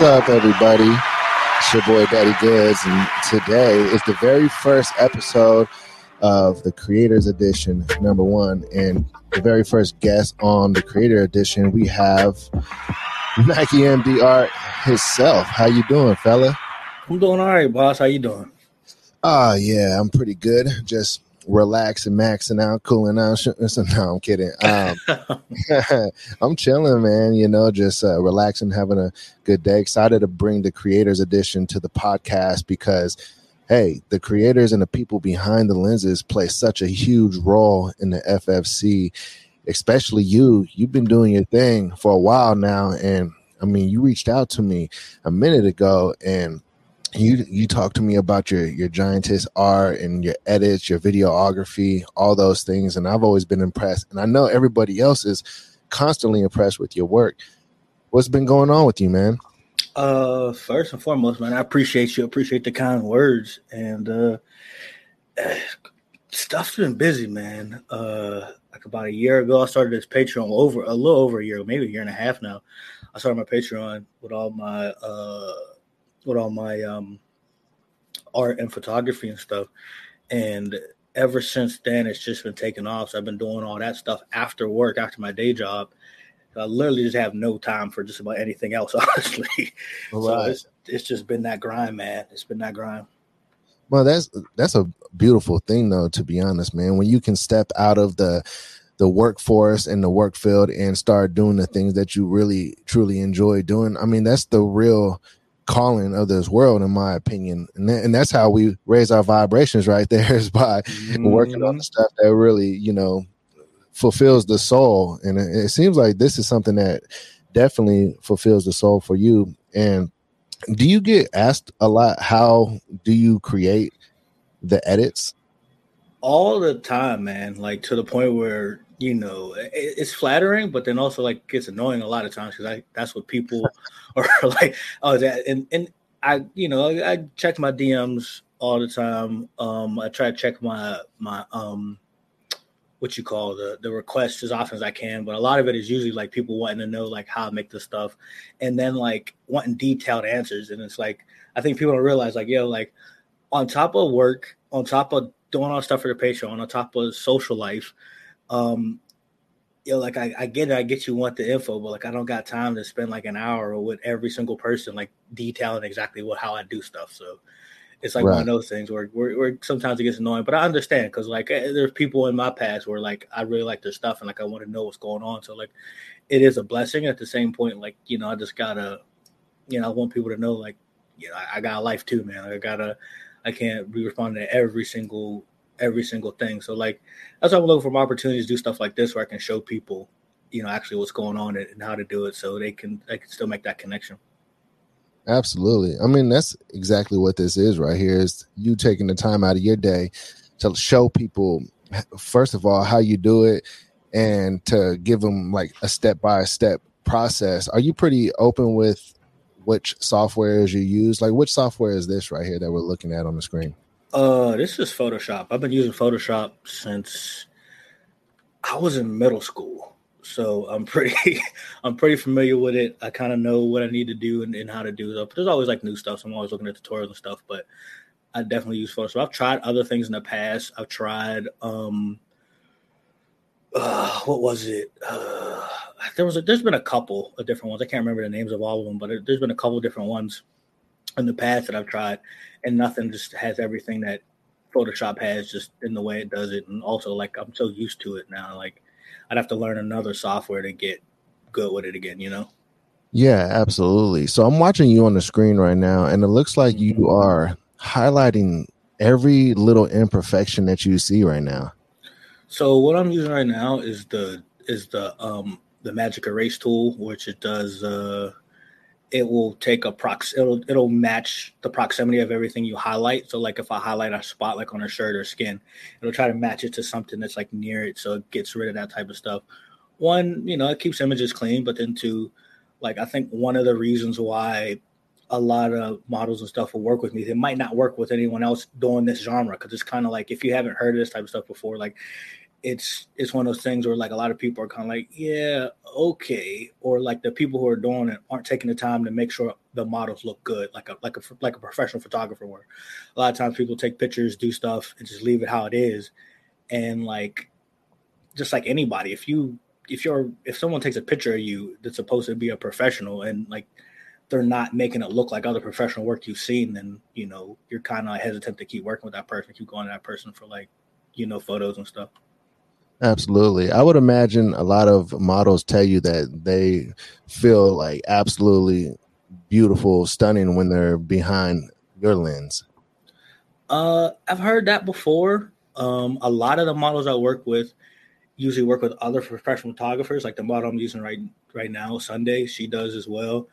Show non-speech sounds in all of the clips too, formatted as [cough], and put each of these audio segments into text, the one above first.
What's up, everybody? It's your boy Daddy Goodz, and today is the very first episode of the Creators Edition, number one, and the very first guest on the Creator Edition. We have Nike MDR himself. How you doing, fella? I'm doing all right, boss. How you doing? Ah, uh, yeah, I'm pretty good. Just relaxing, maxing out, cooling out. So, [laughs] no, I'm kidding. Um, [laughs] [laughs] I'm chilling, man. You know, just uh, relaxing, having a good day. Excited to bring the Creators Edition to the podcast because, hey, the creators and the people behind the lenses play such a huge role in the FFC. Especially you. You've been doing your thing for a while now, and I mean, you reached out to me a minute ago, and you you talked to me about your your giantess art and your edits your videography all those things. And i've always been impressed. And i know everybody else is constantly impressed with your work. What's been going on with you man? Uh first and foremost man i appreciate you. Appreciate the kind words. And uh [sighs] stuff's been busy man. Uh like about a year ago i started this patreon over a little over a year maybe a year and a half now. I started my patreon with all my uh with all my um, art and photography and stuff. And ever since then, it's just been taking off. So I've been doing all that stuff after work, after my day job. I literally just have no time for just about anything else, [laughs] honestly. Right. So it's, it's just been that grind, man. It's been that grind. Well, that's that's a beautiful thing, though. To be honest, man, when you can step out of the the workforce and the work field and start doing the things that you really truly enjoy doing, I mean, that's the real calling of this world, in my opinion. And, th- and that's how we raise our vibrations right [laughs] there is by mm-hmm. working on the stuff that really, you know, fulfills the soul. And it, it seems like this is something that definitely fulfills the soul for you. And do you get asked a lot how do you create the edits? All the time, man. Like to the point where you know it's flattering but then also like gets annoying a lot of times because i that's what people [laughs] are [laughs] like oh that and and i you know I, check my dms all the time um i try to check my my um what you call the the requests as often as i can but a lot of it is usually like people wanting to know like how i make this stuff and then like wanting detailed answers and it's like i think people don't realize like yo like on top of work on top of doing all stuff for the patreon on top of social life um, you know, like I, I get it, I get you want the info, but like I don't got time to spend like an hour with every single person, like detailing exactly what how I do stuff. So it's like right. one of those things where, where, where, sometimes it gets annoying, but I understand because like eh, there's people in my past where like I really like their stuff and like I want to know what's going on. So like it is a blessing. At the same point, like you know, I just gotta, you know, I want people to know like, you know, I, I got a life too, man. I gotta, I can't be responding to every single every single thing. So like that's why I'm looking for opportunities to do stuff like this where I can show people, you know, actually what's going on and how to do it so they can they can still make that connection. Absolutely. I mean, that's exactly what this is right here is you taking the time out of your day to show people first of all how you do it and to give them like a step by step process. Are you pretty open with which softwares you use? Like which software is this right here that we're looking at on the screen? Uh, this is Photoshop. I've been using Photoshop since I was in middle school, so I'm pretty, [laughs] I'm pretty familiar with it. I kind of know what I need to do and, and how to do it. There's always like new stuff, so I'm always looking at tutorials and stuff. But I definitely use Photoshop. I've tried other things in the past. I've tried, um, uh, what was it? Uh, there was a, there's been a couple of different ones. I can't remember the names of all of them, but it, there's been a couple different ones in the past that I've tried, and nothing just has everything that Photoshop has just in the way it does it. And also, like, I'm so used to it now. Like, I'd have to learn another software to get good with it again, you know? Yeah, absolutely. So I'm watching you on the screen right now, and it looks like you are highlighting every little imperfection that you see right now. So what I'm using right now is the is the um the magic erase tool, which it does uh it will take a prox it'll it'll match the proximity of everything you highlight. So like if I highlight a spot like on a shirt or skin, it'll try to match it to something that's like near it so it gets rid of that type of stuff. One, you know, it keeps images clean, but then two, like I think one of the reasons why a lot of models and stuff will work with me, they might not work with anyone else doing this genre because it's kind of like if you haven't heard of this type of stuff before, like it's it's one of those things where like a lot of people are kind of like, yeah, okay, or like the people who are doing it aren't taking the time to make sure the models look good, like a like a like a professional photographer would. A lot of times people take pictures, do stuff, and just leave it how it is, and like just like anybody, if you if you're if someone takes a picture of you that's supposed to be a professional and like they're not making it look like other professional work you've seen, then you know you're kind of hesitant to keep working with that person, keep going to that person for like you know photos and stuff. Absolutely. I would imagine a lot of models tell you that they feel like absolutely beautiful, stunning when they're behind your lens. Uh, I've heard that before. Um, a lot of the models I work with usually work with other professional photographers, like the model I'm using right right now, Sunday. She does as well.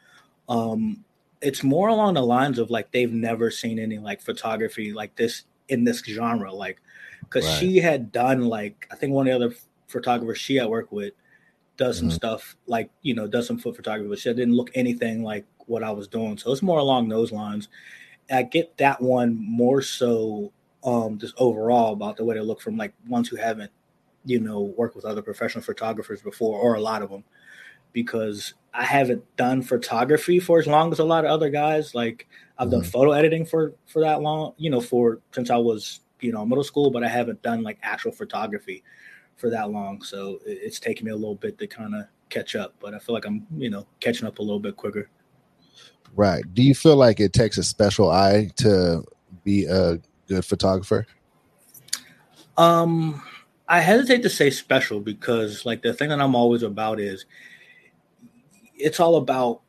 Um, it's more along the lines of like they've never seen any like photography like this in this genre. Like because right. she had done like I think one of the other photographers she had worked with does some mm-hmm. stuff like you know does some foot photography, but she didn't look anything like what I was doing. So it's more along those lines. I get that one more so um just overall about the way they look from like ones who haven't you know worked with other professional photographers before or a lot of them because I haven't done photography for as long as a lot of other guys. Like I've mm-hmm. done photo editing for for that long, you know, for since I was you know middle school, but I haven't done like actual photography for that long. So it's taken me a little bit to kind of catch up, but I feel like I'm you know catching up a little bit quicker. Right. Do you feel like it takes a special eye to be a good photographer? Um, I hesitate to say special because like the thing that I'm always about is it's all about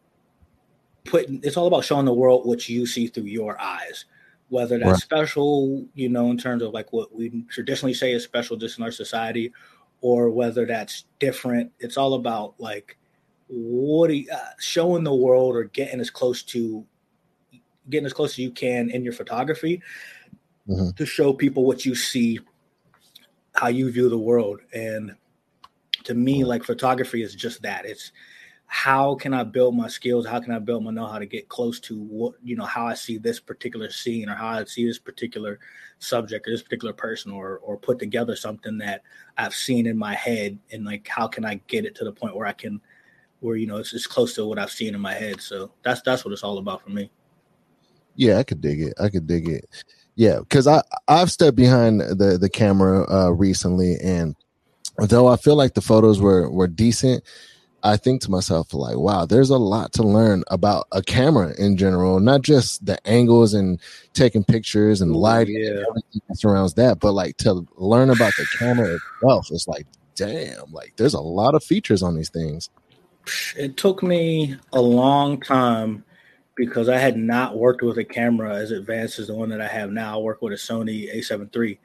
putting it's all about showing the world what you see through your eyes whether that's right. special, you know, in terms of like what we traditionally say is special just in our society, or whether that's different. It's all about like what are you, uh, showing the world or getting as close to getting as close as you can in your photography mm-hmm. to show people what you see, how you view the world. And to me, like photography is just that. It's how can I build my skills? How can I build my know how to get close to what you know how I see this particular scene or how I see this particular subject or this particular person or or put together something that I've seen in my head and like how can I get it to the point where I can where you know it's, it's close to what I've seen in my head. So that's that's what it's all about for me. Yeah, I could dig it. I could dig it. Yeah, because I I've stepped behind the the camera uh, recently, and though I feel like the photos were were decent, I think to myself, like, wow, there's a lot to learn about a camera in general, not just the angles and taking pictures and lighting yeah. and everything that surrounds that, but like to learn about the camera itself. It's like, damn, like there's a lot of features on these things. It took me a long time because I had not worked with a camera as advanced as the one that I have now. I work with a Sony A7 III.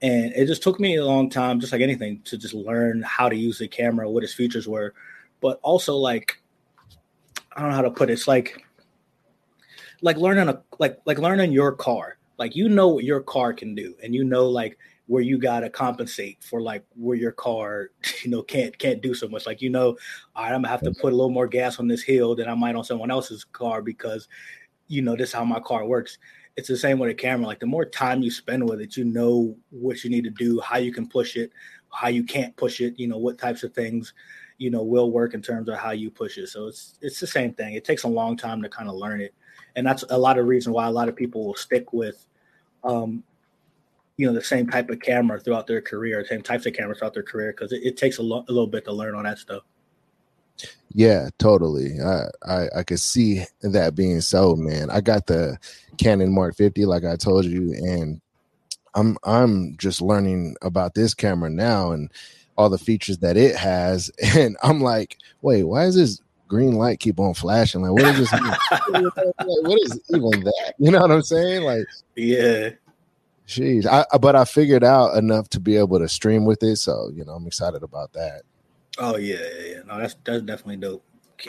And it just took me a long time, just like anything, to just learn how to use the camera, what its features were but also like I don't know how to put it. It's like like learning a like like learning your car. Like you know what your car can do, and you know like where you gotta compensate for like where your car [laughs] you know can't can't do so much. Like you know, all right, I'm gonna have to put a little more gas on this hill than I might on someone else's car because you know this is how my car works. It's the same with a camera. Like the more time you spend with it, you know what you need to do, how you can push it, how you can't push it. You know what types of things you know will work in terms of how you push it. So it's it's the same thing. It takes a long time to kind of learn it, and that's a lot of reason why a lot of people will stick with, um, you know, the same type of camera throughout their career, same types of cameras throughout their career, because it, it, takes a, lo- a little bit to learn on that stuff. Yeah, totally. I, I I could see that being so, man. I got the Canon Mark 50, like I told you, and I'm I'm just learning about this camera now, and all the features that it has, [laughs] and I'm like, wait, why is this green light keep on flashing? Like, what is this? [laughs] [laughs] like, what is even that? You know what I'm saying? Like, yeah. Jeez, I, but I figured out enough to be able to stream with it, so you know I'm excited about that. Oh yeah, yeah, yeah. No, that's that's definitely dope.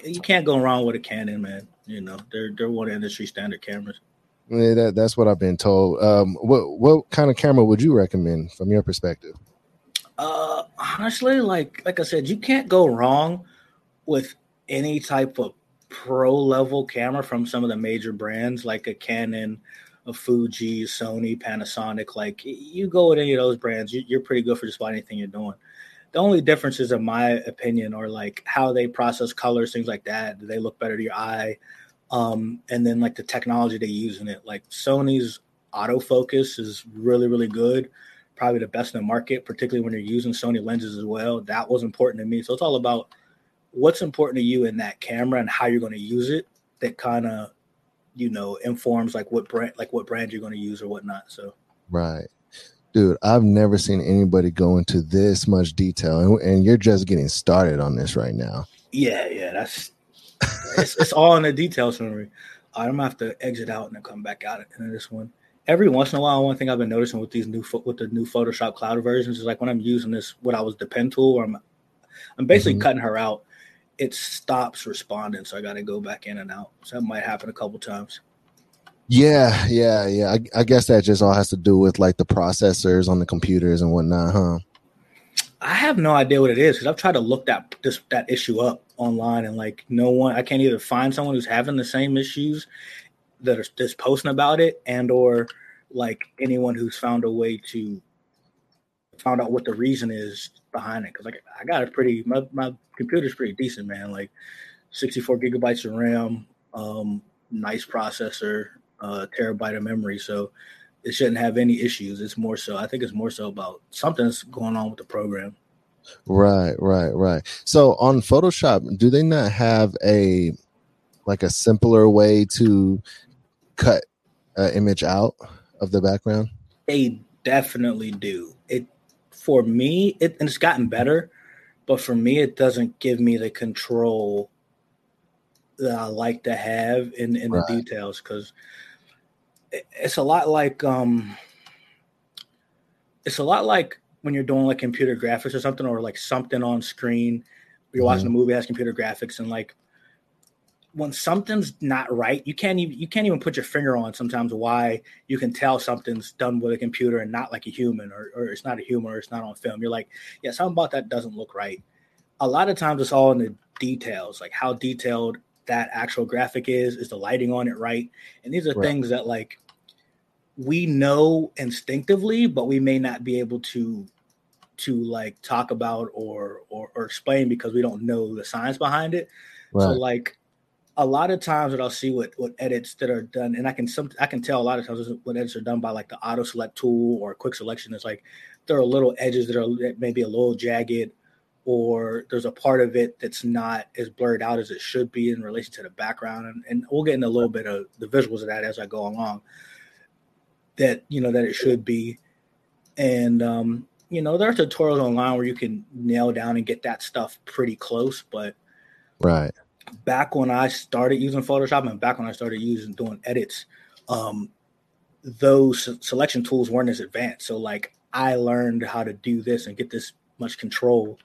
You can't go wrong with a Canon, man. You know they're they're one of industry standard cameras. Yeah, that, that's what I've been told. Um, what what kind of camera would you recommend from your perspective? Uh, honestly, like like I said, you can't go wrong with any type of pro level camera from some of the major brands, like a Canon, a Fuji, Sony, Panasonic. Like you go with any of those brands, you're pretty good for just about anything you're doing. The only differences, in my opinion, are like how they process colors, things like that. Do they look better to your eye? Um, and then like the technology they use in it. Like Sony's autofocus is really, really good. Probably the best in the market, particularly when you're using Sony lenses as well. That was important to me. So it's all about what's important to you in that camera and how you're going to use it. That kind of, you know, informs like what brand, like what brand you're going to use or whatnot. So, right dude i've never seen anybody go into this much detail and, and, you're just getting started on this right now yeah yeah that's it's, it's all in the details summary i'm gonna have to exit out and then come back out into this one every once in a while one thing i've been noticing with these new with the new photoshop cloud versions is like when i'm using this what i was the pen tool or i'm i'm basically mm-hmm. cutting her out it stops responding so i got to go back in and out so that might happen a couple times yeah, yeah, yeah. I, I, guess that just all has to do with like the processors on the computers and whatnot, huh? I have no idea what it is because I've tried to look that this that issue up online and like no one. I can't either find someone who's having the same issues that are just posting about it, and or like anyone who's found a way to found out what the reason is behind it. Because like I got a pretty my my computer's pretty decent, man. Like 64 gigabytes of RAM, um, nice processor, uh, terabyte of memory, so it shouldn't have any issues. It's more so, I think it's more so about something's going on with the program. Right, right, right. So on Photoshop, do they not have a like a simpler way to cut an image out of the background? They definitely do. It for me, it and it's gotten better, but for me, it doesn't give me the control that I like to have in in right. the details because it's a lot like um it's a lot like when you're doing like computer graphics or something or like something on screen you're mm-hmm. watching a movie has computer graphics and like when something's not right you can't even you can't even put your finger on sometimes why you can tell something's done with a computer and not like a human or, or it's not a human or it's not on film you're like yeah something about that doesn't look right a lot of times it's all in the details like how detailed that actual graphic is is the lighting on it right and these are right. things that like we know instinctively but we may not be able to to like talk about or or, or explain because we don't know the science behind it right. so like a lot of times that I'll see what what edits that are done, and I can some I can tell a lot of times what edits are done by like the auto select tool or quick selection. It's like there are little edges that are maybe a little jagged, or there's a part of it that's not as blurred out as it should be in relation to the background. And, and we'll get into a little bit of the visuals of that as I go along. That you know that it should be, and um, you know there are tutorials online where you can nail down and get that stuff pretty close. But right back when I started using Photoshop and back when I started using doing edits, um, those selection tools weren't as advanced. So like I learned how to do this and get this much control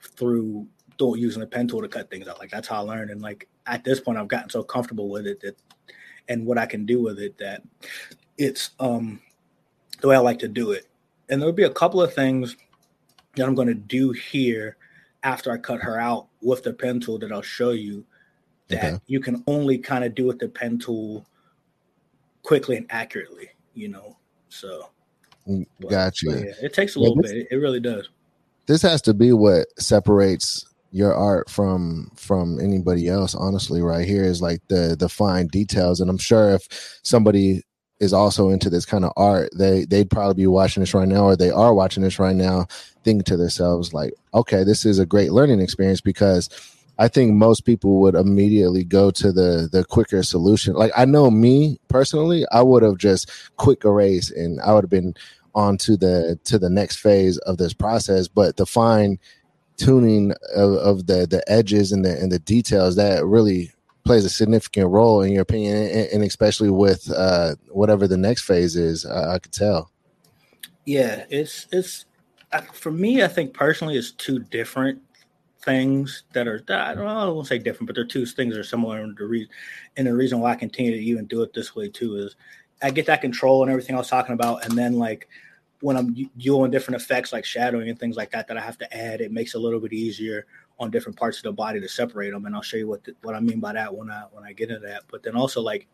through using a pen tool to cut things out. Like that's how I learned. And like at this point, I've gotten so comfortable with it that, and what I can do with it that it's um the way I like to do it. And there'll be a couple of things that I'm going to do here after I cut her out with the pen tool that I'll show you that okay. you can only kind of do with the pen tool quickly and accurately, you know. So mm, got you. Yeah, it takes a little this, bit. It really does this has to be what separates your art from from anybody else honestly right here is like the the fine details and i'm sure if somebody is also into this kind of art. They they'd probably be watching this right now or they are watching this right now thinking to themselves like okay this is a great learning experience because i think most people would immediately go to the the quicker solution. Like i know me personally i would have just quick erase and i would have been on to the to the next phase of this process. But the fine tuning of, of the the edges and the and the details that really plays a significant role in your opinion and, and especially with uh, whatever the next phase is uh, i could tell. Yeah it's it's for me i think personally it's two different things that are i don't i won't say different but they're two things that are similar and the reason and the reason why i continue to even do it this way too is I get that control and everything I was talking about, and then like when I'm doing different effects like shadowing and things like that that I have to add, it makes it a little bit easier on different parts of the body to separate them. And I'll show you what the, what I mean by that when I when I get into that. But then also like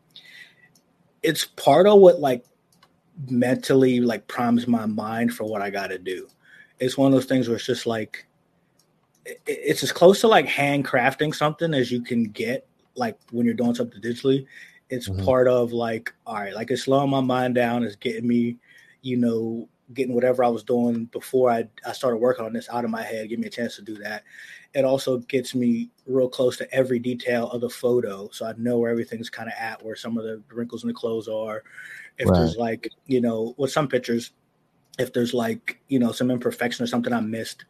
it's part of what like mentally like primes my mind for what I got to do. It's one of those things where it's just like it's as close to like handcrafting something as you can get like when you're doing something digitally it's mm-hmm. part of like all right like it's slowing my mind down it's getting me you know getting whatever i was doing before i, I started working on this out of my head give me a chance to do that it also gets me real close to every detail of the photo so i know where everything's kind of at where some of the wrinkles in the clothes are if right. there's like you know with some pictures if there's like you know some imperfection or something i missed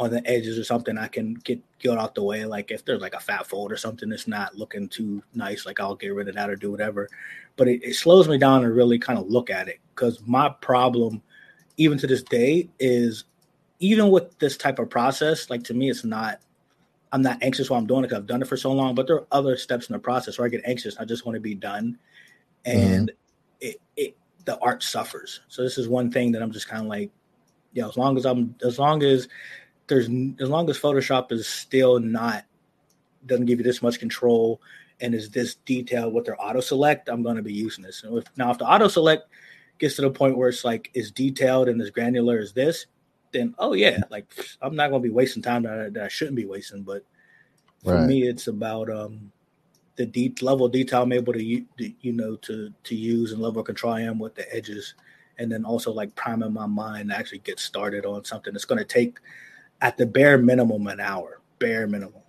on the edges or something, I can get get out the way. Like if there's like a fat fold or something that's not looking too nice, like I'll get rid of that or do whatever. But it, it slows me down to really kind of look at it because my problem, even to this day, is even with this type of process. Like to me, it's not. I'm not anxious while I'm doing it because I've done it for so long. But there are other steps in the process where I get anxious. I just want to be done, and mm-hmm. it, it the art suffers. So this is one thing that I'm just kind of like, yeah. As long as I'm, as long as there's as long as Photoshop is still not doesn't give you this much control and is this detailed with their auto select, I'm going to be using this. And if, now, if the auto select gets to the point where it's like is detailed and as granular as this, then oh yeah, like I'm not going to be wasting time that I, that I shouldn't be wasting. But for right. me, it's about um the deep level of detail I'm able to you know to to use and level of control I am with the edges, and then also like priming my mind to actually get started on something that's going to take at the bare minimum an hour, bare minimum.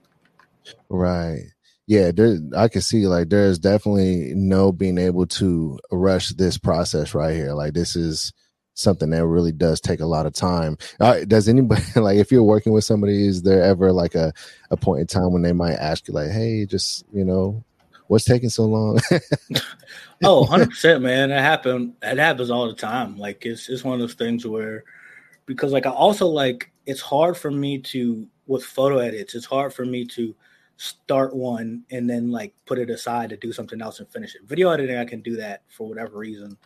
Right. Yeah, there, I can see like there's definitely no being able to rush this process right here. Like this is something that really does take a lot of time. Uh, does anybody [laughs] like if you're working with somebody, is there ever like a, a point in time when they might ask you like, hey, just you know, what's taking so long? [laughs] oh, 100 percent, man. That happen. That happens all the time. Like it's it's one of those things where because like I also like it's hard for me to with photo edits. It's hard for me to start one and then like put it aside to do something else and finish it. Video editing, I can do that for whatever reason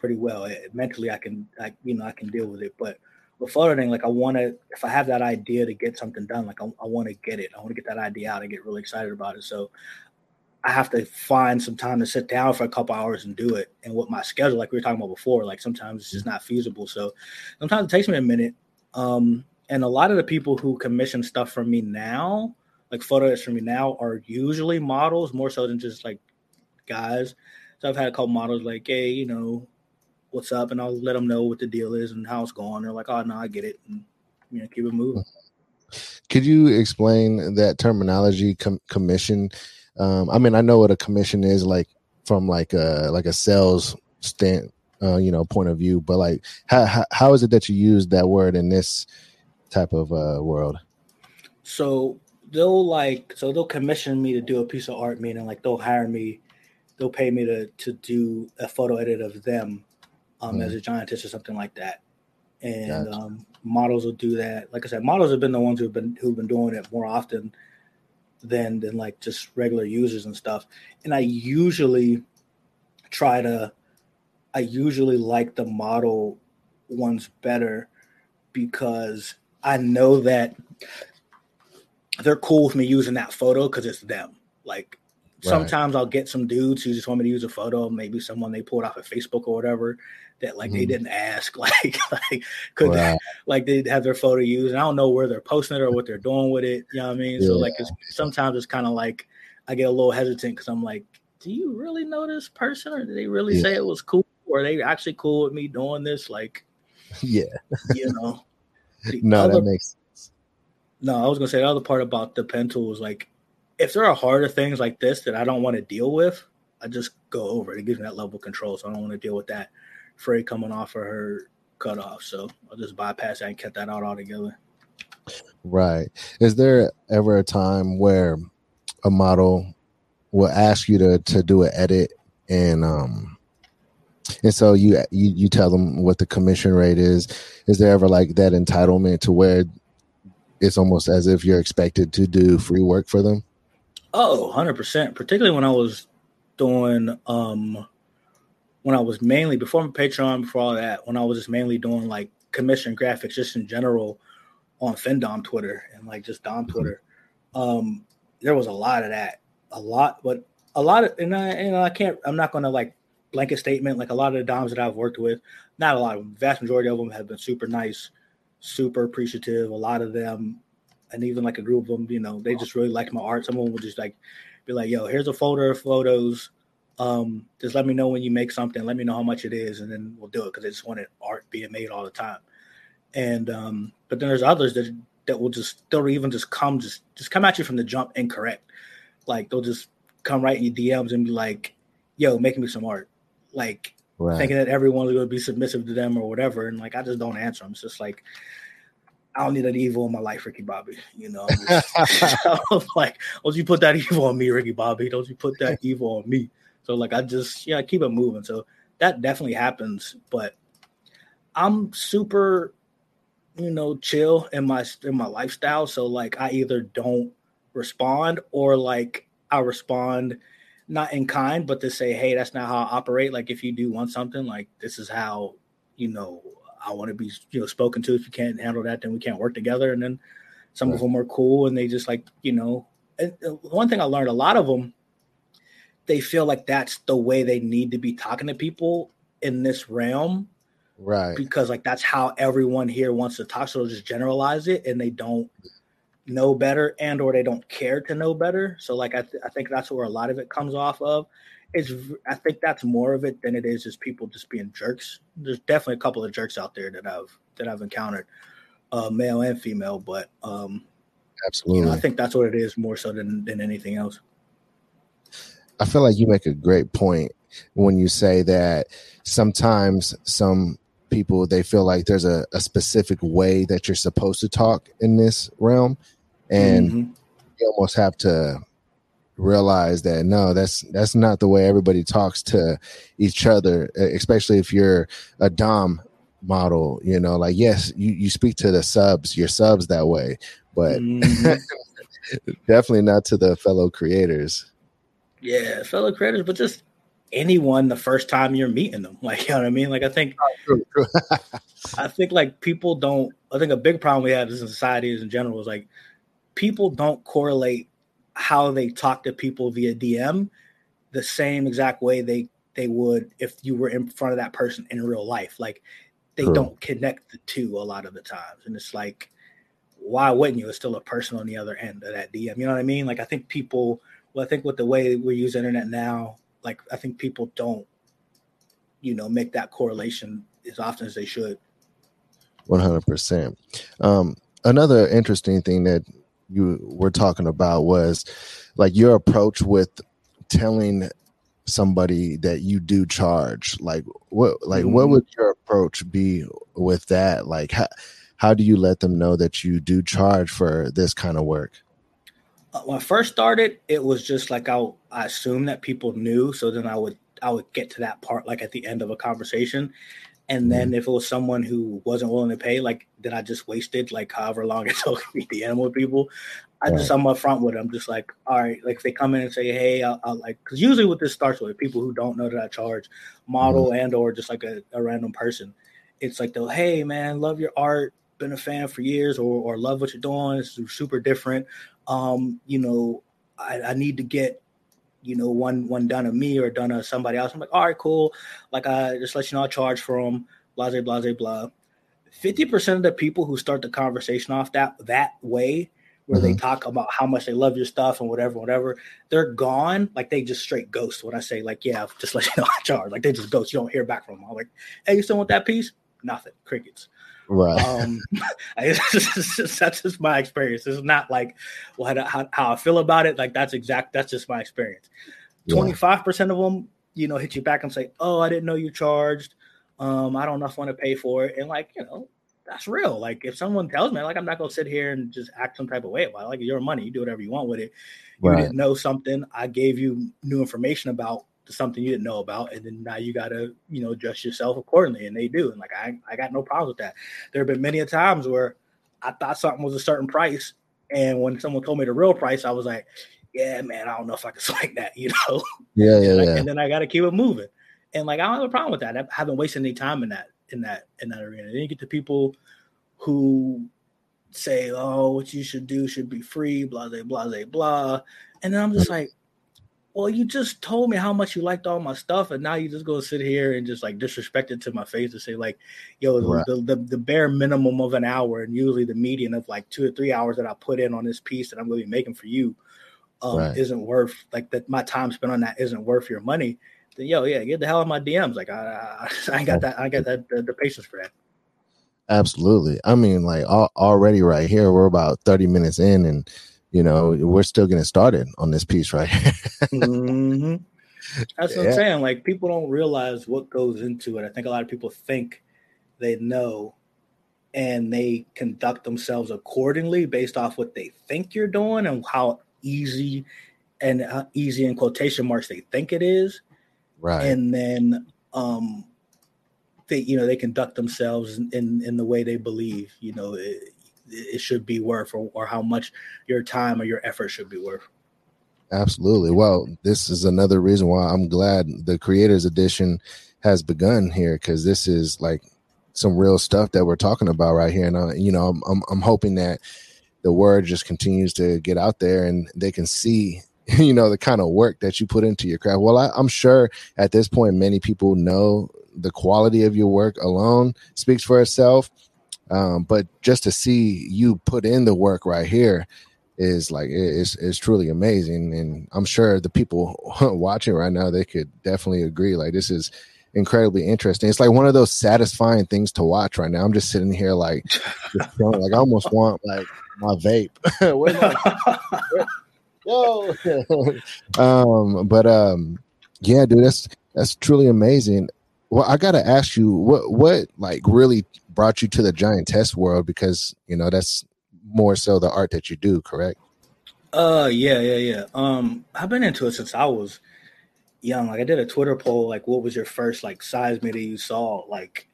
pretty well. It, mentally, I can, I you know, I can deal with it. But with photo editing, like I want to, if I have that idea to get something done, like I, I want to get it. I want to get that idea out. I get really excited about it. So I have to find some time to sit down for a couple hours and do it. And with my schedule, like we were talking about before, like sometimes it's just not feasible. So sometimes it takes me a minute. Um, and a lot of the people who commission stuff from me now, like photos from me now, are usually models more so than just like guys. So I've had a couple models like, hey, you know, what's up? And I'll let them know what the deal is and how it's going. They're like, oh no, I get it, and you know, keep it moving. Could you explain that terminology com- commission? Um, I mean, I know what a commission is like from like a like a sales stand, uh, you know, point of view, but like how, how, how is it that you use that word in this type of uh, world? So they'll like so they'll commission me to do a piece of art, meaning like they'll hire me, they'll pay me to to do a photo edit of them um, mm. as a giantess or something like that. And gotcha. um, models will do that. Like I said, models have been the ones who've been who've been doing it more often than than like just regular users and stuff. And I usually try to I usually like the model ones better because I know that they're cool with me using that photo because it's them. Like right. sometimes I'll get some dudes who just want me to use a photo, maybe someone they pulled off of Facebook or whatever, that like mm-hmm. they didn't ask, [laughs] like like could they, like they have their photo used. And I don't know where they're posting it or what they're doing with it. You know what I mean? Yeah. So like it's, sometimes it's kind of like I get a little hesitant because I'm like, do you really know this person, or did they really yeah. say it was cool, or are they actually cool with me doing this? Like, [laughs] yeah, you know. no, other, that makes sense. No, I was gonna say the other part about the pen tool was like, if there are harder things like this that I don't want to deal with, I just go over it. It gives me that level of control, so I don't want to deal with that fray coming off of her cutoff. So I'll just bypass that and cut that out altogether. Right. Is there ever a time where a model will ask you to to do an edit and um and so you you you tell them what the commission rate is is there ever like that entitlement to where it's almost as if you're expected to do free work for them oh 100% particularly when i was doing um when I was mainly before my Patreon, before all that, when I was just mainly doing like commission graphics just in general on FinDom Twitter and like just Dom mm-hmm. Twitter, um, there was a lot of that, a lot. But a lot of and I and I can't I'm not gonna like blanket statement like a lot of the doms that I've worked with, not a lot of them, vast majority of them have been super nice, super appreciative. A lot of them, and even like a group of them, you know, they just really like my art. Some of them would just like be like, "Yo, here's a folder of photos. Um, just let me know when you make something. Let me know how much it is, and then we'll do it because they just wanted art being made all the time." And um, but then there's others that that will just they'll even just come just just come at you from the jump incorrect. Like they'll just come right in your DMs and be like, "Yo, make me some art." Like right. thinking that everyone's going to be submissive to them or whatever, and like I just don't answer them. It's just like I don't need an evil in my life, Ricky Bobby. You know, [laughs] [laughs] like, don't you put that evil on me, Ricky Bobby? Don't you put that evil on me? So like I just yeah, I keep it moving. So that definitely happens, but I'm super, you know, chill in my in my lifestyle. So like I either don't respond or like I respond not in kind, but to say, hey, that's not how I operate. Like if you do want something, like this is how, you know, I want to be, you know, spoken to. If you can't handle that, then we can't work together. And then some right. of them are cool and they just like, you know, and uh, one thing I learned, a lot of them, they feel like that's the way they need to be talking to people in this realm. Right. Because like that's how everyone here wants to talk. So they'll just generalize it and they don't know better and or they don't care to know better so like I, th- I think that's where a lot of it comes off of is i think that's more of it than it is just people just being jerks there's definitely a couple of jerks out there that i've that i've encountered uh male and female but um absolutely you know, i think that's what it is more so than than anything else i feel like you make a great point when you say that sometimes some people they feel like there's a, a specific way that you're supposed to talk in this realm and mm-hmm. you almost have to realize that no that's that's not the way everybody talks to each other especially if you're a dom model you know like yes you you speak to the subs your subs that way but mm-hmm. [laughs] definitely not to the fellow creators yeah fellow creators but just anyone the first time you're meeting them [laughs] like you know what i mean like i think oh, [laughs] i think like people don't i think a big problem we have in society as in general is like people don't correlate how they talk to people via DM the same exact way they they would if you were in front of that person in real life. Like they True. don't connect the two a lot of the times, and it's like, why wouldn't you? It's still a person on the other end of that DM. You know what I mean? Like I think people. Well, I think with the way we use internet now, like I think people don't, you know, make that correlation as often as they should. One hundred percent. Um, another interesting thing that you were talking about was like your approach with telling somebody that you do charge like what like mm-hmm. what would your approach be with that like how, how do you let them know that you do charge for this kind of work when i first started it was just like i i assumed that people knew so then i would i would get to that part like at the end of a conversation and then mm-hmm. if it was someone who wasn't willing to pay, like then I just wasted like however long [laughs] it took me to the animal people. I just I'm upfront with them. I'm just like, all right, like if they come in and say, hey, I'll, I'll like, because usually what this starts with people who don't know that I charge, model mm-hmm. and or just like a, a random person. It's like they'll, hey man, love your art, been a fan for years, or or love what you're doing. It's super different. Um, you know, I, I need to get you know, one one done of me or done of somebody else. I'm like, all right, cool. Like I just let you know I charge for them, blah blah blah blah. Fifty percent of the people who start the conversation off that that way, where mm-hmm. they talk about how much they love your stuff and whatever, whatever, they're gone. Like they just straight ghost. When I say like, yeah, just let you know [laughs] I charge. Like they just ghost. You don't hear back from them. I'm like, hey, you still want that piece? Nothing. Crickets. Right. Um, [laughs] [laughs] just, that's just my experience. It's not like what how, how I feel about it. Like that's exact. That's just my experience. Twenty five percent of them, you know, hit you back and say, "Oh, I didn't know you charged. Um, I don't know if I want to pay for it." And like, you know, that's real. Like if someone tells me, like, I'm not gonna sit here and just act some type of way about it. Like your money, you do whatever you want with it. You right. didn't know something. I gave you new information about something you didn't know about, and then now you gotta, you know, adjust yourself accordingly. And they do. And like I, I got no problems with that. There have been many a times where I thought something was a certain price, and when someone told me the real price, I was like, yeah, man, I don't know if I can [laughs] swing that, you know. Yeah, [laughs] yeah, and, yeah. and then I got to keep it moving, and like I don't have a problem with that. I haven't wasted any time in that, in that, in that arena. Then you get to people who say, "Oh, what you should do should be free," blah blah blah blah, and then I'm just mm. like, well, you just told me how much you liked all my stuff, and now you just go sit here and just like disrespect it to my face and say like, yo, right. the, the, the bare minimum of an hour, and usually the median of like two or three hours that I put in on this piece that I'm going to be making for you, um, right. isn't worth like that. My time spent on that isn't worth your money. Then yo, yeah, get the hell out of my DMs. Like I, I, I ain't got that. I got that the, the patience for that. Absolutely. I mean, like already right here, we're about 30 minutes in, and you know, we're still getting started on this piece right mm-hmm. [laughs] That's what yeah. I'm saying. Like people don't realize what goes into it. I think a lot of people think they know and they conduct themselves accordingly based off what they think you're doing and how easy and uh, easy in quotation marks they think it is. Right. And then um they you know they conduct themselves in in the way they believe, you know, it, it should be worth or, or how much your time or your effort should be worth. Absolutely. Well, this is another reason why I'm glad the creators edition has begun here because this is like some real stuff that we're talking about right here. And, uh, you know, I'm, I'm, I'm hoping that the word just continues to get out there and they can see [laughs] you know the kind of work that you put into your craft well I, am sure at this point many people know the quality of your work alone speaks for itself um, but just to see you put in the work right here is like it's it's truly amazing, and I'm sure the people [laughs] watching right now they could definitely agree. Like this is incredibly interesting. It's like one of those satisfying things to watch right now. I'm just sitting here like, [laughs] like I almost want like my vape. [laughs] Yo, um, but um, yeah, dude, that's that's truly amazing. Well, I gotta ask you, what what like really brought you to the giantess world because you know that's more so the art that you do, correct? Uh, yeah, yeah, yeah. Um, I've been into it since I was young. Like I did a Twitter poll, like what was your first like Seismity you saw? Like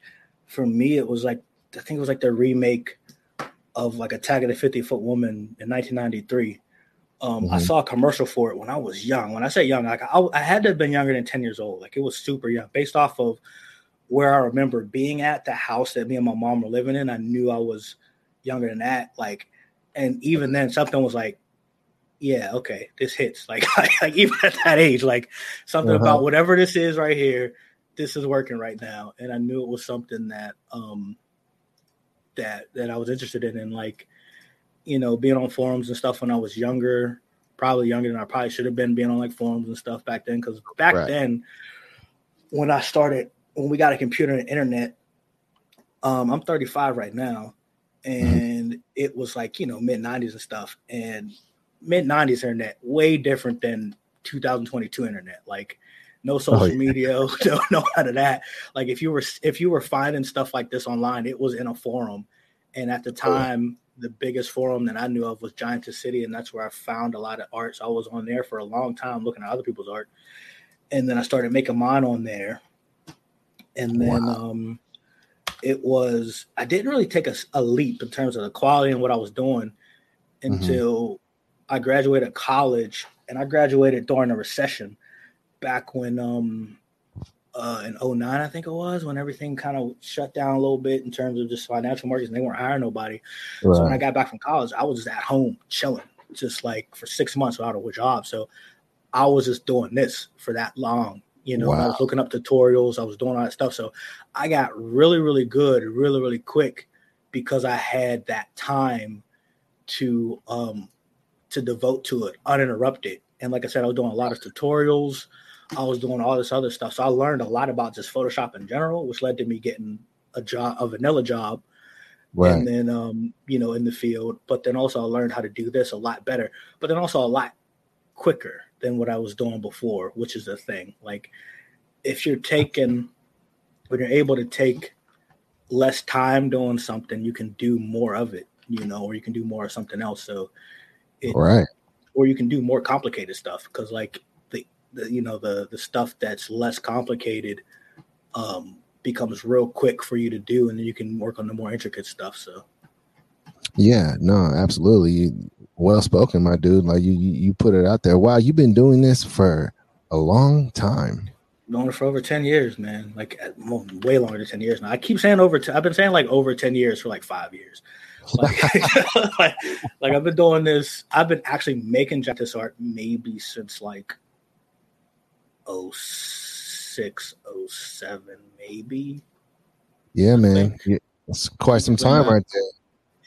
for me, it was like I think it was like the remake of like Attack of the 50 Foot Woman in 1993. Um, mm-hmm. I saw a commercial for it when I was young. When I say young, like I, I had to have been younger than 10 years old. Like it was super young, based off of where I remember being at the house that me and my mom were living in. I knew I was younger than that. Like, and even then, something was like, yeah, okay, this hits. [laughs] Like, like, even at that age, like something uh-huh. about whatever this is right here, this is working right now. And I knew it was something that um that that I was interested in, and like, you know, being on forums and stuff when I was younger, probably younger than I probably should have been being on like forums and stuff back then. Because back right. then, when I started when we got a computer and internet, um, I'm 35 right now, and mm-hmm. it was like you know mid 90s and stuff, and mid 90s internet way different than 2022 internet. Like no oh, social oh, yeah. media, [laughs] no, no none of that. Like if you were if you were finding stuff like this online, it was in a forum, and at the time. Oh. The biggest forum that I knew of was Giantess City, and that's where I found a lot of art. So I was on there for a long time looking at other people's art, and then I started making mine on there and then wow. um, it was I didn't really take a, a, leap in terms of the quality and what I was doing mm-hmm. until mm-hmm. I graduated college, and I graduated during a recession back when um uh, in 09, I think it was, when everything kind of shut down a little bit in terms of just financial markets and they weren't hiring nobody. Right. So when I got back from college, I was just at home chilling, just like for six months without a job. So I was just doing this for that long. You know, wow. I was looking up tutorials, I was doing all that stuff. So I got really, really good, really, really quick because I had that time to um to devote to it uninterrupted. And like I said, I was doing a lot of tutorials. I was doing all this other stuff. So I learned a lot about just Photoshop in general, which led to me getting a job, a vanilla job. Right. And then, um, you know, in the field, but then also I learned how to do this a lot better, but then also a lot quicker than what I was doing before, which is the thing. Like if you're taking when you're able to take less time doing something, you can do more of it, you know, or you can do more of something else. So it, right. Or you can do more complicated stuff because like the, the you know the the stuff that's less complicated um becomes real quick for you to do and then you can work on the more intricate stuff. So yeah, no, absolutely well spoken, my dude. Like you, you put it out there. Wow, you've been doing this for a long time. Doing it for over ten years, man. Like way longer than ten years now. I keep saying over. i I've been saying like over ten years for like five years. Like, [laughs] [laughs] like, like, I've been doing this. I've been actually making this art maybe since like 06, 07, maybe. Yeah, man. It's quite some time right there.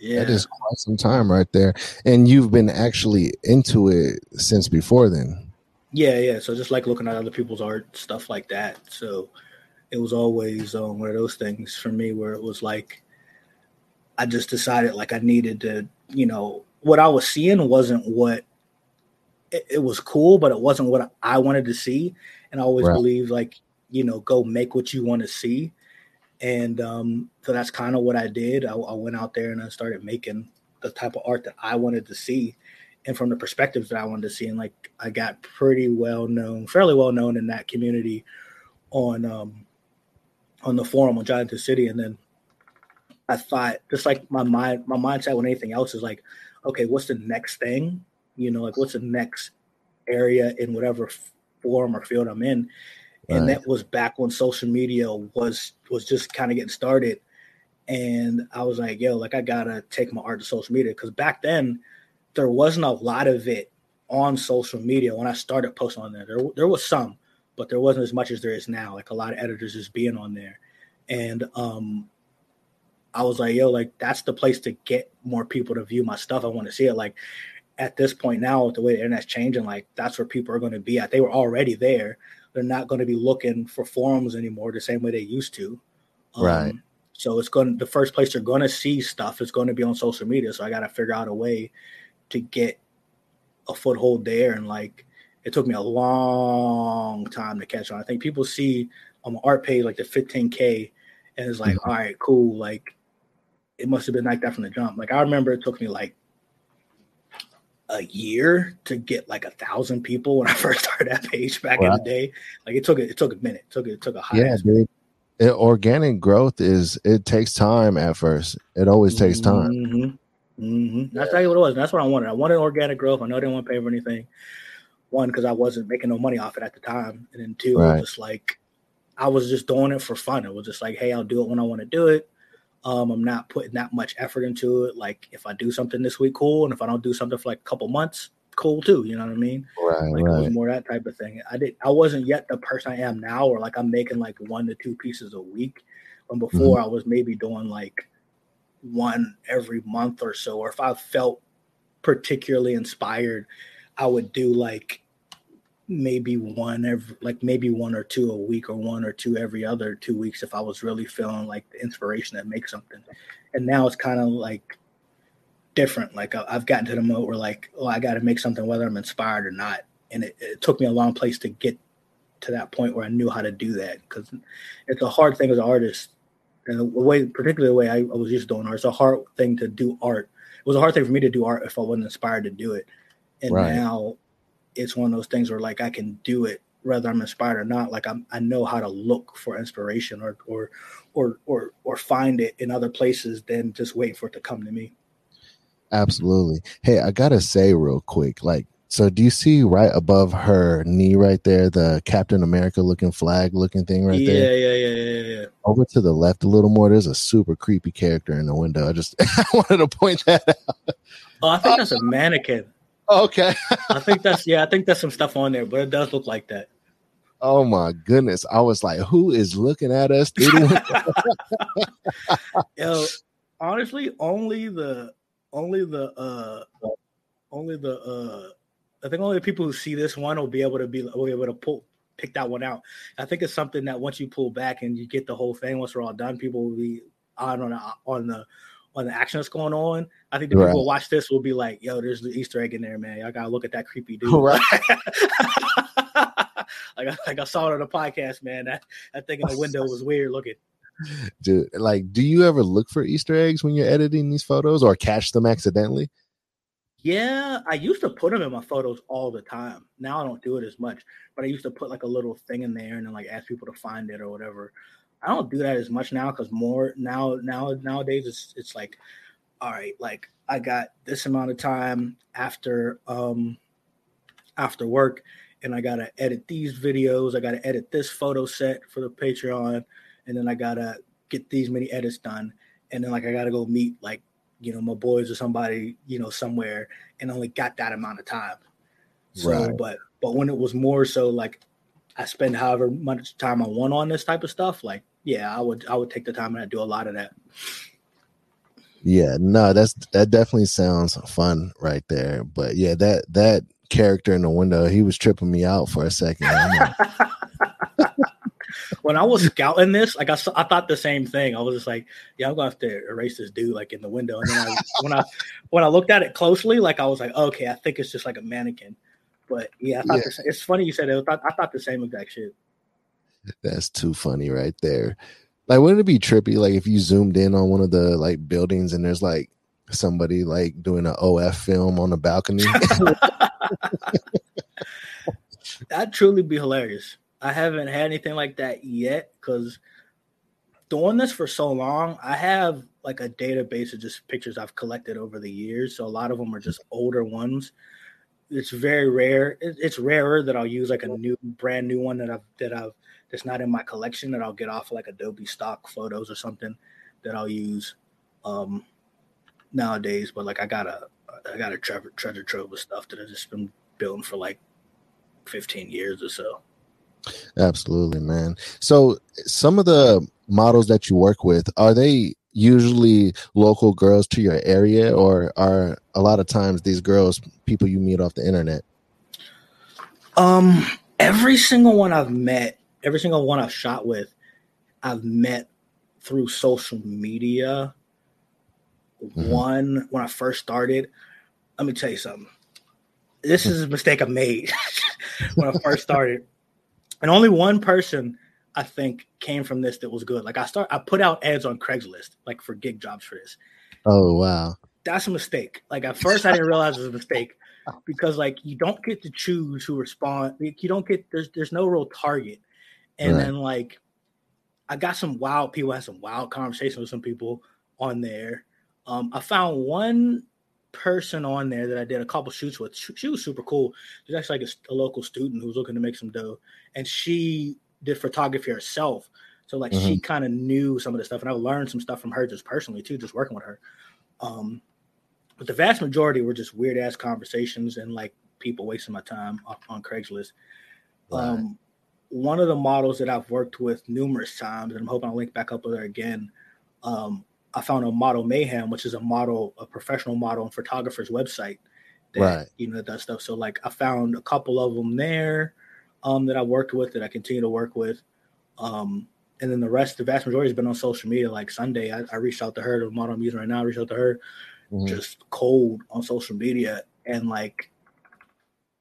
Yeah. That is quite some time right there. And you've been actually into it since before then. Yeah, yeah. So just like looking at other people's art, stuff like that. So it was always um, one of those things for me where it was like I just decided like I needed to, you know, what I was seeing wasn't what it, it was cool, but it wasn't what I wanted to see. And I always right. believed like, you know, go make what you want to see. And um, so that's kind of what I did. I, I went out there and I started making the type of art that I wanted to see and from the perspectives that I wanted to see. And like I got pretty well known, fairly well known in that community on um on the forum on Giant City. And then I thought just like my mind my mindset when anything else is like, okay, what's the next thing? You know, like what's the next area in whatever forum or field I'm in. And right. that was back when social media was was just kind of getting started. And I was like, yo, like I gotta take my art to social media. Cause back then there wasn't a lot of it on social media when I started posting on there. There, there was some, but there wasn't as much as there is now. Like a lot of editors just being on there. And um I was like, yo, like that's the place to get more people to view my stuff. I want to see it. Like at this point now, with the way the internet's changing, like that's where people are going to be at. They were already there. They're not going to be looking for forums anymore the same way they used to. Um, right. So it's going the first place they're going to see stuff is going to be on social media. So I got to figure out a way to get a foothold there. And like, it took me a long time to catch on. I think people see on my art page like the 15k, and it's like, mm-hmm. all right, cool. Like, it must have been like that from the jump. Like I remember it took me like a year to get like a thousand people when I [laughs] first started that page back wow. in the day. Like it took it, it took a minute. It took it, it took a high. Yeah, dude. It, organic growth is it takes time at first. It always takes time. Mm-hmm. Mm-hmm. That's what it was. That's what I wanted. I wanted organic growth. I know I didn't want to pay for anything. One, because I wasn't making no money off it at the time, and then two, right. just like I was just doing it for fun. It was just like, hey, I'll do it when I want to do it. Um, I'm not putting that much effort into it. Like if I do something this week, cool, and if I don't do something for like a couple months, cool too. You know what I mean? Right. Like right. it was more that type of thing. I did. I wasn't yet the person I am now, or like I'm making like one to two pieces a week. When before mm-hmm. I was maybe doing like one every month or so, or if I felt particularly inspired, I would do like maybe one every like maybe one or two a week or one or two every other two weeks if I was really feeling like the inspiration to make something. And now it's kind of like different. Like I've gotten to the mode where like, oh, I got to make something whether I'm inspired or not. And it, it, took me a long place to get to that point where I knew how to do that because it's a hard thing as an artist. And the way, particularly the way I, I was used to doing art, it's a hard thing to do art. It was a hard thing for me to do art if I wasn't inspired to do it. And right. now it's one of those things where like I can do it whether I'm inspired or not. Like I'm, I know how to look for inspiration or or or or or find it in other places than just wait for it to come to me. Absolutely. Hey, I gotta say real quick, like, so do you see right above her knee right there, the Captain America looking flag looking thing right yeah, there? Yeah, yeah, yeah, yeah, yeah. Over to the left a little more, there's a super creepy character in the window. I just I [laughs] wanted to point that out. Oh, I think that's a mannequin. Okay. I think that's yeah, I think that's some stuff on there, but it does look like that. Oh my goodness. I was like, who is looking at us? [laughs] [laughs] Yo, honestly, only the only the uh only the uh I think only the people who see this one will be able to be will be able to pull pick that one out. I think it's something that once you pull back and you get the whole thing, once we're all done, people will be on on, on the on the action that's going on. I think the right. people who watch this will be like, "Yo, there's the Easter egg in there, man. I gotta look at that creepy dude." [laughs] Right. [laughs] like, I, like I saw it on the podcast, man. That that thing in the window was weird looking. [laughs] Dude, like, do you ever look for Easter eggs when you're editing these photos, or catch them accidentally? Yeah, I used to put them in my photos all the time. Now I don't do it as much, but I used to put like a little thing in there and then like ask people to find it or whatever. I don't do that as much now because more now now nowadays it's it's like, all right, like I got this amount of time after um after work and I gotta edit these videos, I gotta edit this photo set for the Patreon, and then I gotta get these many edits done, and then like I gotta go meet like you know my boys or somebody you know somewhere, and only got that amount of time. So, right. but but when it was more so like I spend however much time I want on this type of stuff, like yeah, I would I would take the time and I do a lot of that. Yeah, no, that's that definitely sounds fun right there. But yeah, that that character in the window, he was tripping me out for a second. [laughs] when I was scouting this, like I, I thought the same thing. I was just like, yeah, I'm gonna have to erase this dude like in the window. And then I, [laughs] when I when I looked at it closely, like I was like, okay, I think it's just like a mannequin. But yeah, I thought yeah. The, it's funny you said it. I thought, I thought the same exact shit. That's too funny right there. Like, wouldn't it be trippy? Like, if you zoomed in on one of the like buildings and there's like somebody like doing an OF film on the balcony. [laughs] [laughs] That'd truly be hilarious. I haven't had anything like that yet because doing this for so long, I have like a database of just pictures I've collected over the years. So a lot of them are just older ones. It's very rare. It's rarer that I'll use like a new, brand new one that I've that I've that's not in my collection that I'll get off like Adobe stock photos or something that I'll use um, nowadays. But like I got a I got a treasure treasure trove of stuff that I've just been building for like 15 years or so. Absolutely, man. So some of the models that you work with are they usually local girls to your area or are a lot of times these girls people you meet off the internet um every single one i've met every single one I've shot with, I've met through social media. Mm-hmm. One when I first started, let me tell you something. This is a mistake I made [laughs] when I first started, and only one person I think came from this that was good. Like I start, I put out ads on Craigslist, like for gig jobs for this. Oh wow, that's a mistake. Like at first, I didn't realize it was a mistake because like you don't get to choose who respond. Like, you don't get there's there's no real target. And right. then like I got some wild people, had some wild conversations with some people on there. Um, I found one person on there that I did a couple shoots with. She, she was super cool. She's actually like a, a, local student who was looking to make some dough, and she did photography herself. So like mm-hmm. she kind of knew some of the stuff, and I learned some stuff from her just personally too, just working with her. Um, but the vast majority were just weird ass conversations and like people wasting my time on, on Craigslist. Right. Um, one of the models that I've worked with numerous times, and I'm hoping I'll link back up with her again. Um, I found a model mayhem, which is a model, a professional model and photographer's website that right. you know does stuff. So like I found a couple of them there um, that I worked with that I continue to work with. Um, and then the rest, the vast majority has been on social media. Like Sunday, I, I reached out to her, the model I'm using right now, I reached out to her mm-hmm. just cold on social media. And like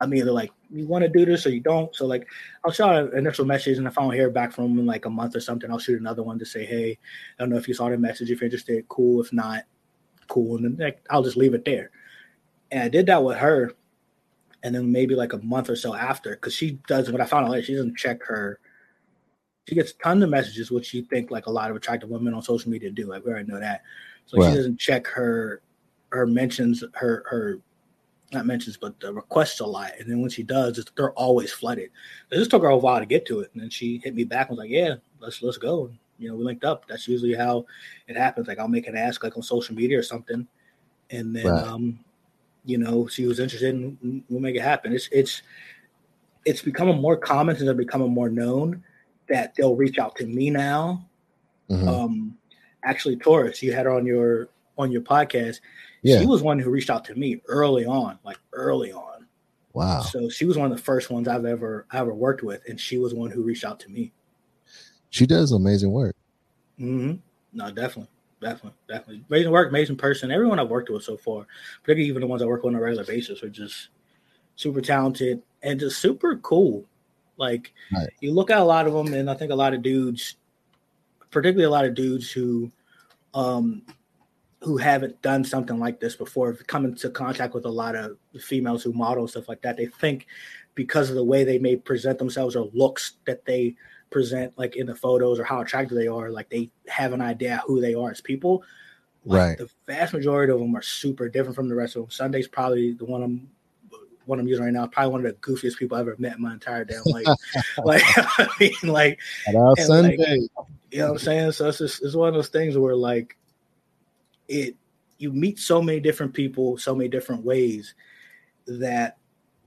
I'm either like you want to do this or you don't. So like I'll shoot an initial message and if I don't hear back from them in like a month or something, I'll shoot another one to say, hey, I don't know if you saw the message. If you're interested, cool. If not, cool. And then like, I'll just leave it there. And I did that with her. And then maybe like a month or so after, because she does what I found out she doesn't check her. She gets tons of messages, which you think like a lot of attractive women on social media do. Like we already know that. So she doesn't check her her mentions, her her not mentions, but the requests a lot. And then when she does, they're always flooded. It just took her a while to get to it. And then she hit me back and was like, Yeah, let's let's go. And, you know, we linked up. That's usually how it happens. Like I'll make an ask like on social media or something. And then right. um, you know, she was interested and we'll make it happen. It's it's it's becoming more common since it's becoming more known that they'll reach out to me now. Mm-hmm. Um actually Taurus, you had her on your on your podcast yeah. she was one who reached out to me early on, like early on. Wow. So she was one of the first ones I've ever I ever worked with, and she was one who reached out to me. She does amazing work. Mm-hmm. No, definitely, definitely, definitely. Amazing work, amazing person. Everyone I've worked with so far, particularly even the ones I work with on a regular basis, are just super talented and just super cool. Like right. you look at a lot of them, and I think a lot of dudes, particularly a lot of dudes who um who haven't done something like this before come into contact with a lot of females who model stuff like that they think because of the way they may present themselves or looks that they present like in the photos or how attractive they are like they have an idea who they are as people like, right the vast majority of them are super different from the rest of them sunday's probably the one i'm one I'm using right now, probably one of the goofiest people I've ever met in my entire damn life. [laughs] like, [laughs] I mean, like, Sunday. Like, you know what I'm saying? So it's just, it's one of those things where like it you meet so many different people so many different ways that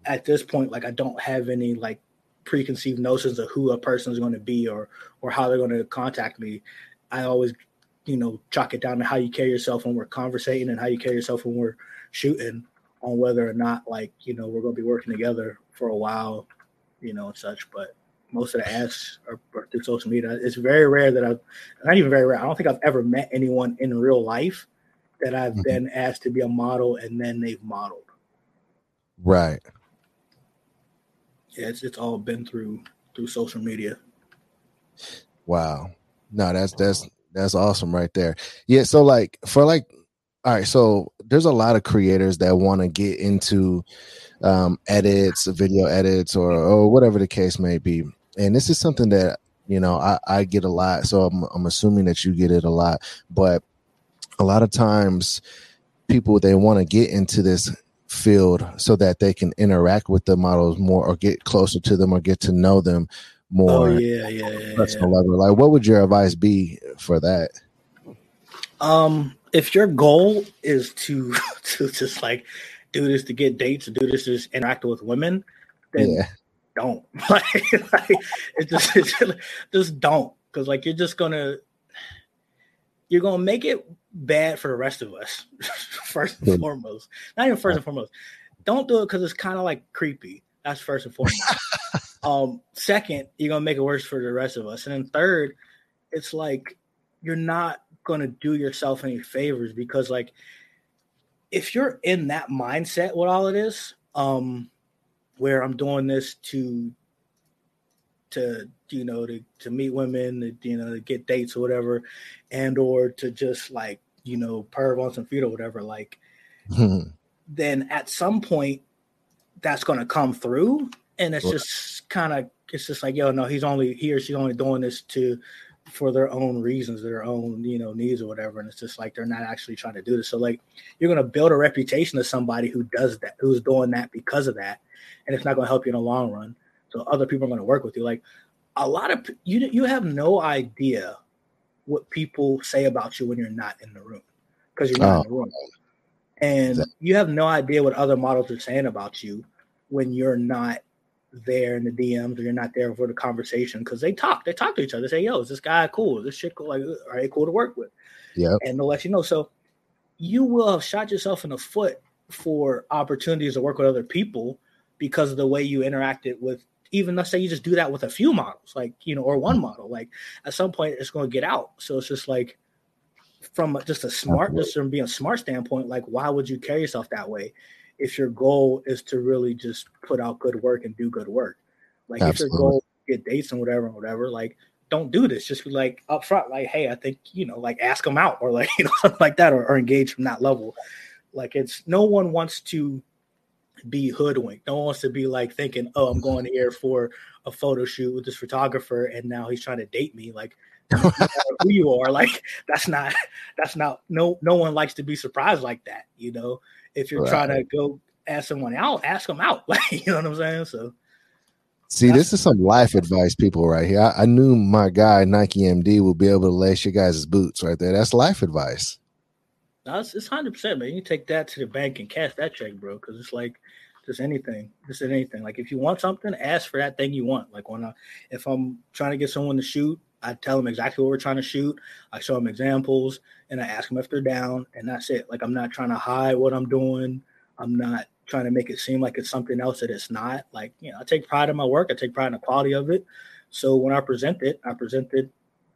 at this point like i don't have any like preconceived notions of who a person is going to be or or how they're going to contact me. I always, you know, chalk it down to how you carry yourself when we're conversating and how you carry yourself when we're shooting on whether or not like you know we're going to be working together for a while, you know, and such. But most of the ads are, are through social media. It's very rare that I've not even very rare. I don't think I've ever met anyone in real life that I've mm-hmm. been asked to be a model and then they've modeled. Right. Yeah, it's it's all been through through social media. Wow. No, that's that's that's awesome right there. Yeah, so like for like all right, so there's a lot of creators that want to get into um edits, video edits or or whatever the case may be. And this is something that you know I, I get a lot so I'm, I'm assuming that you get it a lot but a lot of times people they want to get into this field so that they can interact with the models more or get closer to them or get to know them more oh, yeah, yeah, yeah, personal yeah. level. Like what would your advice be for that? Um if your goal is to [laughs] to just like do this to get dates, do this to just interact with women, then yeah. don't. [laughs] like, like it just, [laughs] it's just just don't. Cause like you're just gonna you're gonna make it bad for the rest of us. [laughs] first and foremost, not even first and foremost. Don't do it because it's kind of like creepy. That's first and foremost. [laughs] um, second, you're gonna make it worse for the rest of us, and then third, it's like you're not gonna do yourself any favors because like if you're in that mindset with all of this, um, where I'm doing this to to you know to to meet women, to, you know to get dates or whatever, and or to just like you know perv on some feet or whatever, like mm-hmm. [laughs] then at some point that's going to come through, and it's just kind of it's just like yo no he's only he or she's only doing this to for their own reasons, their own you know needs or whatever, and it's just like they're not actually trying to do this. So like you're gonna build a reputation of somebody who does that, who's doing that because of that, and it's not gonna help you in the long run. So other people are gonna work with you. Like a lot of you you have no idea what people say about you when you're not in the room because you're not oh. in the room, and you have no idea what other models are saying about you when you're not there in the DMs or you're not there for the conversation because they talk, they talk to each other. They say, "Yo, is this guy cool? Is this shit cool? Like, are they cool to work with?" Yeah, and they'll let you know. So you will have shot yourself in the foot for opportunities to work with other people because of the way you interacted with even let's say you just do that with a few models, like you know, or one mm-hmm. model, like at some point it's going to get out. So it's just like from just a smart, just from being a smart standpoint, like why would you carry yourself that way if your goal is to really just put out good work and do good work? Like Absolutely. if your goal is to get dates and whatever and whatever, like don't do this. Just be like upfront, like, hey, I think you know, like ask them out or like [laughs] you know something like that, or, or engage from that level. Like it's no one wants to be hoodwinked. No one wants to be like thinking, "Oh, I'm going here for a photo shoot with this photographer, and now he's trying to date me." Like, [laughs] who you are? Like, that's not. That's not. No, no one likes to be surprised like that. You know, if you're right. trying to go ask someone out, ask them out. [laughs] Like, you know what I'm saying? So. See, this is some life advice, people, right here. I, I, knew my guy Nike MD would be able to lace your guys' boots right there. That's life advice. No, it's, it's 100%, man. You take that to the bank and cash that check, bro, because it's like just anything, just anything. Like if you want something, ask for that thing you want. Like when I, if I'm trying to get someone to shoot, I tell them exactly what we're trying to shoot. I show them examples and I ask them if they're down, and that's it. Like I'm not trying to hide what I'm doing. I'm not trying to make it seem like it's something else that it's not. Like you know, I take pride in my work. I take pride in the quality of it. So when I present it, I present it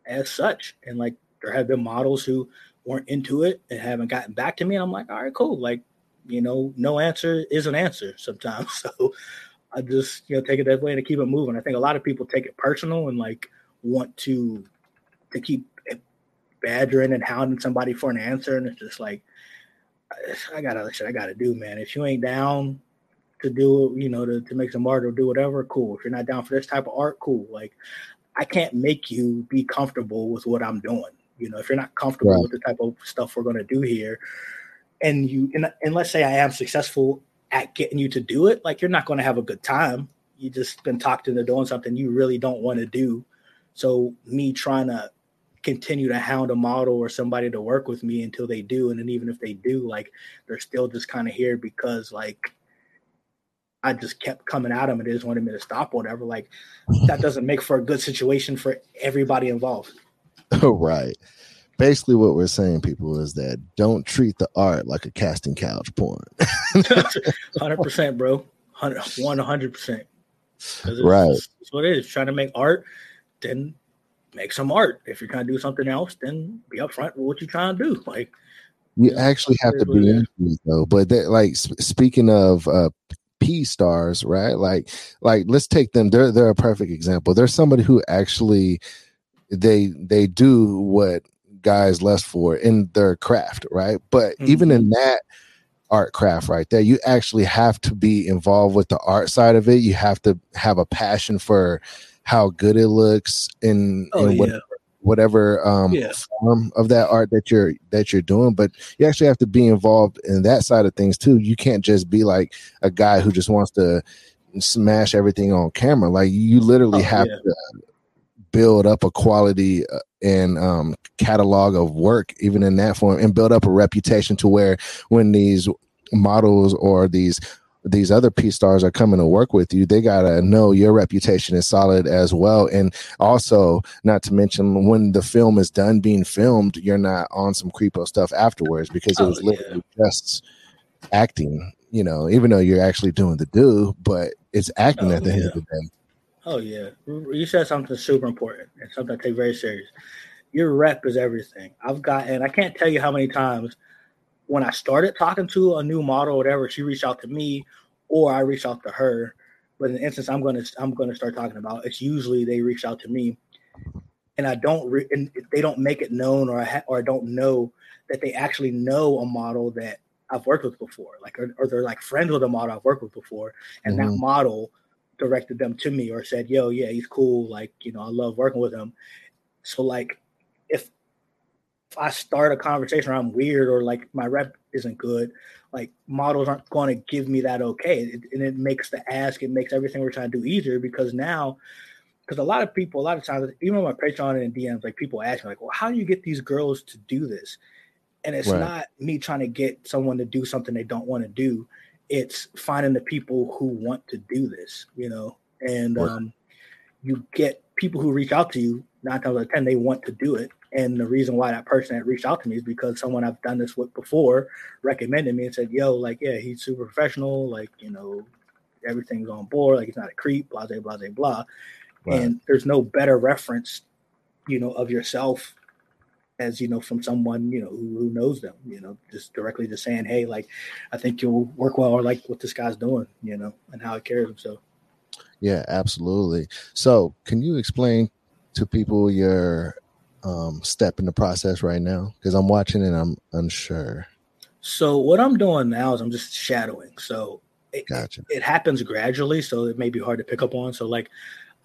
as such. And like there have been models who weren't into it and haven't gotten back to me. And I'm like, all right, cool. Like you know, no answer is an answer sometimes. [laughs] So I just, you know, take it that way and keep it moving. I think a lot of people take it personal and like want to to keep badgering and hounding somebody for an answer. And it's just like, I gotta shit I gotta do, man. If you ain't down to do it, you know, to, to make some art or do whatever, cool. If you're not down for this type of art, cool. Like I can't make you be comfortable with what I'm doing. You know, if you're not comfortable right. with the type of stuff we're gonna do here, and you and, and let's say I am successful at getting you to do it, like you're not going to have a good time. You just been talked into doing something you really don't want to do. So me trying to continue to hound a model or somebody to work with me until they do, and then even if they do, like they're still just kind of here because like I just kept coming at them and they just wanted me to stop or whatever. Like that doesn't make for a good situation for everybody involved. [laughs] right. Basically, what we're saying, people, is that don't treat the art like a casting couch porn. [laughs] [laughs] Hundred percent, bro. One hundred percent. Right. That's what it is. Trying to make art, then make some art. If you're trying to do something else, then be upfront with what you're trying to do. Like you actually have to be into it though. But that, like speaking of uh, P stars, right? Like, like let's take them. They're they're a perfect example. They're somebody who actually they they do what guys less for in their craft, right? But mm-hmm. even in that art craft right there, you actually have to be involved with the art side of it. You have to have a passion for how good it looks in, oh, in whatever, yeah. whatever um, yeah. form of that art that you're that you're doing. But you actually have to be involved in that side of things too. You can't just be like a guy who just wants to smash everything on camera. Like you literally oh, have yeah. to build up a quality uh, and um, catalog of work, even in that form, and build up a reputation to where when these models or these these other P stars are coming to work with you, they gotta know your reputation is solid as well. And also, not to mention when the film is done being filmed, you're not on some creepo stuff afterwards because it oh, was literally yeah. just acting, you know, even though you're actually doing the do, but it's acting oh, at the yeah. end of the day. Oh yeah. You said something super important and something I take very serious. Your rep is everything. I've got and I can't tell you how many times when I started talking to a new model or whatever, she reached out to me or I reached out to her. But in the instance I'm gonna I'm gonna start talking about, it's usually they reach out to me, and I don't re- and they don't make it known or I ha- or I don't know that they actually know a model that I've worked with before, like or, or they're like friends with a model I've worked with before, and mm-hmm. that model directed them to me or said, "Yo, yeah, he's cool. Like you know, I love working with him." So like if if I start a conversation or I'm weird or like my rep isn't good, like models aren't going to give me that okay. It, and it makes the ask, it makes everything we're trying to do easier because now, because a lot of people, a lot of times, even on my Patreon and DMs, like people ask me, like, well, how do you get these girls to do this? And it's right. not me trying to get someone to do something they don't want to do. It's finding the people who want to do this, you know, and um, you get people who reach out to you nine times out of ten, they want to do it. And the reason why that person had reached out to me is because someone I've done this with before recommended me and said, "Yo, like, yeah, he's super professional. Like, you know, everything's on board. Like, he's not a creep. Blah, blah, blah, blah." Right. And there's no better reference, you know, of yourself as you know from someone you know who, who knows them. You know, just directly just saying, "Hey, like, I think you'll work well, or like what this guy's doing, you know, and how he carries himself." Yeah, absolutely. So, can you explain to people your um, step in the process right now? Because I'm watching and I'm unsure. So what I'm doing now is I'm just shadowing. So it, gotcha. it, it happens gradually, so it may be hard to pick up on. So like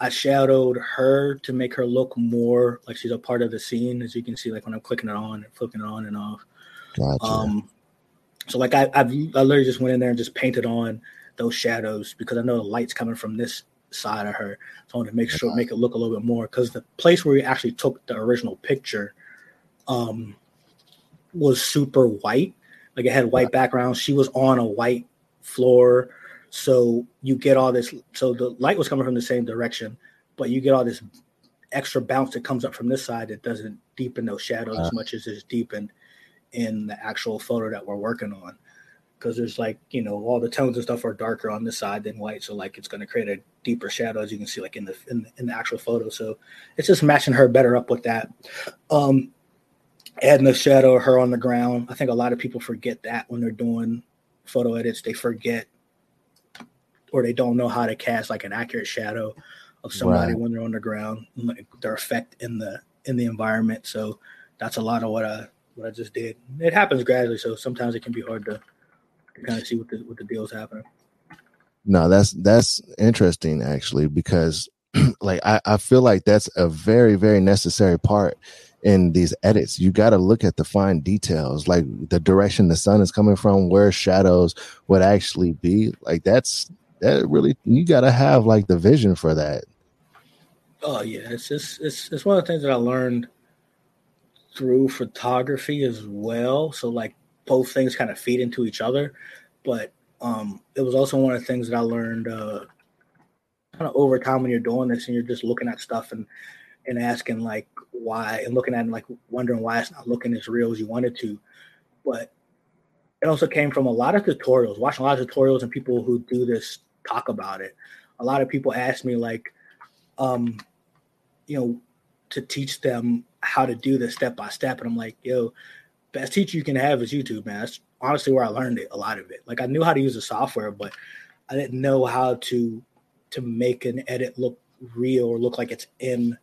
I shadowed her to make her look more like she's a part of the scene, as you can see, like when I'm clicking it on and flipping it on and off. Gotcha. Um, so like I, I've I literally just went in there and just painted on those shadows because I know the light's coming from this side of her. So I wanted to make sure make it look a little bit more because the place where we actually took the original picture um was super white. Like it had white background. She was on a white floor. So you get all this so the light was coming from the same direction, but you get all this extra bounce that comes up from this side that doesn't deepen those shadows uh, as much as it's deepened in the actual photo that we're working on. Because there's like you know all the tones and stuff are darker on this side than white so like it's going to create a deeper shadow as you can see like in the, in the in the actual photo. So it's just matching her better up with that. Um adding the shadow of her on the ground. I think a lot of people forget that when they're doing photo edits they forget or they don't know how to cast like an accurate shadow of somebody right. when they're on the ground like their effect in the in the environment so that's a lot of what i what i just did it happens gradually so sometimes it can be hard to to kind of see what the what the deal's happening. No, that's that's interesting actually because [clears throat] like I, I feel like that's a very very necessary part in these edits. You got to look at the fine details, like the direction the sun is coming from, where shadows would actually be. Like that's that really you got to have like the vision for that. Oh yeah, it's just it's it's one of the things that I learned through photography as well. So like both things kind of feed into each other. But um, it was also one of the things that I learned uh, kind of over time when you're doing this and you're just looking at stuff and and asking like why and looking at it like wondering why it's not looking as real as you wanted to. But it also came from a lot of tutorials, watching a lot of tutorials and people who do this talk about it. A lot of people ask me like, um, you know, to teach them how to do this step by step, and I'm like, yo, best teacher you can have is YouTube, man. That's honestly where I learned it, a lot of it. Like I knew how to use the software, but I didn't know how to to make an edit look real or look like it's in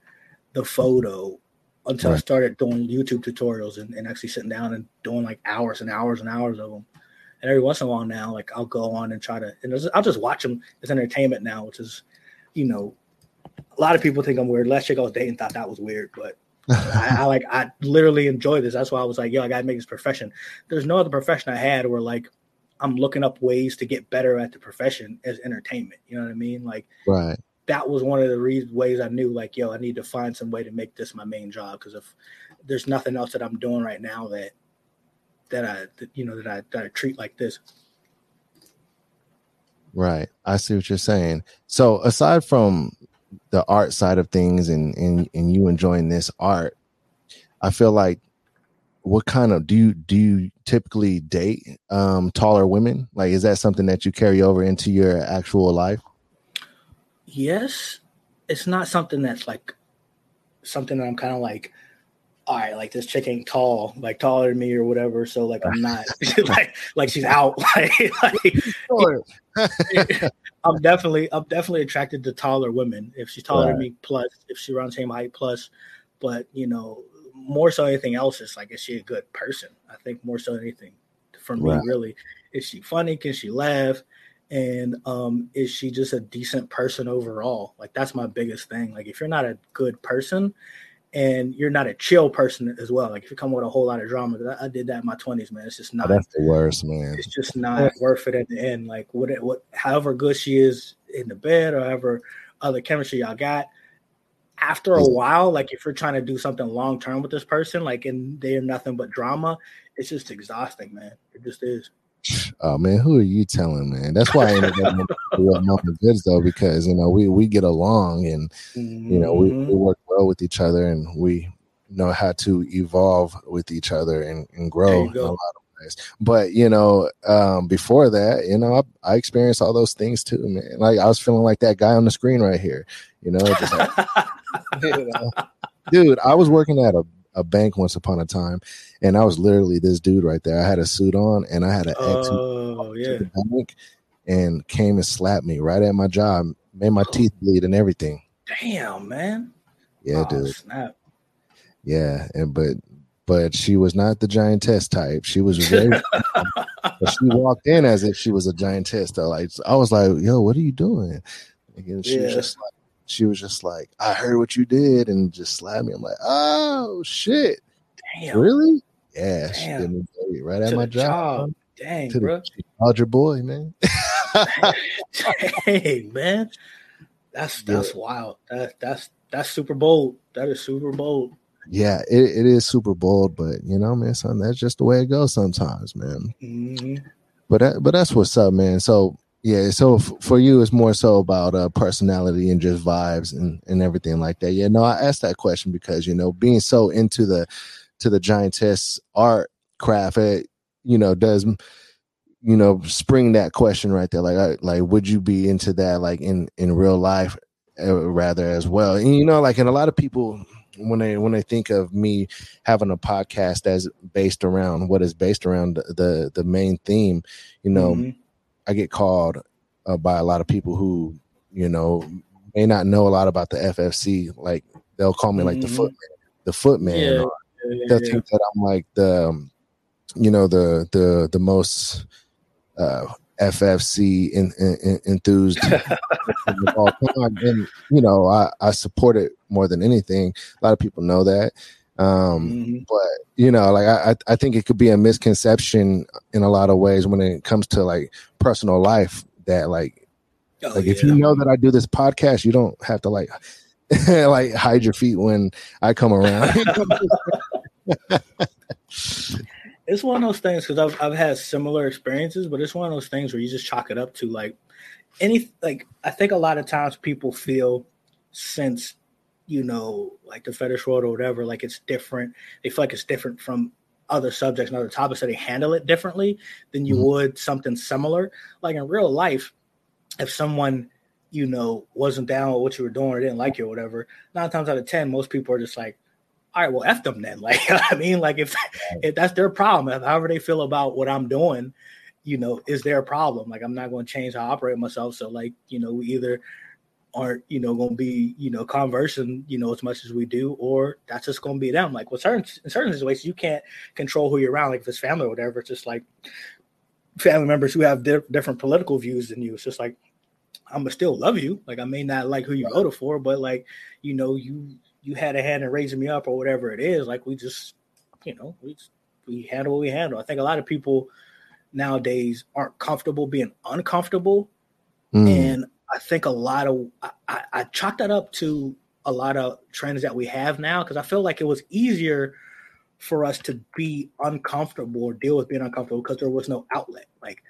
the photo until right. I started doing YouTube tutorials and, and actually sitting down and doing like hours and hours and hours of them. And every once in a while now, like I'll go on and try to, and I'll just watch them as entertainment now, which is, you know, a lot of people think I'm weird. Last chick I was dating thought that was weird, but I, I, like I literally enjoy this. That's why I was like, yo, I gotta make this profession. There's no other profession I had where like I'm looking up ways to get better at the profession as entertainment. You know what I mean? Like, right. That was one of the re- ways I knew, like, yo, I need to find some way to make this my main job because if there's nothing else that I'm doing right now that that I, that, you know, that I that I treat like this. Right. I see what you're saying. So aside from the art side of things and and and you enjoying this art, I feel like what kind of do you do you typically date um taller women like is that something that you carry over into your actual life yes it's not something that's like something that i'm kind of like all right like this chick ain't tall like taller than me or whatever so like i'm not [laughs] like like she's out [laughs] like, like [laughs] i'm definitely i'm definitely attracted to taller women if she's taller right. than me plus if she runs same height plus but you know more so anything else, it's like, is she a good person? I think more so anything for me, right. really. Is she funny? Can she laugh? And um, is she just a decent person overall? Like that's my biggest thing. Like if you're not a good person and you're not a chill person as well, like if you come with a whole lot of drama, I, I did that in my twenties, man. It's just oh, not. Oh, that's the worst, man. It's just not worth it at the end. Like what, what, however good she is in the bed, or however other chemistry y'all got, after a while, like if you're trying to do something long term with this person, like and they're nothing but drama, it's just exhausting, man. It just is. Oh man, who are you telling, man? That's why I ended up [laughs] with goods though, because you know we we get along and you know we, we mm-hmm. work well with each other and we know how to evolve with each other and, and grow a lot of ways. But you know, um, before that, you know, I, I, experienced all those things too, man. Like I was feeling like that guy on the screen right here. You know, just like, you [laughs] know? [laughs] dude, I was working at a, a bank once upon a time, and I was literally this dude right there. I had a suit on, and I had an ex oh, yeah. bank, and came and slapped me right at my job, made my teeth oh. bleed and everything. Damn, man. Yeah, oh, dude. Snap. Yeah, and but but she was not the giantess type. She was very. [laughs] but she walked in as if she was a giantess. Though, like I was like, "Yo, what are you doing?" And she yeah. was just like, she was just like, I heard what you did and just slapped me. I'm like, oh shit. Damn. Really? Yeah, Damn. she did me right at my job. job. Dang, to bro. Your boy, man. [laughs] Dang, man. That's that's yeah. wild. That that's that's super bold. That is super bold. Yeah, it, it is super bold, but you know, man, son, that's just the way it goes sometimes, man. Mm-hmm. But that, but that's what's up, man. So yeah, so f- for you, it's more so about uh, personality and just vibes and, and everything like that. Yeah, no, I asked that question because you know being so into the to the giantess art craft, it you know does you know spring that question right there. Like, I, like would you be into that like in in real life uh, rather as well? And you know, like, and a lot of people when they when they think of me having a podcast that's based around what is based around the the, the main theme, you know. Mm-hmm I get called uh, by a lot of people who, you know, may not know a lot about the FFC. Like they'll call me like mm-hmm. the footman, the footman. Yeah, yeah, yeah, they'll think that I'm like the, um, you know, the the the most uh, FFC in, in, enthused [laughs] all time. And you know, I I support it more than anything. A lot of people know that. Um, mm-hmm. But you know, like I, I think it could be a misconception in a lot of ways when it comes to like personal life that like, oh, like yeah. if you know that I do this podcast, you don't have to like [laughs] like hide your feet when I come around. [laughs] [laughs] it's one of those things because I've I've had similar experiences, but it's one of those things where you just chalk it up to like any like I think a lot of times people feel since you know like the fetish world or whatever like it's different they feel like it's different from other subjects and other topics so they handle it differently than you mm-hmm. would something similar like in real life if someone you know wasn't down with what you were doing or didn't like you or whatever nine times out of ten most people are just like all right well f them then [laughs] like i mean like if if that's their problem if however they feel about what i'm doing you know, is their problem? Like I'm not going to change how I operate myself. So like, you know, we either aren't, you know, going to be, you know, conversing, you know, as much as we do, or that's just going to be them. Like with certain in certain situations, you can't control who you're around. Like if it's family or whatever, it's just like family members who have di- different political views than you. It's just like I'm gonna still love you. Like I may not like who you voted for, but like you know, you you had a hand in raising me up or whatever it is. Like we just, you know, we just, we handle what we handle. I think a lot of people nowadays aren't comfortable being uncomfortable. Mm. And I think a lot of I, I chalk that up to a lot of trends that we have now because I feel like it was easier for us to be uncomfortable or deal with being uncomfortable because there was no outlet. Like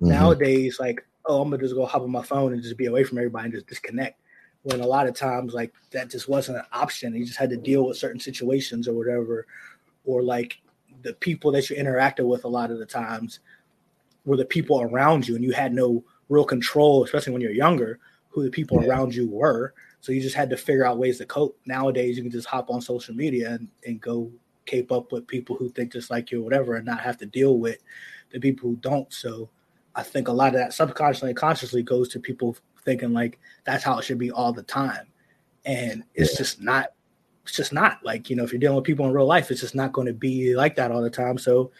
mm-hmm. nowadays, like, oh, I'm gonna just go hop on my phone and just be away from everybody and just disconnect. When a lot of times, like that just wasn't an option. You just had to deal with certain situations or whatever, or like the people that you interacted with a lot of the times were the people around you, and you had no real control, especially when you're younger, who the people yeah. around you were. So you just had to figure out ways to cope. Nowadays, you can just hop on social media and, and go cape up with people who think just like you or whatever, and not have to deal with the people who don't. So I think a lot of that subconsciously and consciously goes to people thinking like that's how it should be all the time. And it's yeah. just not it's just not like, you know, if you're dealing with people in real life, it's just not going to be like that all the time. So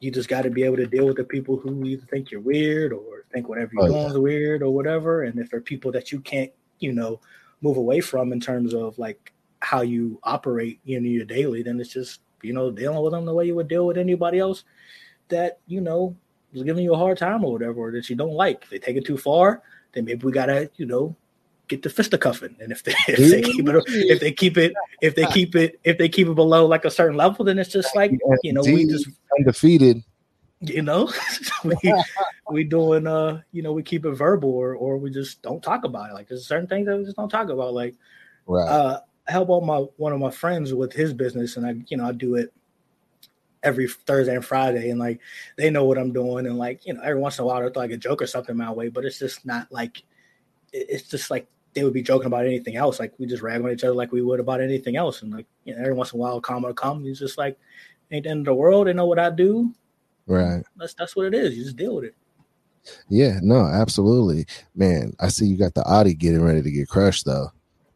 you just got to be able to deal with the people who either think you're weird or think whatever you're oh, doing yeah. is weird or whatever. And if there are people that you can't, you know, move away from in terms of like how you operate in your daily, then it's just, you know, dealing with them the way you would deal with anybody else that, you know, is giving you a hard time or whatever, or that you don't like. If they take it too far, then maybe we gotta, you know, get the fisticuffing. And if they [laughs] if they keep it if they keep it if they keep it if they keep it below like a certain level, then it's just like you know we just undefeated. You know, [laughs] we [laughs] we doing uh you know we keep it verbal or or we just don't talk about it. Like there's certain things that we just don't talk about. Like right. uh I help out my one of my friends with his business, and I you know I do it every Thursday and Friday, and like they know what I'm doing, and like you know every once in a while they'll throw like a joke or something my way, but it's just not like it's just like they would be joking about anything else. Like we just rag on each other like we would about anything else. And like you know, every once in a while, a comment will come. He's just like, ain't the end of the world. They know what I do. Right. That's that's what it is. You just deal with it. Yeah. No. Absolutely, man. I see you got the Audi getting ready to get crushed though.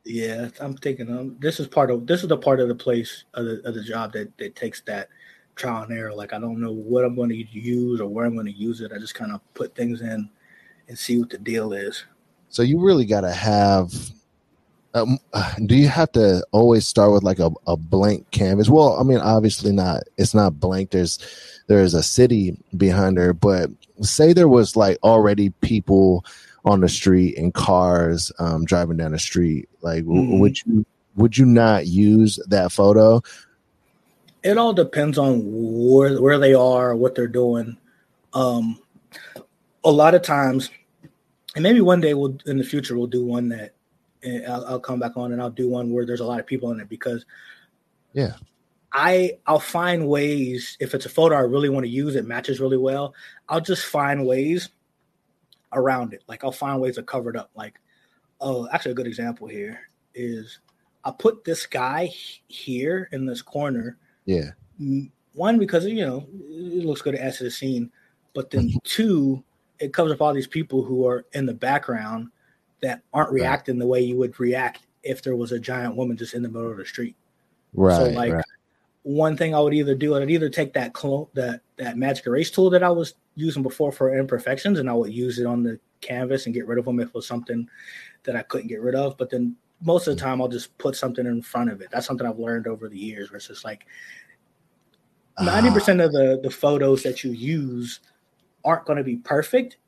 Yeah, I'm thinking. Um, this is part of this is the part of the place of the, of the job that that takes that trial and error. Like I don't know what I'm going to use or where I'm going to use it. I just kind of put things in and see what the deal is. So you really got to have. Um, [sighs] do you have to always start with like a, a blank canvas? Well, I mean, obviously not. It's not blank. There's there's a city behind her, but say there was like already people on the street and cars um, driving down the street. Like, mm-hmm. would you would you not use that photo? It all depends on where where they are, what they're doing. Um, a lot of times and maybe one day we'll in the future we'll do one that I'll, I'll, come back on and I'll do one where there's a lot of people in it because yeah. I I'll find ways if it's a photo I really want to use it matches really well I'll just find ways around it. Like I'll find ways to cover it up. Like oh actually a good example here is I put this guy here in this corner. Yeah. One because you know it looks good to add to the scene but then mm-hmm. two it covers up all these people who are in the background that aren't reacting the way you would react if there was a giant woman just in the middle of the street. Right. So like right. one thing I would either do, I'd either take that clone that that magic erase tool that I was using before for imperfections, and I would use it on the canvas and get rid of them if it was something that I couldn't get rid of. But then most of the time, I'll just put something in front of it. That's something I've learned over the years, where it's just like ninety percent ah. of the the photos that you use aren't going to be perfect.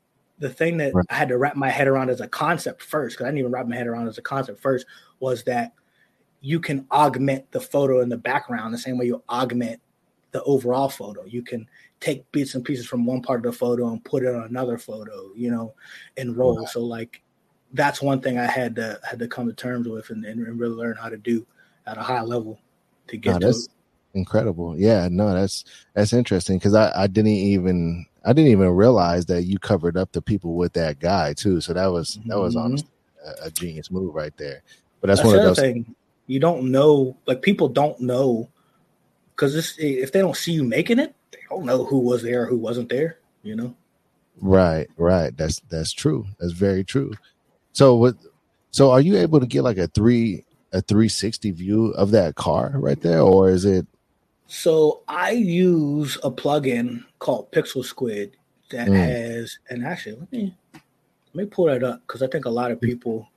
The thing that right. I had to wrap my head around as a concept first, because I didn't even wrap my head around as a concept first, was that you can augment the photo in the background the same way you augment the overall photo. You can take bits and pieces from one part of the photo and put it on another photo, you know, and roll. Right. So like that's one thing I had to had to come to terms with and, and really learn how to do at a high level to get no, that's incredible. Yeah, no, that's that's interesting because I, I didn't even I didn't even realize that you covered up the people with that guy too. So that was that was mm-hmm. honestly a, a, genius move right there. But that's, that's one of those things you don't know like people don't know because if they don't see you making it, they don't know who was there, who wasn't there. You know. Right, right. That's that's true. That's very true. So what? So are you able to get like a three a three sixty view of that car right there, or is it? So I use a plugin called Pixel Squid that mm. has, and actually let me let me pull that up because I think a lot of people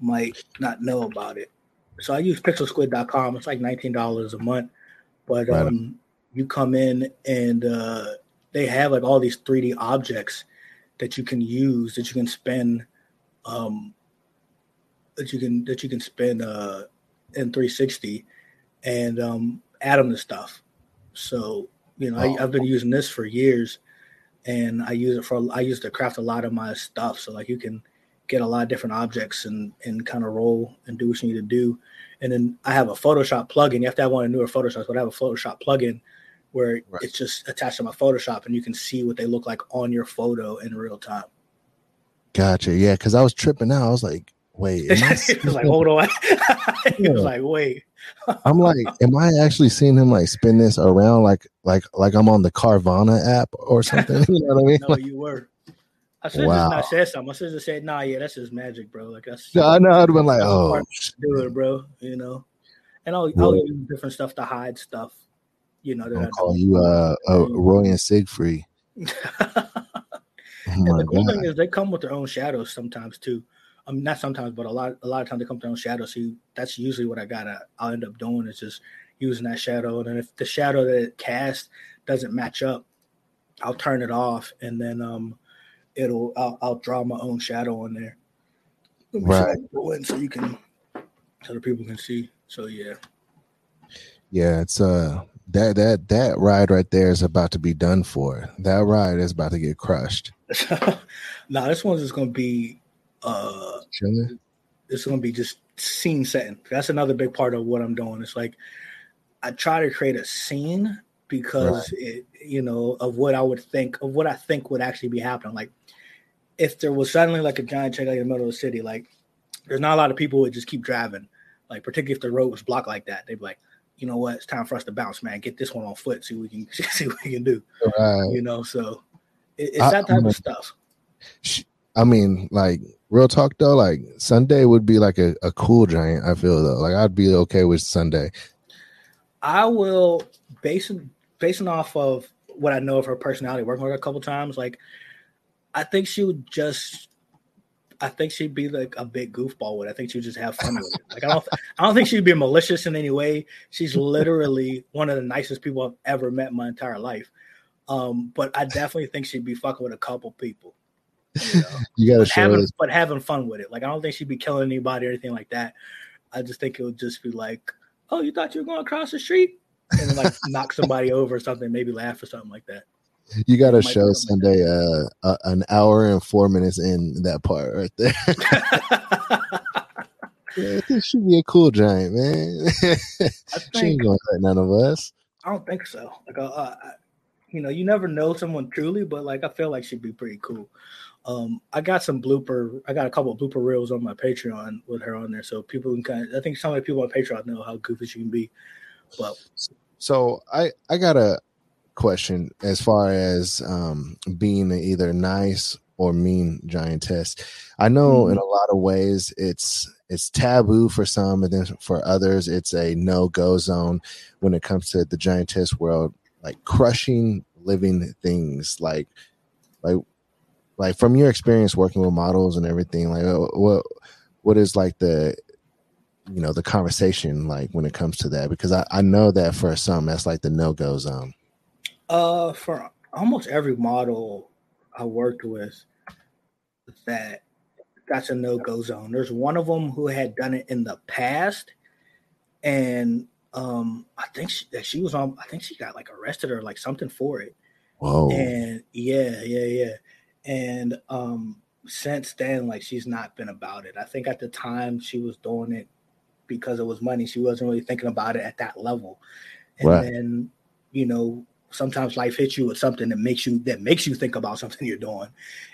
might not know about it. So I use pixelsquid.com. It's like $19 a month. But right. um, you come in and uh, they have like all these 3D objects that you can use that you can spend um, that you can that you can spend uh, in 360 and um, add them to stuff. So you know, oh. I, have been using this for years, and I use it for I use to craft a lot of my stuff. So like you can get a lot of different objects and and kind of roll and do what you need to do. And then I have a Photoshop plugin. You have to have one of newer Photoshop, but I have a Photoshop plugin where right. it's just attached to my Photoshop and you can see what they look like on your photo in real time. Gotcha. Yeah, because I was tripping out. I was like, wait. [laughs] it was like, hold on. [laughs] it was like, wait. I'm like, [laughs] am I actually seeing him like spin this around like like like I'm on the Carvana app or something? You know what I mean? no, you were. I should wow. just not said something. I should have said, "Nah, yeah, that's just magic, bro." Like that's. No, I know. I'd have been like, "Oh, do it, bro." You know, and I'll, I'll use different stuff to hide stuff. You know, that I'll call you uh, uh, Roy and Siegfried. Oh and the cool God. thing is, they come with their own shadows sometimes too. I mean, not sometimes, but a lot, a lot of times they come down shadows. So you, that's usually what I gotta. I'll end up doing is just using that shadow, and then if the shadow that it cast doesn't match up, I'll turn it off, and then um it'll I'll, I'll draw my own shadow on there. Right. So you can so the people can see. So yeah. Yeah, it's uh that that that ride right there is about to be done for. That ride is about to get crushed. [laughs] nah, this one's just gonna be uh Chilling. it's gonna be just scene setting. That's another big part of what I'm doing. It's like I try to create a scene because right. it, you know of what I would think of what I think would actually be happening. Like if there was suddenly like a giant check like in the middle of the city, like there's not a lot of people would just keep driving. Like particularly if the road was blocked like that, they'd be like, you know what, it's time for us to bounce, man. Get this one on foot, see what we can [laughs] see what we can do. Right. You know, so it, it's I, that type I mean, of stuff. I mean, like real talk though, like Sunday would be like a, a cool giant. I feel though, like I'd be okay with Sunday. I will basing basing off of what I know of her personality, working with her a couple times, like I think she would just. I think she'd be like a big goofball with. It. I think she would just have fun with it. Like I don't, I don't think she'd be malicious in any way. She's literally one of the nicest people I've ever met in my entire life. Um, but I definitely think she'd be fucking with a couple people. You, know? [laughs] you gotta but show having, but having fun with it. Like I don't think she'd be killing anybody or anything like that. I just think it would just be like, oh, you thought you were going across the street, and like [laughs] knock somebody over or something, maybe laugh or something like that. You got to show Sunday uh, uh, an hour and four minutes in that part right there. [laughs] yeah, this should be a cool giant, man. Think, she ain't gonna hurt none of us. I don't think so. Like, uh, uh you know, you never know someone truly, but like, I feel like she'd be pretty cool. Um, I got some blooper. I got a couple of blooper reels on my Patreon with her on there, so people can kind of. I think some of the people on Patreon know how goofy she can be. But so I I got a question as far as um, being either nice or mean giantess. I know mm-hmm. in a lot of ways it's it's taboo for some, and then for others it's a no go zone when it comes to the giantess world, like crushing living things, like like like from your experience working with models and everything. Like what what is like the you know the conversation like when it comes to that because I, I know that for some that's like the no go zone. Uh, for almost every model I worked with, that that's a no go zone. There's one of them who had done it in the past, and um, I think she, that she was on. I think she got like arrested or like something for it. Whoa. And yeah, yeah, yeah. And um, since then, like she's not been about it. I think at the time she was doing it because it was money. She wasn't really thinking about it at that level. And right. then, you know, sometimes life hits you with something that makes you that makes you think about [laughs] something you're doing.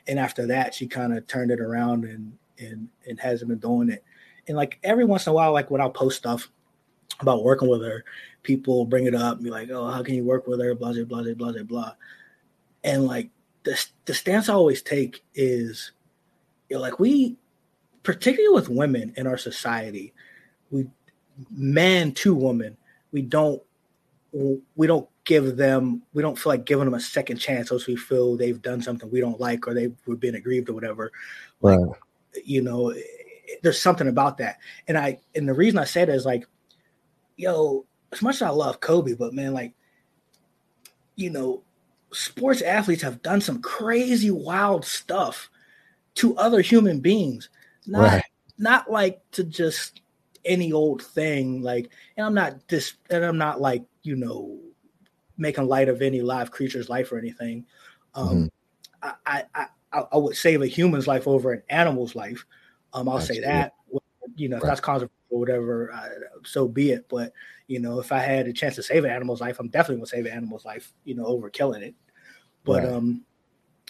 And after that, she kind of turned it around and and and hasn't been doing it. And like every once in a while, like when I'll post stuff about working with her, people bring it up and be like, "Oh, how can you work with her?" Blah blah blah blah blah blah. And like the the stance I always take is, you know, like we, particularly with women in our society, we man to woman, we don't we don't give them we don't feel like giving them a second chance unless we feel they've done something we don't like or they've been aggrieved or whatever. Like, right. you know, there's something about that. And I and the reason I say that is like, yo, as much as I love Kobe, but man, like, you know, sports athletes have done some crazy wild stuff to other human beings. Not right. not like to just any old thing. Like, and I'm not this and I'm not like, you know, making light of any live creature's life or anything. Um mm-hmm. I, I I would save a human's life over an animal's life. Um, I'll say that. You know, right. if that's controversial or whatever, uh, so be it. But you know, if I had a chance to save an animal's life, I'm definitely gonna save an animal's life. You know, over killing it. But right. um,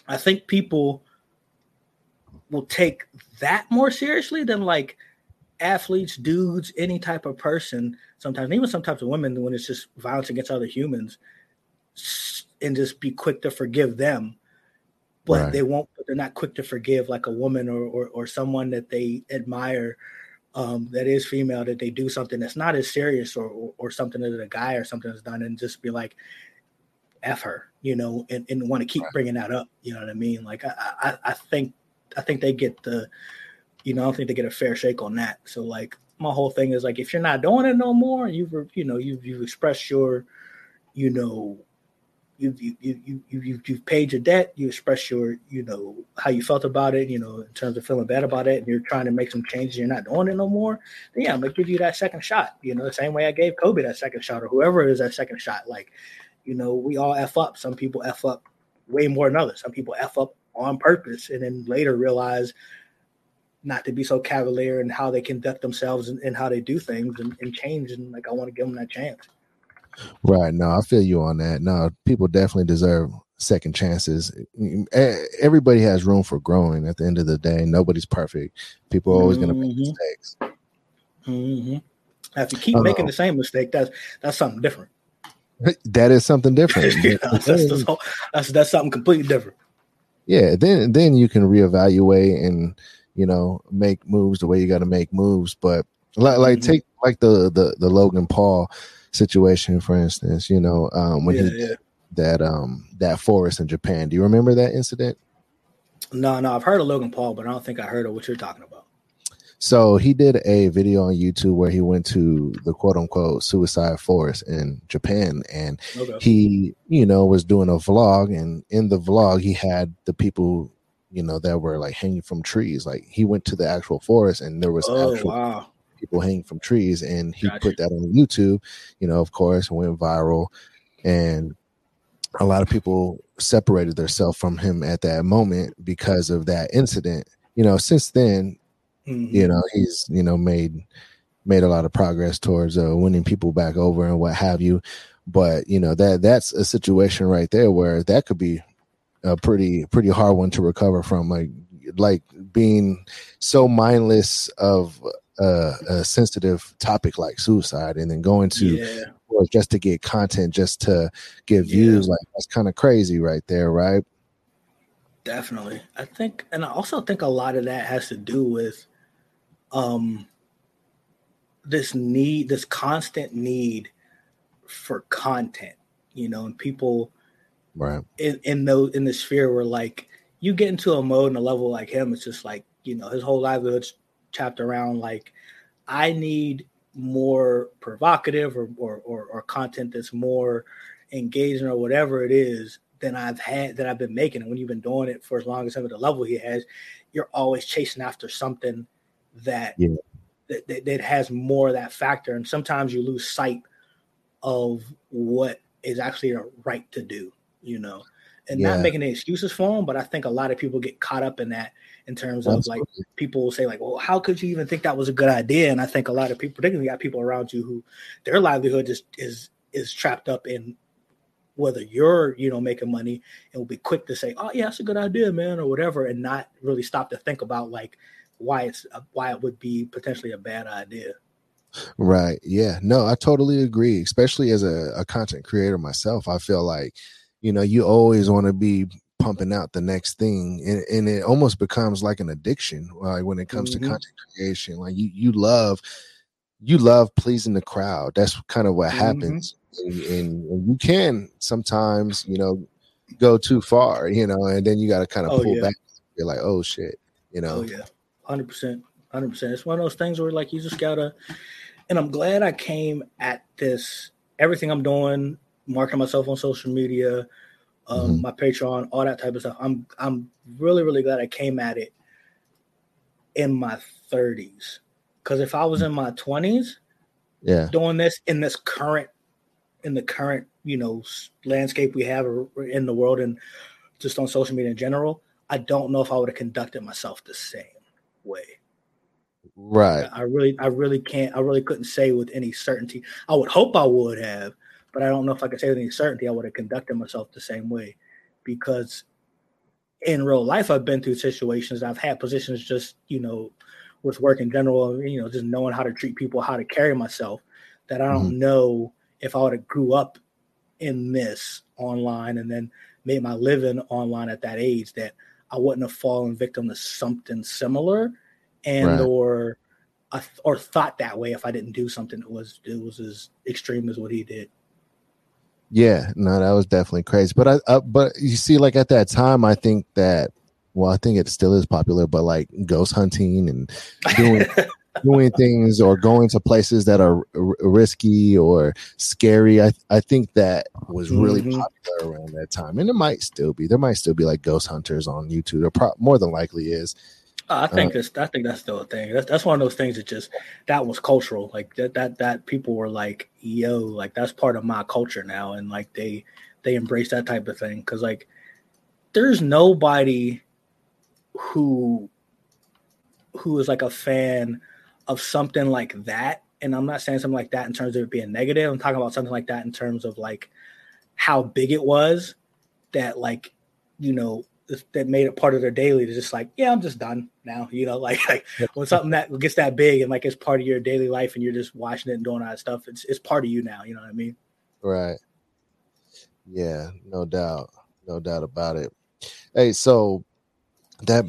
I think people will take that more seriously than like athletes, dudes, any type of person. Sometimes even some types of women when it's just violence against other humans, and just be quick to forgive them but right. they won't they're not quick to forgive like a woman or or, or someone that they admire um, that is female that they do something that's not as serious or, or, or something that a guy or something has done and just be like f her you know and, and want to keep right. bringing that up you know what i mean like I, I i think i think they get the you know i don't think they get a fair shake on that so like my whole thing is like if you're not doing it no more you've you know you've you've expressed your you know you've you you you you you've paid your debt. You express your you know how you felt about it. You know in terms of feeling bad about it, and you're trying to make some changes. You're not doing it no more. Then yeah, I'm gonna give you that second shot. You know the same way I gave Kobe that second shot, or whoever is that second shot. Like you know we all f up. Some people f up way more than others. Some people f up on purpose, and then later realize not to be so cavalier in how they conduct themselves and, and how they do things and, and change. And like I want to give them that chance. Right. No, I feel you on that. No, people definitely deserve second chances. Everybody has room for growing. At the end of the day, nobody's perfect. People are always mm-hmm. going to make mistakes. Mm-hmm. If you keep uh, making the same mistake, that's that's something different. That is something different. [laughs] yeah, that's, that's, that's, that's something completely different. Yeah. Then then you can reevaluate and you know make moves the way you got to make moves. But like, like mm-hmm. take like the the the Logan Paul situation, for instance, you know, um, when yeah, he yeah. that um that forest in Japan. Do you remember that incident? No, no, I've heard of Logan Paul, but I don't think I heard of what you're talking about. So he did a video on YouTube where he went to the quote unquote suicide forest in Japan and okay. he, you know, was doing a vlog and in the vlog he had the people, you know, that were like hanging from trees. Like he went to the actual forest and there was oh, actual wow people hanging from trees, and he put that on YouTube. You know, of course, went viral, and a lot of people separated themselves from him at that moment because of that incident. You know, since then, mm-hmm. you know, he's you know made made a lot of progress towards uh, winning people back over and what have you. But you know that that's a situation right there where that could be a pretty pretty hard one to recover from. Like like being so mindless of a, a sensitive topic like suicide and then going to yeah. just to get content just to get views yeah. like that's kind of crazy right there right definitely i think and i also think a lot of that has to do with um this need this constant need for content you know and people right in in those in the sphere where like you get into a mode and a level like him it's just like you know his whole livelihood's chopped around like I need more provocative or, or, or, or content that's more engaging or whatever it is than I've had that I've been making. And when you've been doing it for as long as I'm at the level he has, you're always chasing after something that, yeah. that, that, that has more of that factor. And sometimes you lose sight of what is actually a right to do, you know, and Yeah. not making any excuses for them. But I think a lot of people get caught up in that in terms of like people will say like, well, how could you even think that was a good idea? And I think a lot of people, particularly got people around you who their livelihood is is is trapped up in whether you're you know making money and will be quick to say, oh yeah, that's a good idea, man, or whatever, and not really stop to think about like why it's why it would be potentially a bad idea. Right. Yeah. No, I totally agree. Especially as a, a content creator myself, I feel like, you know, you always want to be pumping out the next thing and, and it almost becomes like an addiction like when it comes Mhm. to content creation like you you love you love pleasing the crowd that's kind of what Mhm. happens and, and, and you can sometimes you know go too far you know and then you got to kind of Oh, pull yeah. back you're like oh shit you know Oh yeah, hundred percent, hundred percent. It's one of those things where like you just gotta. And I'm glad I came at this. Everything I'm doing, marketing myself on social media, um, Mhm. my Patreon, all that type of stuff. I'm I'm really really glad I came at it in my 30s. Because if I was in my 20s yeah doing this in this current in the current you know landscape we have in the world and just on social media in general, I don't know if I would have conducted myself the same way. right I really, I really can't, I really couldn't say with any certainty. I would hope I would have, but I don't know if I could say with any certainty I would have conducted myself the same way because in real life I've been through situations. I've had positions just, you know, with work in general, you know, just knowing how to treat people, how to carry myself that I don't mm-hmm. know if I would have grew up in this online and then made my living online at that age that I wouldn't have fallen victim to something similar and Right. or I th- or thought that way if I didn't do something that was it was as extreme as what he did. Yeah, no, that was definitely crazy. But I, uh, but you see, like at that time, I think that, well, I think it still is popular. But like ghost hunting and doing [laughs] doing things or going to places that are r- risky or scary, I I think that was really Mhm. popular around that time, and it might still be. There might still be like ghost hunters on YouTube. There pro- more than likely is. I think that's I think that's still a thing. That's that's one of those things that just that was cultural. Like that that that people were like, yo, like that's part of my culture now, and like they they embrace that type of thing because like there's nobody who who is like a fan of something like that. And I'm not saying something like that in terms of it being negative. I'm talking about something like that in terms of like how big it was that like you know that made it part of their daily to just like yeah i'm just done now [laughs] you know like, like when something that gets that big and like it's part of your daily life and you're just watching it and doing all that stuff it's it's part of you now you know what i mean Right. Yeah, no doubt. No doubt about it. Hey, so that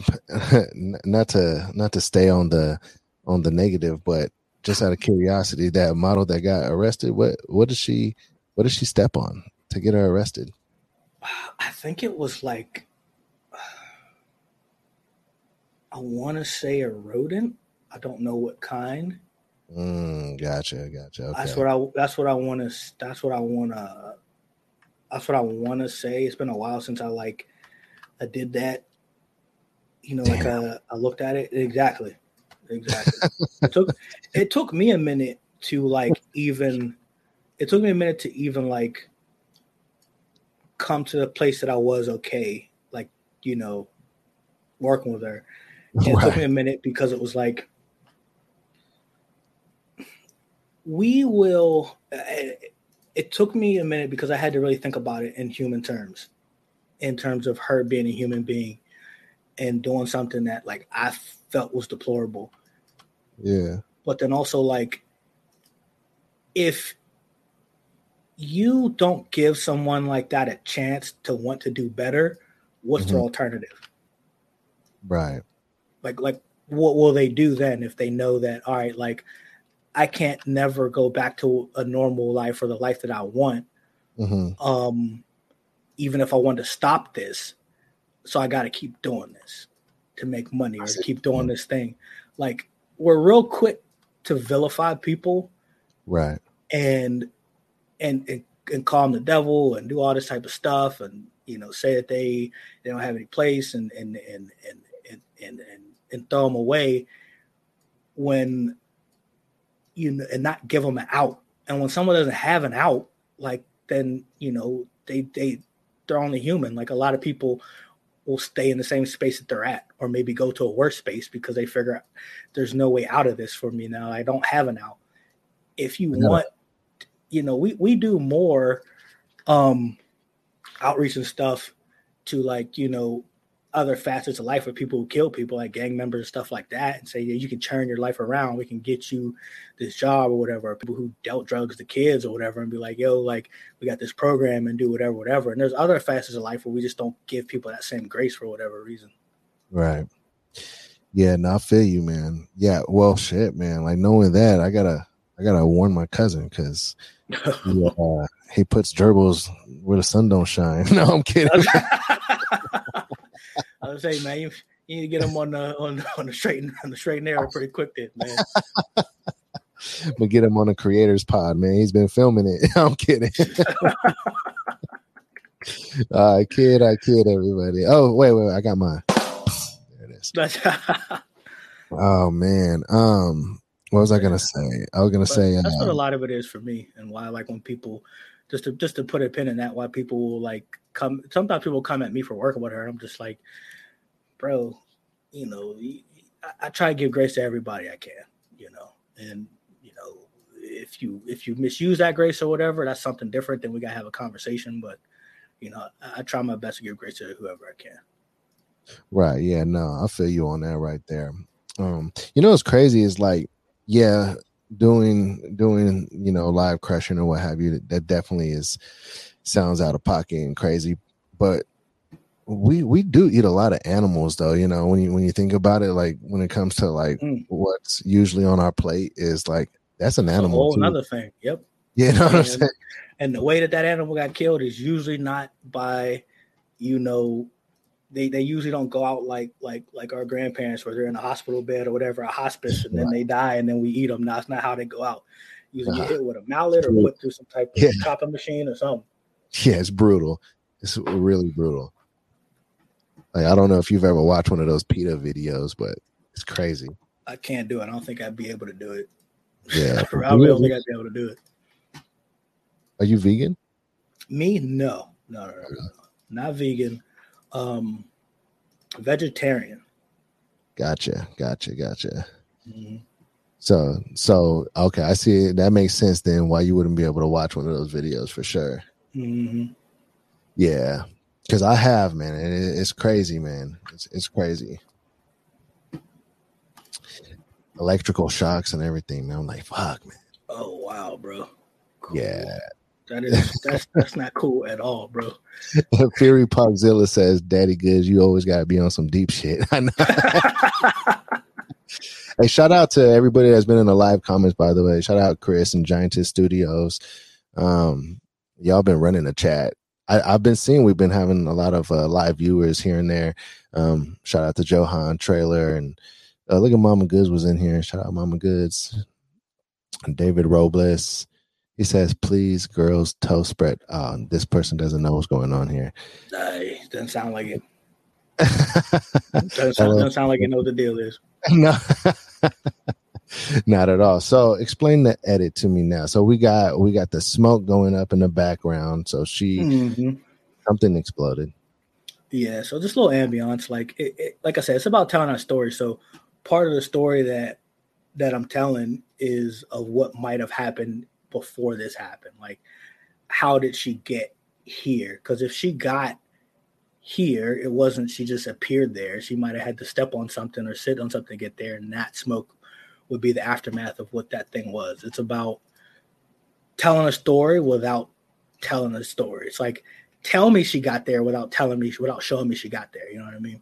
[laughs] not to not to stay on the on the negative, but just out of curiosity, that model that got arrested, what what did she what did she step on to get her arrested? i think it was like i want to say a rodent i don't know what kind Mm, gotcha, gotcha. Okay. that's what i that's what i want to that's what i want to that's what i want to say it's been a while since i like i did that you know like uh, i looked at it exactly exactly. It took it took me a minute to like even it took me a minute to even like come to the place that i was okay like you know working with her. And it took me a minute because it was like we will it, it took me a minute because i had to really think about it in human terms in terms of her being a human being and doing something that like i felt was deplorable Yeah. but then also like if you don't give someone like that a chance to want to do better what's their Mhm. alternative Right. like like what will they do then if they know that all right like i can't never go back to a normal life or the life that i want hmm um even if i want to stop this so i got to keep doing this to make money or I to see. keep doing mm. this thing like we're real quick to vilify people Right. and and and, and call them the devil and do all this type of stuff and you know say that they they don't have any place and and and and and and, and, and throw them away when you know and not give them an out And when someone doesn't have an out, like then you know they they they're only human. Like a lot of people will stay in the same space that they're at, or maybe go to a worse space because they figure out there's no way out of this for me now. I don't have an out. If you yeah. want, you know, we we do more um outreach and stuff to like you know other facets of life with people who kill people, like gang members and stuff like that, and say, yeah, you can turn your life around. We can get you this job or whatever. Or people who dealt drugs to kids or whatever, and be like, yo, like we got this program and do whatever, whatever. And there's other facets of life where we just don't give people that same grace for whatever reason. Right. Yeah, no, I feel you, man. Yeah, well, shit, man. Like knowing that, I gotta, I gotta warn my cousin because [laughs] he, uh, he puts gerbils where the sun don't shine. [laughs] no, I'm kidding. [laughs] I was saying, man, you, you, need to get him on the on, on the straight on the straight and narrow pretty quick, then, man. [laughs] but get him on the creators pod, man. He's been filming it. [laughs] I'm kidding. [laughs] I kid, I kid everybody. Oh, wait, wait, wait, I got mine. There it is. oh man. Um, what was I gonna say? I was gonna but say that's uh, what a lot of it is for me, and why I like when people just to just to put a pin in that, why people will like come. Sometimes people come at me for working with her. I'm just like, bro, you know, I, I try to give grace to everybody I can, you know, and you know, if you if you misuse that grace or whatever, that's something different. Then we gotta have a conversation. But you know, I, I try my best to give grace to whoever I can. Right. Yeah. No, I feel you on that right there. Um, you know what's crazy is like, yeah, doing doing you know live crushing or what have you. That definitely is sounds out of pocket and crazy, but we we do eat a lot of animals though you know when you when you think about it like when it comes to like mm. what's usually on our plate is like that's an animal a whole another thing. Yep. [laughs] You know what and, i'm saying? and the way that that animal got killed is usually not by you know they they usually don't go out like like like our grandparents where they're in a hospital bed or whatever a hospice and then they die and then we eat them that's not how they go out. Usually uh-huh. get hit with a mallet or put through some type of yeah. chopping machine or something. Yeah it's brutal. It's really brutal like I don't know if you've ever watched one of those PETA videos, but it's crazy. I can't do it. I don't think I'd be able to do it. Yeah, [laughs] I don't think I'd be able to do it. Are you vegan? Me, no, no, no, no, no. not vegan. Um, vegetarian. Gotcha, gotcha, gotcha. Mm-hmm. So, so okay, I see. That makes sense then. Why you wouldn't be able to watch one of those videos for sure. Mm-hmm. Yeah, because I have, man. It, it's crazy, man. It's, it's crazy. Electrical shocks and everything, man. I'm like, fuck, man. Oh wow, bro. Cool. Yeah. That is that's that's not cool at all, bro. [laughs] Fury Popzilla says, "Daddy Goodz, you always got to be on some deep shit." [laughs] I know. [laughs] hey, shout out to everybody that's been in the live comments. By the way, shout out Chris and Giantess Studios. Um, y'all been running the chat I, have been seeing we've been having a lot of uh, live viewers here and there. Um, shout out to Johan Trailer and uh, look at Mama Goods was in here. Shout out Mama Goods. And David Robles. He says, "Please, girls, toast spread." Uh, this person doesn't know what's going on here. Uh, doesn't sound like it. [laughs] doesn't, sound, doesn't sound like you know what the deal is. [laughs] No. [laughs] [laughs] Not at all. So explain the edit to me now. So we got we got the smoke going up in the background. So she mm-hmm. something exploded. Yeah. So this little ambiance, like it, it, like I said, it's about telling our story. So part of the story that that I'm telling is of what might have happened before this happened. Like, how did she get here? Because if she got here, it wasn't she just appeared there. She might have had to step on something or sit on something to get there, and that smoke would be the aftermath of what that thing was. It's about telling a story without telling a story. It's like tell me she got there without telling me without showing me she got there. You know what I mean?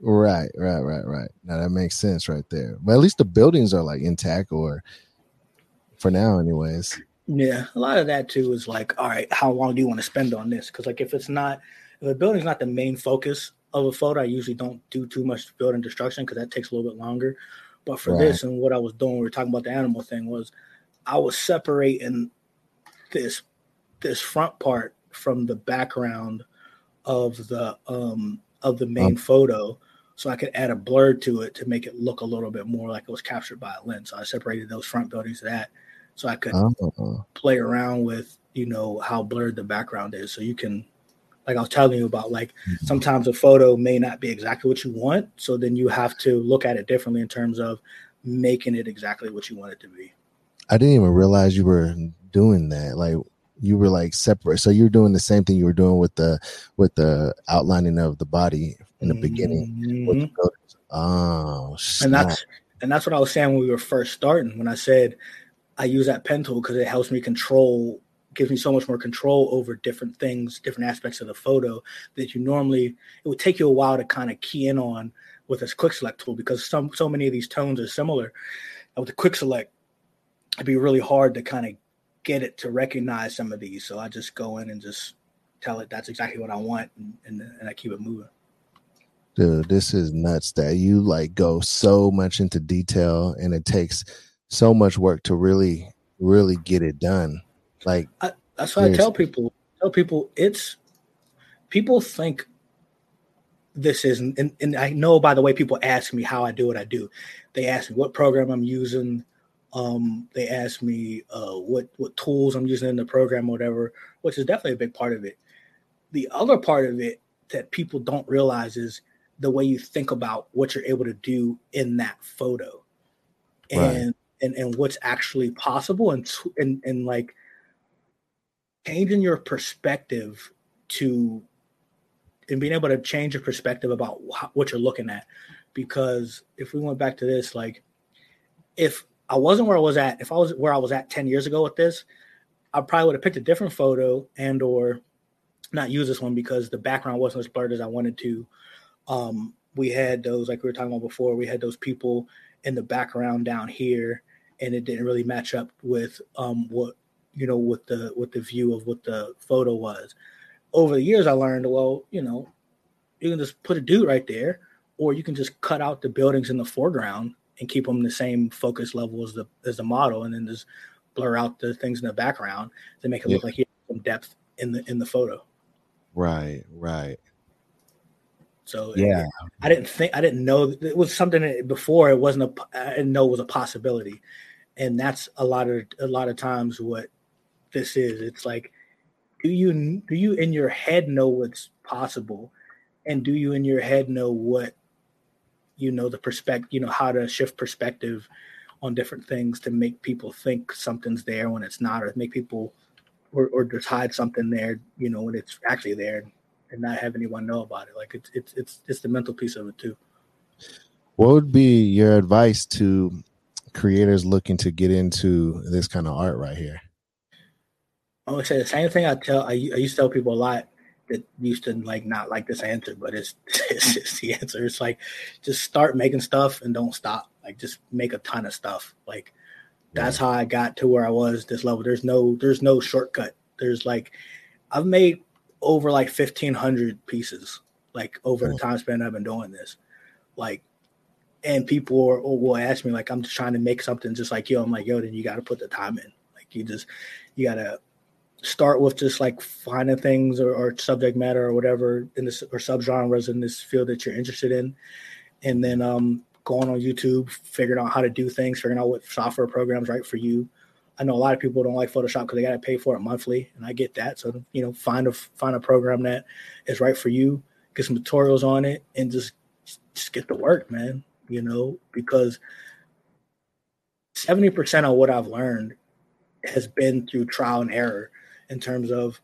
Right, right, right, right. Now that makes sense right there. But at least the buildings are like intact or for now anyways. Yeah, a lot of that too is like, all right, how long do you want to spend on this? Because like if it's not if the building's not the main focus of a photo, I usually don't do too much building destruction because that takes a little bit longer. But for right. this and what I was doing, we were talking about the animal thing was I was separating this this front part from the background of the um of the main um, photo so I could add a blur to it to make it look a little bit more like it was captured by a lens. So I separated those front buildings of that so I could oh. play around with you know how blurred the background is. So you can, like I was telling you about, like mm-hmm. sometimes a photo may not be exactly what you want, so then you have to look at it differently in terms of making it exactly what you want it to be. I didn't even realize you were doing that. Like you were like separate. So you're doing the same thing you were doing with the with the outlining of the body in the mm-hmm. beginning. Oh, snap. and that's and that's what I was saying when we were first starting. When I said I use that pen tool because it helps me control, gives me so much more control over different things, different aspects of the photo that you normally it would take you a while to kind of key in on with this quick select tool because some so many of these tones are similar. And with the quick select, it'd be really hard to kind of get it to recognize some of these. So I just go in and just tell it that's exactly what I want, and, and, and I keep it moving. Dude, this is nuts that you like go so much into detail, and it takes so much work to really, really get it done. Like I, that's what I tell people. Tell people it's people think this is, and, and I know by the way people ask me how I do what I do. They ask me what program I'm using um, they ask me uh, what what tools I'm using in the program, or whatever, which is definitely a big part of it. The other part of it that people don't realize is the way you think about what you're able to do in that photo, and right. and and what's actually possible, and and and like changing your perspective to and being able to change your perspective about what you're looking at because if we went back to this like if I wasn't where I was at. If I was where I was at 10 years ago with this, I probably would have picked a different photo and or not use this one because the background wasn't as blurred as I wanted to. Um, we had those, like we were talking about before, we had those people in the background down here, and it didn't really match up with um, what you know, with the with the view of what the photo was. Over the years, I learned, well, you know, you can just put a dude right there, or you can just cut out the buildings in the foreground and keep them the same focus level as the as the model, and then just blur out the things in the background to make it yeah. look like he has some depth in the in the photo. Right, right. So yeah, I didn't think I didn't know it was something that before it wasn't a I didn't know it was a possibility, and that's a lot of a lot of times what this is. It's like, do you do you in your head know what's possible, and do you in your head know what you know the perspective you know how to shift perspective on different things to make people think something's there when it's not or make people or, or just hide something there you know when it's actually there and not have anyone know about it? Like it's it's it's it's the mental piece of it too. What would be your advice to creators looking to get into this kind of art right here i would say the same thing i tell i, I used to tell people a lot that used to like not like this answer, but it's [laughs] it's mm. just the answer. It's like just start making stuff and don't stop. Like just make a ton of stuff. Like that's how I got to where I was this level. There's no there's no shortcut. There's like I've made over like fifteen hundred pieces like over the mm. time span I've been doing this. Like and people are, will ask me like I'm just trying to make something just like yo. I'm like, yo, then you gotta put the time in. Like you just you gotta start with just like finding things or, or, subject matter or whatever in this or subgenres in this field that you're interested in. And then um, going on youtube figuring out how to do things figuring out what software programs right for you. I know a lot of people don't like photoshop because they got to pay for it monthly and i get that. So you know find a find a program that is right for you get some tutorials on it and just just get to work man you know because 70% of what i've learned has been through trial and error in terms of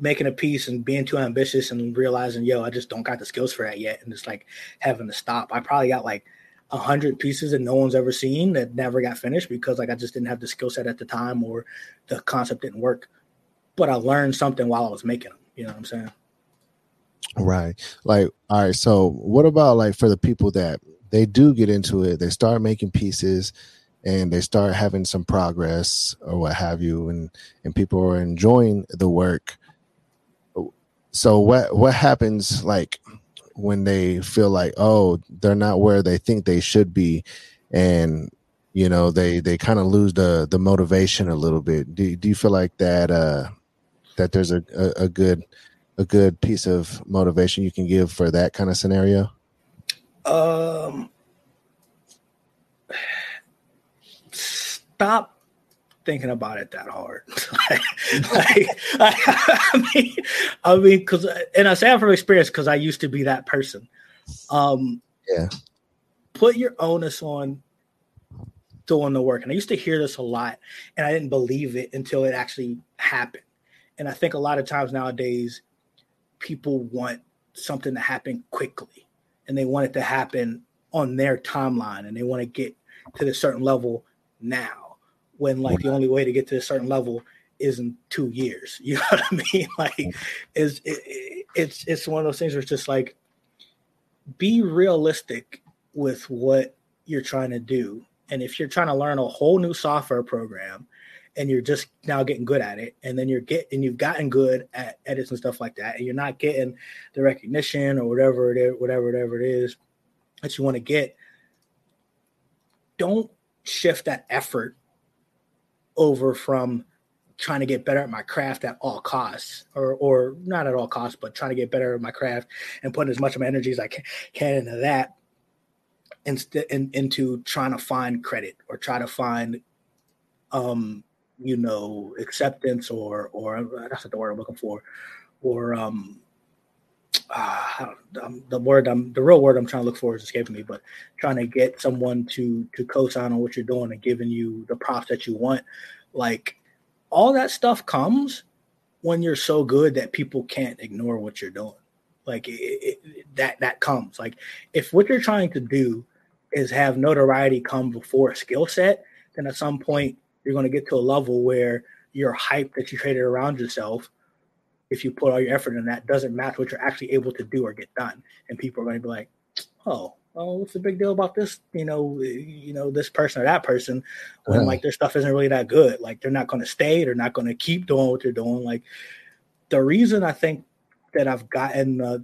making a piece and being too ambitious and realizing, yo, I just don't got the skills for that yet, and just like having to stop. I probably got like a hundred pieces that no one's ever seen that never got finished because like I just didn't have the skill set at the time or the concept didn't work. But I learned something while I was making them. You know what I'm saying? Right. Like, all right. So, what about like for the people that they do get into it, they start making pieces, and they start having some progress or what have you and and people are enjoying the work. So what what happens like when they feel like oh they're not where they think they should be and you know they they kind of lose the the motivation a little bit? Do, do you feel like that uh that there's a, a, a good a good piece of motivation you can give for that kind of scenario? Um stop thinking about it that hard. [laughs] like, I, I, mean, I mean, because and I say it from experience because I used to be that person. Um, yeah. Put your onus on doing the work, and I used to hear this a lot, and I didn't believe it until it actually happened. And I think a lot of times nowadays, people want something to happen quickly, and they want it to happen on their timeline, and they want to get to the certain level now when like the only way to get to a certain level is in two years. [laughs] You know what I mean? [laughs] Like, is it, it's it's one of those things where it's just like be realistic with what you're trying to do. And if you're trying to learn a whole new software program and you're just now getting good at it, and then you're getting and you've gotten good at edits and stuff like that, and you're not getting the recognition or whatever it is, whatever whatever it is that you want to get, don't shift that effort over from trying to get better at my craft at all costs or or not at all costs but trying to get better at my craft and putting as much of my energy as i can, into that instead in, into trying to find credit or try to find um you know acceptance or or that's the word i'm looking for or um uh, the word I'm the real word I'm trying to look for is escaping me, but trying to get someone to to co-sign on what you're doing and giving you the props that you want, like all that stuff comes when you're so good that people can't ignore what you're doing. Like it, it, that that comes. Like if what you're trying to do is have notoriety come before a skill set, then at some point you're going to get to a level where your hype that you created around yourself if you put all your effort in that doesn't match what you're actually able to do or get done. And people are going to be like oh well what's the big deal about this you know you know this person or that person when yeah. like their stuff isn't really that good? Like they're not going to stay they're not going to keep doing what they're doing. Like the reason i think that i've gotten uh,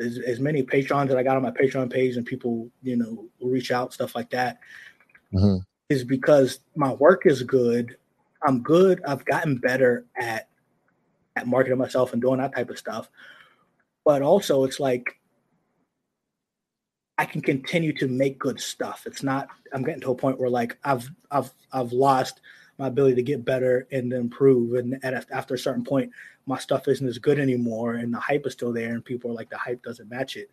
as, as, many patrons that i got on my patreon page and people you know will reach out stuff like that mm-hmm. is because my work is good. I'm good. I've gotten better at marketing myself and doing that type of stuff. But also, it's like I can continue to make good stuff. It's not I'm getting to a point where like I've I've I've lost my ability to get better and improve. And at, after a certain point, my stuff isn't as good anymore, and the hype is still there, and people are like, the hype doesn't match it.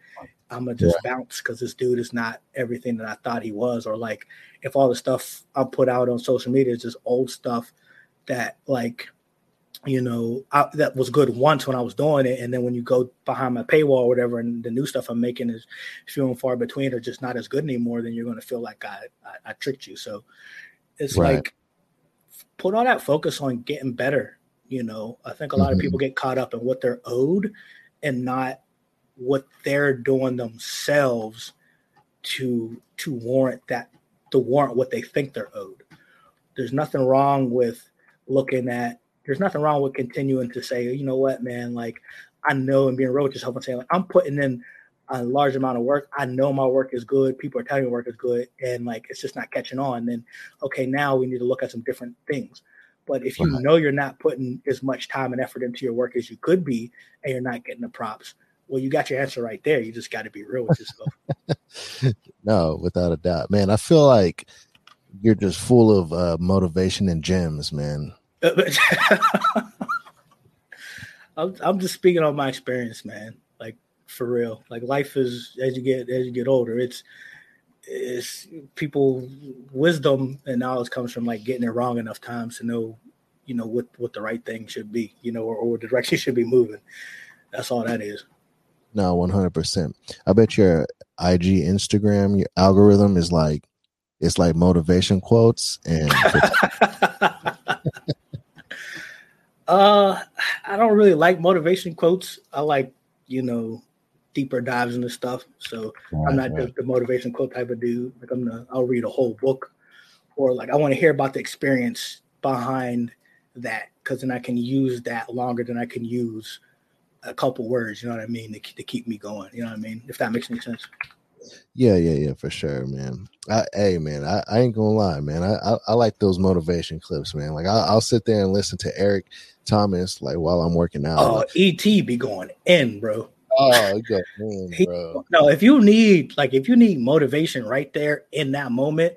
I'm gonna just yeah. bounce because this dude is not everything that I thought he was, or like if all the stuff I put out on social media is just old stuff that like you know, I, that was good once when I was doing it, and then when you go behind my paywall or whatever, and the new stuff I'm making is few and far between, or just not as good anymore, then you're going to feel like I, I, I tricked you. So it's right. like put all that focus on getting better. You know, I think a lot mm-hmm. of people get caught up in what they're owed, and not what they're doing themselves to to warrant that to warrant what they think they're owed. There's nothing wrong with looking at there's nothing wrong with continuing to say, you know what, man, like I know and being real with yourself and saying, like, I'm putting in a large amount of work. I know my work is good. People are telling me work is good, and like it's just not catching on. Then, okay, now we need to look at some different things. But if you know you're not putting as much time and effort into your work as you could be, and you're not getting the props, well, you got your answer right there. You just got to be real with yourself. [laughs] no, without a doubt, man. I feel like you're just full of uh, motivation and gems, man. I'm, I'm just speaking on my experience, man. Like for real. Like life is as you get as you get older, it's it's people wisdom and knowledge comes from like getting it wrong enough times to know, you know, what what the right thing should be, you know, or, or the direction should be moving. That's all that is. No, one hundred percent. I bet your IG, Instagram, your algorithm is like it's like motivation quotes and [laughs] Uh, I don't really like motivation quotes. I like, you know, deeper dives into stuff. So I'm not right. the, the, motivation quote type of dude. Like I'm gonna, I'll read a whole book, or like I want to hear about the experience behind that, because then I can use that longer than I can use a couple words. You know what I mean? To, to keep me going. You know what I mean? If that makes any sense. Yeah, yeah, yeah, for sure, man. I, hey, man, I, I ain't gonna lie, man. I, I, I like those motivation clips, man. Like I, will sit there and listen to Eric Thomas like while I'm working out. Oh, ET be going in, bro. Oh, go in, [laughs] bro. no, if you need like if you need motivation right there in that moment,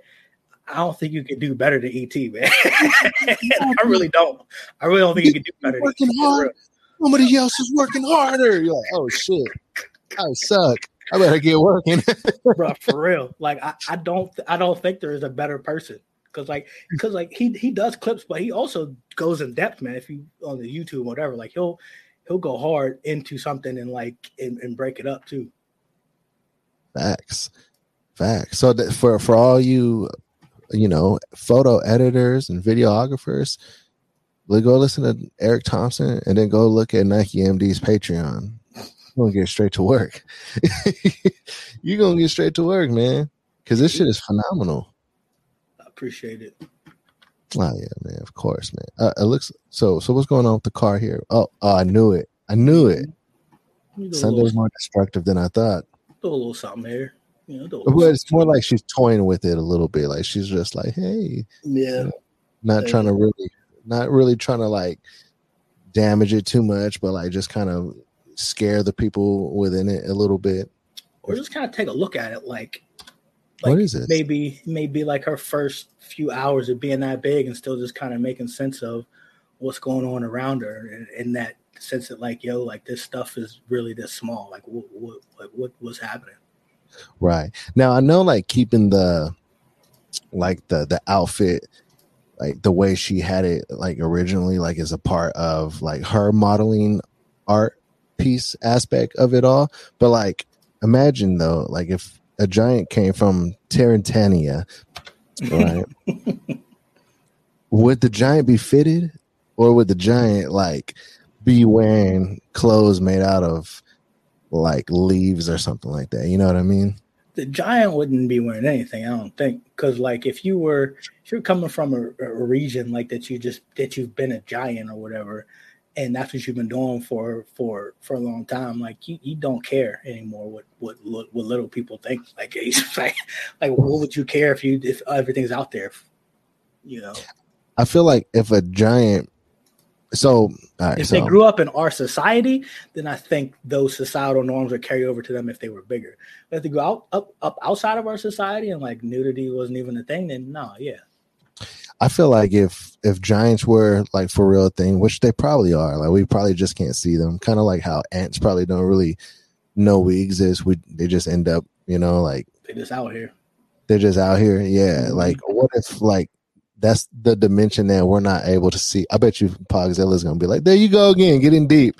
I don't think you can do better than ET, man. [laughs] I really don't. I really don't think you can do better. Working hard. Somebody else is working harder. You're like, oh shit, I suck. I better get working, [laughs] bro. For real, like I, I don't, I don't think there is a better person because, like, because like he he does clips, but he also goes in depth, man. If you on the YouTube, or whatever, like he'll he'll go hard into something and like and, and break it up too. Facts, facts. So that for for all you, you know, photo editors and videographers, go listen to Eric Thompson and then go look at Nike MD's Patreon. You're gonna get straight to work. [laughs] You're gonna get straight to work, man. Cause this shit is phenomenal. I appreciate it. Oh yeah, man. Of course, man. Uh, it looks so. So what's going on with the car here? Oh, oh I knew it. I knew it. Sunday's more destructive than I thought. Do a little something here. You know, but it's more like she's toying with it a little bit. Like she's just like, hey, yeah, not yeah. trying to really, not really trying to like damage it too much, but like just kind of scare the people within it a little bit, or just kind of take a look at it. Like, like what is it? Maybe, maybe like her first few hours of being that big and still just kind of making sense of what's going on around her, in that sense that like, yo, like this stuff is really this small. Like, what, what, like, what was happening? Right now, I know like keeping the like the the outfit like the way she had it like originally like is a part of like her modeling art piece aspect of it all but like imagine though like if a giant came from Terrantania right [laughs] would the giant be fitted or would the giant like be wearing clothes made out of like leaves or something like that. You know what I mean? The giant wouldn't be wearing anything, I don't think, because like if you were if you're coming from a, a, region like that, you just that you've been a giant or whatever, and that's what you've been doing for for for a long time. Like you, you don't care anymore what what what little people think. Like [laughs] like like what would you care if you if everything's out there? You know. I feel like if a giant so right, if so. they grew up in our society, then I think those societal norms would carry over to them if they were bigger. But if they go out up up outside of our society and like nudity wasn't even a thing, then no, yeah. I feel like if if giants were like for real thing, which they probably are, like we probably just can't see them. Kind of like how ants probably don't really know we exist. We they just end up, you know, like they just out here. They're just out here. Yeah. Mm-hmm. Like what if like that's the dimension that we're not able to see. I bet you Pogzilla is gonna be like, there you go again, getting deep.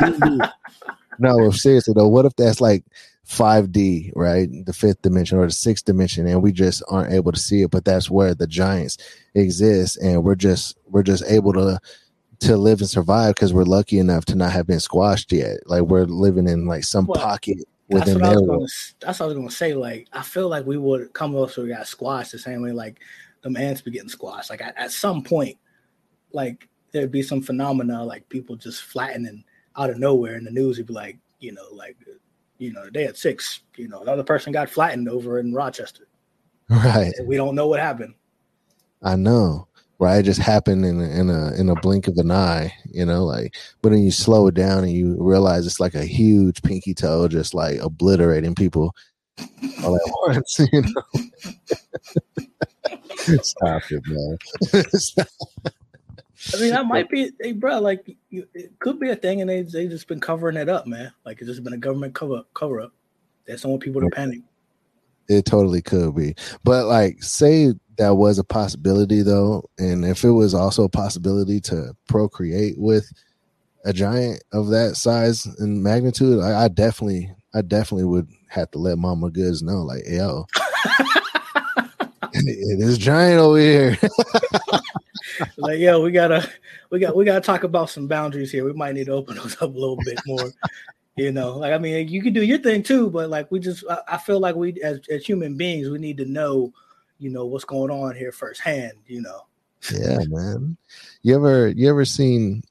deep. [laughs] no, seriously though, what if that's like 5D, right? The fifth dimension or the sixth dimension, and we just aren't able to see it, but that's where the giants exist, and we're just we're just able to to live and survive because we're lucky enough to not have been squashed yet. Like we're living in like some well, pocket within that's what, gonna, that's what I was gonna say. Like I feel like we would come up so we got squashed the same way like them ants be getting squashed. Like at, at some point, like there'd be some phenomena like people just flattening out of nowhere, and the news would be like, you know, like, you know, day at six, you know, another person got flattened over in Rochester. [laughs] Right. And we don't know what happened. I know. Right, it just happened in a, in a in a blink of an eye, you know. Like, but then you slow it down and you realize it's like a huge pinky toe, just like obliterating people all at [laughs] once, you know. [laughs] Stop it, man. I mean, that might be, hey, bro. Like, you, it could be a thing, and they they just been covering it up, man. Like, it's just been a government cover cover up. That's don't want people to panic. It totally could be, but like, say that was a possibility though, and if it was also a possibility to procreate with a giant of that size and magnitude, I, I definitely, I definitely would have to let Mama Goodz know, like, yo. [laughs] [laughs] it is giant over here. [laughs] like, yo, we gotta, we got, we gotta talk about some boundaries here. We might need to open [laughs] those up a little bit more. you know, like I mean, you can do your thing too, but like we just, I, I feel like we as as human beings, we need to know, you know, what's going on here firsthand. You know. Yeah, man. You ever, you ever seen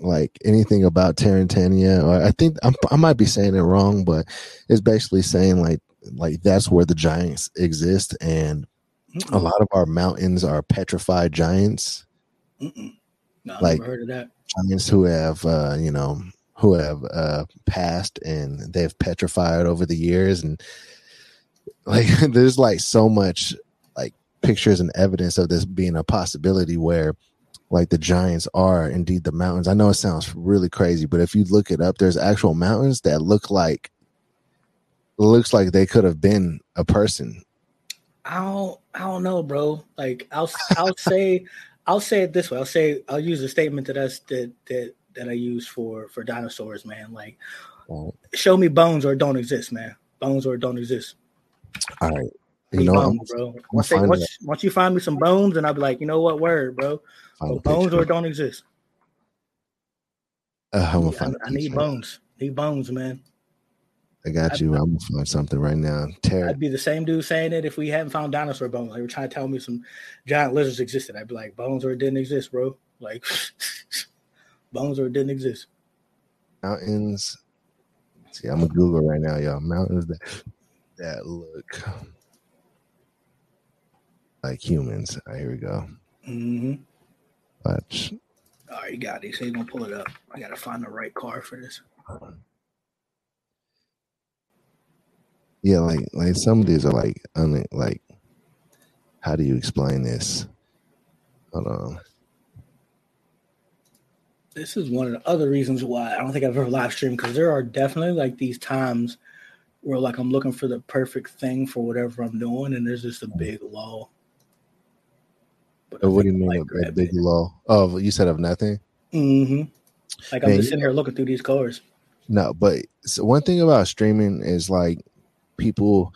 like anything about Terrantania? Or I think I'm, I might be saying it wrong, but it's basically saying like like that's where the giants exist and Mm-mm. A lot of our mountains are petrified giants. No, like heard of that. Giants who have, uh, you know, who have uh, passed and they've petrified over the years, and like [laughs] there's like so much like pictures and evidence of this being a possibility where like the giants are indeed the mountains. I know it sounds really crazy, but if you look it up, there's actual mountains that look like looks like they could have been a person. I don't I don't know, bro. Like I'll I'll say I'll say it this way. I'll say I'll use a statement that us that that that I use for for dinosaurs, man. Like right. show me bones or don't exist, man. Bones or don't exist. All right. You know, bones, bro. Once, say, once, once, you find me some bones, and I'll be like, you know what, word, bro. bones or don't exist. Uh, I'm I, I need bones. Need bones, man. I got I'd, you. I'm gonna find something right now. Terry. I'd be the same dude saying it if we hadn't found dinosaur bones. Like we're trying to tell me some giant lizards existed. I'd be like, bones or it didn't exist, bro. Like [laughs] bones or it didn't exist. Mountains. See, I'm gonna Google right now, y'all. Mountains that that look like humans. Right, here we go. Mm-hmm. Watch. All right, you got it. So you're gonna pull it up. I gotta find the right car for this. Yeah, like like some of these are like un, like how do you explain this? Hold on. This is one of the other reasons why I don't think I've ever live streamed because there are definitely like these times where like I'm looking for the perfect thing for whatever I'm doing, and there's just a mm. big lull. But what do you mean like a big lull? Oh, you said of nothing. Mm-hmm. Like I'm Man, just sitting here looking through these cars. No, but so one thing about streaming is like people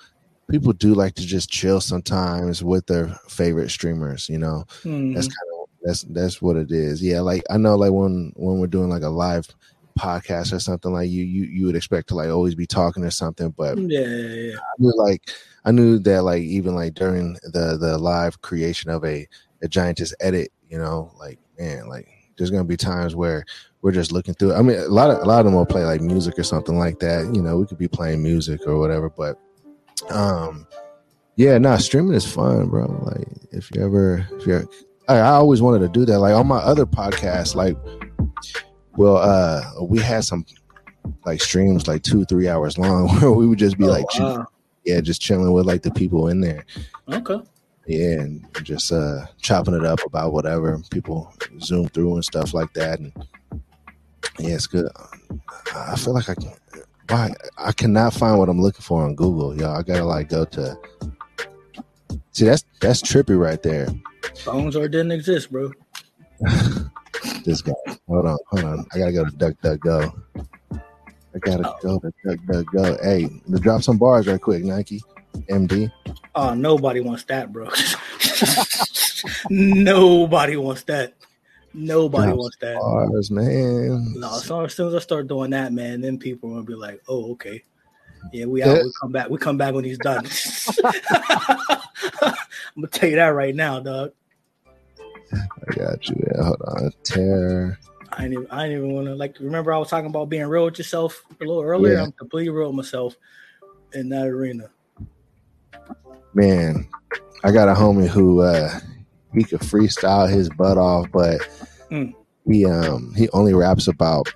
people do like to just chill sometimes with their favorite streamers. You know, mm-hmm. that's kind of that's that's what it is. Yeah, like I know like when when we're doing like a live podcast or something like you you you would expect to like always be talking or something but yeah, yeah, yeah. I knew like I knew that like even like during the the live creation of a a giantess edit you know like man like there's gonna be times where we're just looking through I mean a lot of a lot of them will play like music or something like that you know we could be playing music or whatever but um yeah nah streaming is fun bro like if you ever if you're I, I always wanted to do that like on my other podcast like well, uh, we had some like streams like two, three hours long [laughs] where we would just be oh, like, wow. yeah, just chilling with like the people in there. Okay. Yeah, and just uh chopping it up about whatever people zoom through and stuff like that. And yeah, it's good. I feel like I can. Why I cannot find what I'm looking for on Google, y'all. I gotta like go to. See, that's that's trippy right there. Phones or didn't exist, bro. [laughs] this guy. Hold on, hold on. I gotta go to DuckDuckGo. I gotta oh. go to DuckDuckGo. Hey, drop some bars right quick, Nike, MD. Oh, nobody wants that, bro. [laughs] nobody wants that. Nobody drop wants that. Bars, man. No, so as soon as I start doing that, man, then people are gonna be like, "Oh, okay." Yeah, we out. We come back. We come back when he's done. [laughs] [laughs] I'm gonna tell you that right now, dog. I got you. Yeah, hold on. Tear. I ain't even, I even want to like. Remember, I was talking about being real with yourself a little earlier. Yeah. I'm completely real with myself in that arena. Man, I got a homie who uh he could freestyle his butt off, but mm. he um he only raps about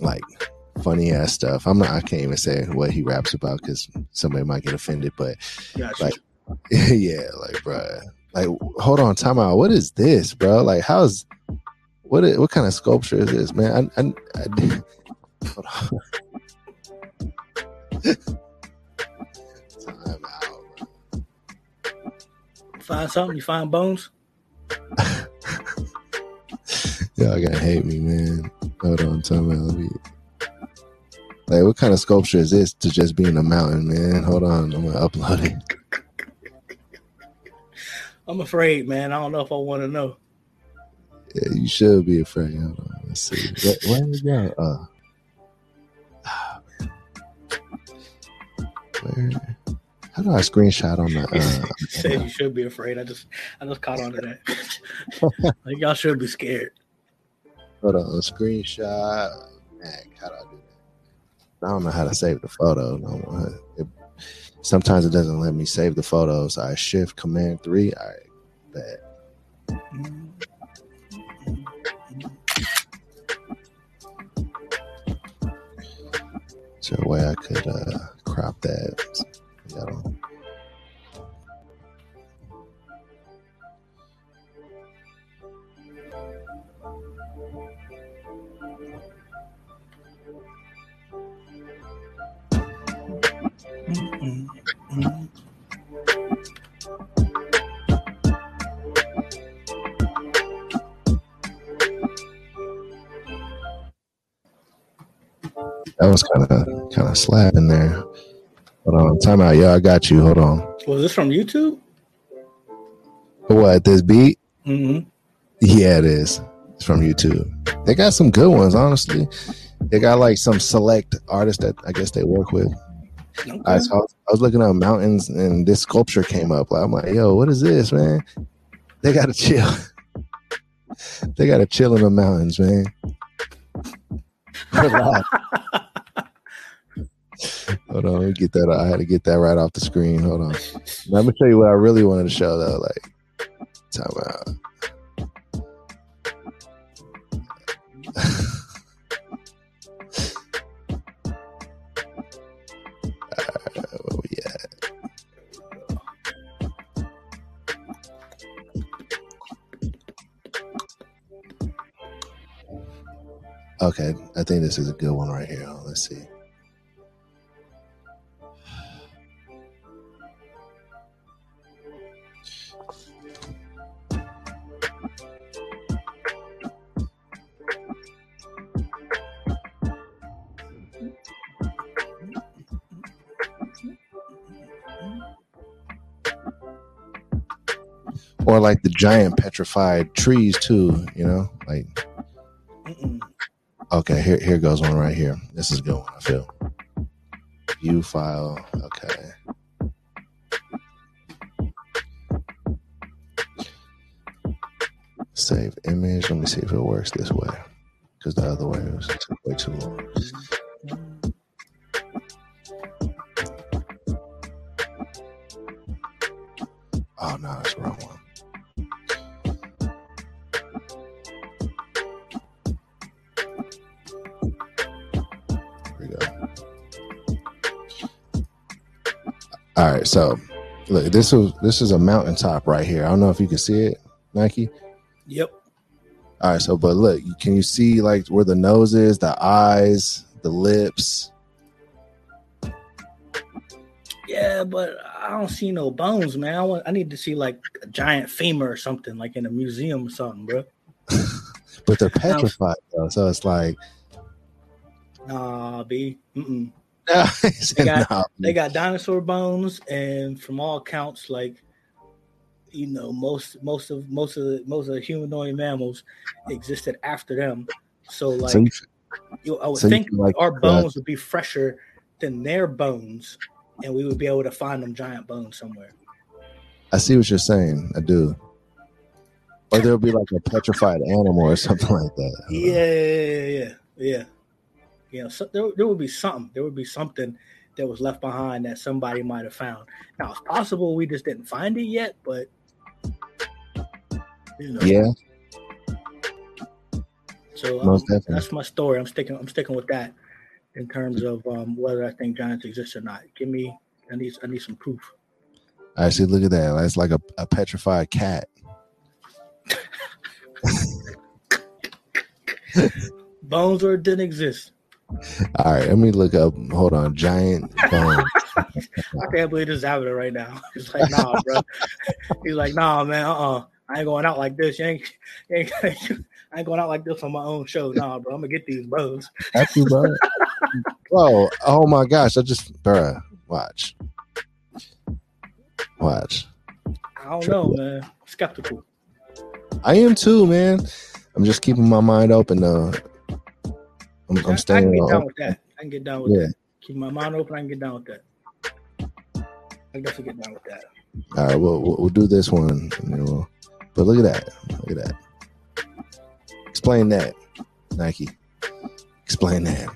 like funny ass stuff. I'm not. I can't even say what he raps about because somebody might get offended. But gotcha. like, [laughs] yeah, like, bro, like hold on time out what is this bro like how's what what kind of sculpture is this man i, I, I [laughs] hold on. [laughs] time out find something you find bones [laughs] y'all gonna hate me man hold on time out let me like what kind of sculpture is this to just be in a mountain man hold on i'm gonna upload it I'm afraid, man. I don't know if I want to know. Yeah, you should be afraid. Hold on. Let's see. [sighs] Where, where we go? Uh, oh, where? How do I screenshot on the? [laughs] Uh, said you should be afraid. I just, I just caught on to that. [laughs] like y'all should be scared. Hold on, screenshot. Mac, how do I do that? I don't know how to save the photo. No, it, Sometimes it doesn't let me save the photos. I shift command three. I bet. Is there a way I could uh, crop that? That was kind of kind of slab in there. Hold on, time out, yo. I got you. Hold on. Was this from YouTube? What this beat? Mm-hmm. Yeah, it is. It's from YouTube. They got some good ones, honestly. They got like some select artists that I guess they work with. Okay. I, was, I was looking up mountains and this sculpture came up. I'm like, yo, what is this, man? They got to chill. [laughs] they got to chill in the mountains, man. [laughs] [laughs] Hold on, let me get that. I had to get that right off the screen. Hold on. Let me show you what I really wanted to show though. Like, time out. Okay, I think this is a good one right here. Let's see. Or like the giant petrified trees too you know? Like Mm-mm. okay here here goes one right here. This is a good one i feel. View file okay. Save image. Let me see if it works this way because the other way was way too long. Oh no that's the wrong one All right, so look, this is this is a mountaintop right here. I don't know if you can see it, Nike. Yep. All right, so but look, can you see like where the nose is, the eyes, the lips? Yeah, but I don't see no bones, man. I want I need to see like a giant femur or something, like in a museum or something, bro. [laughs] but they're petrified though, so it's like nah, b. Mm-mm. They, [laughs] got, they got dinosaur bones, and from all accounts, like you know, most most of most of the most of the humanoid mammals existed after them. So like, so you, you, I would so think like, our bones uh, would be fresher than their bones, and we would be able to find them giant bones somewhere. I see what you're saying. I do. Or there'll be like a petrified animal or something like that. Yeah, yeah, yeah, yeah. You know, so there, there would be something. There would be something that was left behind that somebody might have found. Now it's possible we just didn't find it yet, but you know. Yeah. So um, that's my story. I'm sticking. I'm sticking with that in terms of um, whether I think giants exist or not. Give me. I need. I need some proof. I see. Look at that. That's like a, a petrified cat. [laughs] Bones or it didn't exist. All right, let me look up. Hold on, giant. [laughs] I can't believe this is happening right now. [laughs] He's like, nah, bro. He's like, nah, man. Uh, uh I ain't going out like this. You ain't, you ain't, [laughs] I ain't going out like this on my own show. Nah, bro. I'm gonna get these bones. That's you, bro. bro. Oh my gosh! I just, bro. Watch. Watch. I don't know, man. Skeptical. I am too, man. I'm just keeping my mind open though. I'm, I'm staying. I can get down with that. I can get down with yeah. that. Keep my mind open. I can get down with that. I can definitely get down with that. All right, well, we'll, we'll do this one. We'll, but look at that. Look at that. Explain that, Nike. Explain that.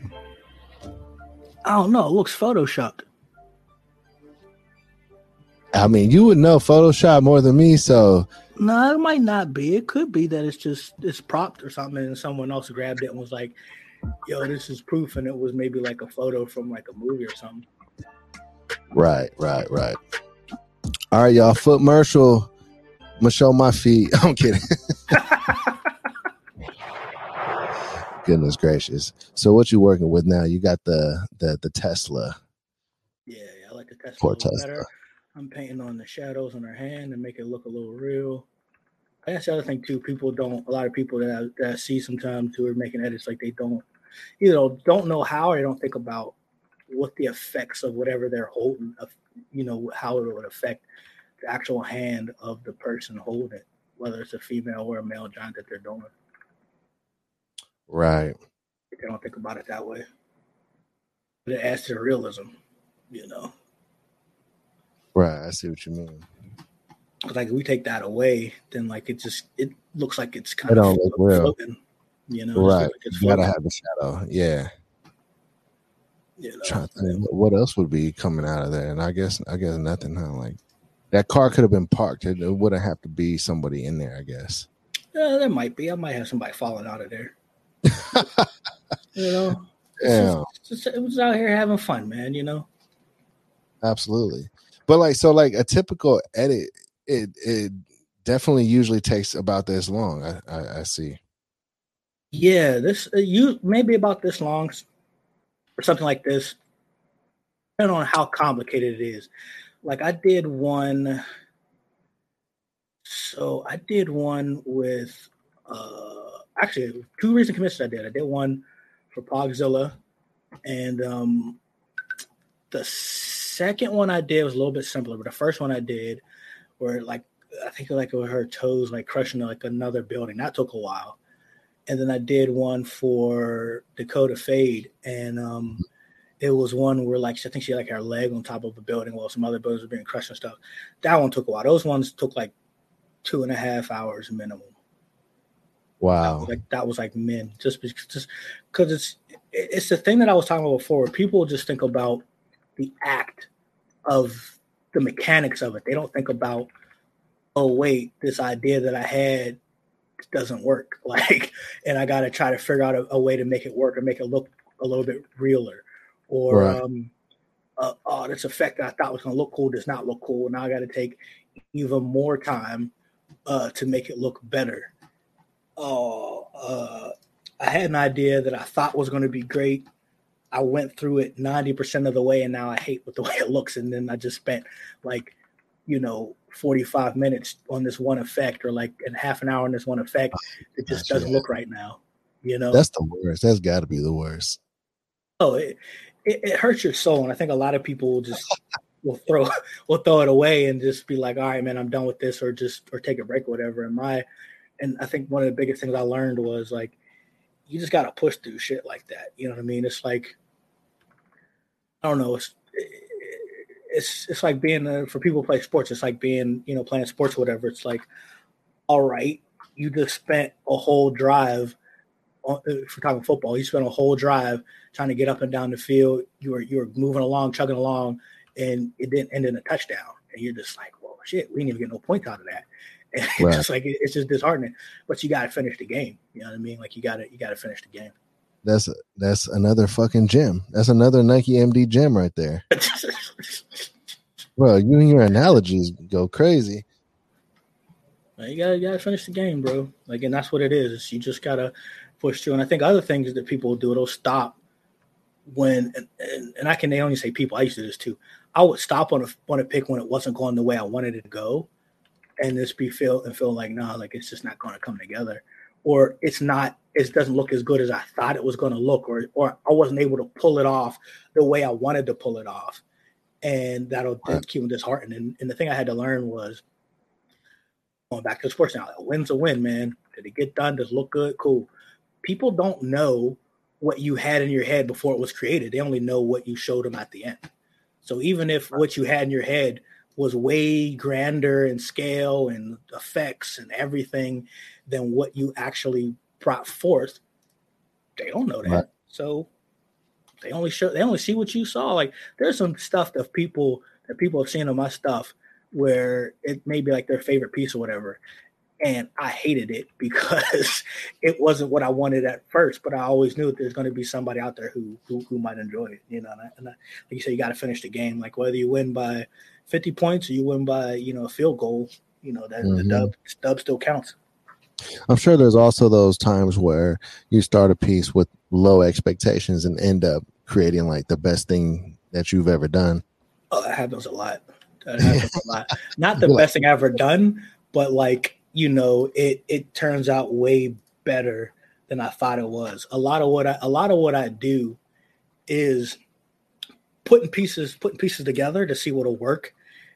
I don't know. It looks photoshopped. I mean, you would know Photoshop more than me, so. No, it might not be. It could be that it's just it's propped or something, and someone else grabbed it and was like, yo, this is proof, and it was maybe like a photo from like a movie or something. Right, right, right. All right, y'all. Foot Marshall. I'm gonna show my feet. [laughs] I'm kidding. [laughs] Goodness gracious. So what you working with now? You got the the the Tesla. Yeah, I like the test a little better. I'm painting on the shadows on her hand and make it look a little real. That's the other thing too. People don't. A lot of people that I, that I see sometimes who are making edits like they don't, you know, don't know how or they don't think about what the effects of whatever they're holding, of, you know, how it would affect the actual hand of the person holding it, whether it's a female or a male giant that they're doing. Right. They don't think about it that way. But it adds to the realism, you know. Right. I see what you mean. Like if we take that away, then like it just it looks like it's kind it of look floating, you know. Right. Like you gotta have the shadow. Yeah. You know, trying to think what else would be coming out of there, and I guess I guess nothing. Huh? Like that car could have been parked. It, it wouldn't have to be somebody in there. I guess. Yeah, there might be. I might have somebody falling out of there. [laughs] you know. Yeah. Just, it was out here having fun, man. You know. Absolutely, but like so, like a typical edit, it it definitely usually takes about this long. I I, I see. Yeah, this uh, you maybe about this long, or something like this, depending on how complicated it is. Like I did one. So I did one with uh actually two recent commissions I did. I did one for Pogzilla, and um the second one I did was a little bit simpler, but the first one I did where like I think like her toes like crushing like another building. That took a while. And then I did one for Dakota Fade, and um, it was one where like I think she had like her leg on top of a building while some other buildings were being crushed and stuff. That one took a while. Those ones took like two and a half hours minimum. Wow. That like that was like men just because just because it's it's the thing that I was talking about before. People just think about the act of the mechanics of it. They don't think about, oh wait, this idea that I had doesn't work. [laughs] Like, and I got to try to figure out a, a, way to make it work or make it look a little bit realer. Or, right. um, uh, oh, this effect that I thought was going to look cool does not look cool. Now I got to take even more time uh, to make it look better. Oh, uh, I had an idea that I thought was going to be great I went through it 90% of the way and now I hate with the [laughs] way it looks. And then I just spent like, you know, 45 minutes on this one effect or like in half an hour on this one effect. It just That's doesn't right. look right now. You know, that's the worst. That's got to be the worst. Oh, it, it, it, hurts your soul. And I think a lot of people will just will throw [laughs] will throw it away and just be like, all right, man, I'm done with this or just or take a break or whatever. And my and I think one of the biggest things I learned was like you just got to push through shit like that. You know what I mean? It's like I don't know. It's it's it's like being a, for people who play sports. It's like being you know playing sports or whatever. It's like, all right, you just spent a whole drive. On, uh, if we're talking football, you spent a whole drive trying to get up and down the field. You were you were moving along, chugging along, and it didn't end in a touchdown. And you're just like, well, shit, we didn't even get no points out of that. And [laughs] right. it's just like it's just disheartening. But you got to finish the game. You know what I mean? Like you got to you got to finish the game. That's that's another fucking gym. That's another Nike MD gym right there. [laughs] well, you and your analogies go crazy. You gotta, you gotta finish the game, bro. Like, and that's what it is. You just gotta push through. And I think other things that people will do, they'll stop when, and, and, and I can only say people. I used to do this too. I would stop on a on a pick when it wasn't going the way I wanted it to go, and just be feel and feel like nah, like it's just not going to come together, or it's not it doesn't look as good as I thought it was going to look, or or I wasn't able to pull it off the way I wanted to pull it off, and that'll keep me disheartened. And, and the thing I had to learn was going back to sports now. A win's a win, man. Did it get done? Does it look good? Cool. People don't know what you had in your head before it was created. They only know what you showed them at the end. So even if what you had in your head was way grander in scale and effects and everything than what you actually brought forth, they don't know that. Right. So they only show they only see what you saw. Like there's some stuff that people that people have seen on my stuff where it may be like their favorite piece or whatever. And I hated it because [laughs] it wasn't what I wanted at first, but I always knew that there's going to be somebody out there who who, who might enjoy it, you know. And, I, and I, like you say, you got to finish the game. Like whether you win by 50 points or you win by you know a field goal, you know that mm-hmm. the dub dub still counts. I'm sure there's also those times where you start a piece with low expectations and end up creating like the best thing that you've ever done. Oh, that happens a lot. That [laughs] happens a lot. Not the best thing I've ever done, but like you know, it it turns out way better than I thought it was. A lot of what I a lot of what I do is putting pieces putting pieces together to see what'll work,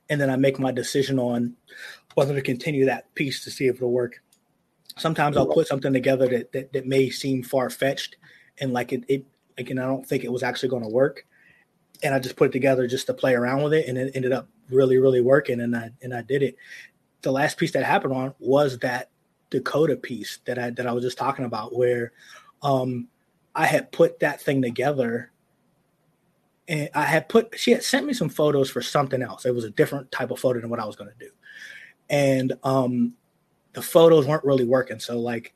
and then I make my decision on whether to continue that piece to see if it'll work. Sometimes I'll put something together that that, that may seem far fetched, and like it, it and I don't think it was actually going to work, and I just put it together just to play around with it, and it ended up really really working, and I and I did it. The last piece that happened on was that Dakota piece that I that I was just talking about, where um, I had put that thing together and I had put she had sent me some photos for something else. It was a different type of photo than what I was going to do, and um, the photos weren't really working. So like,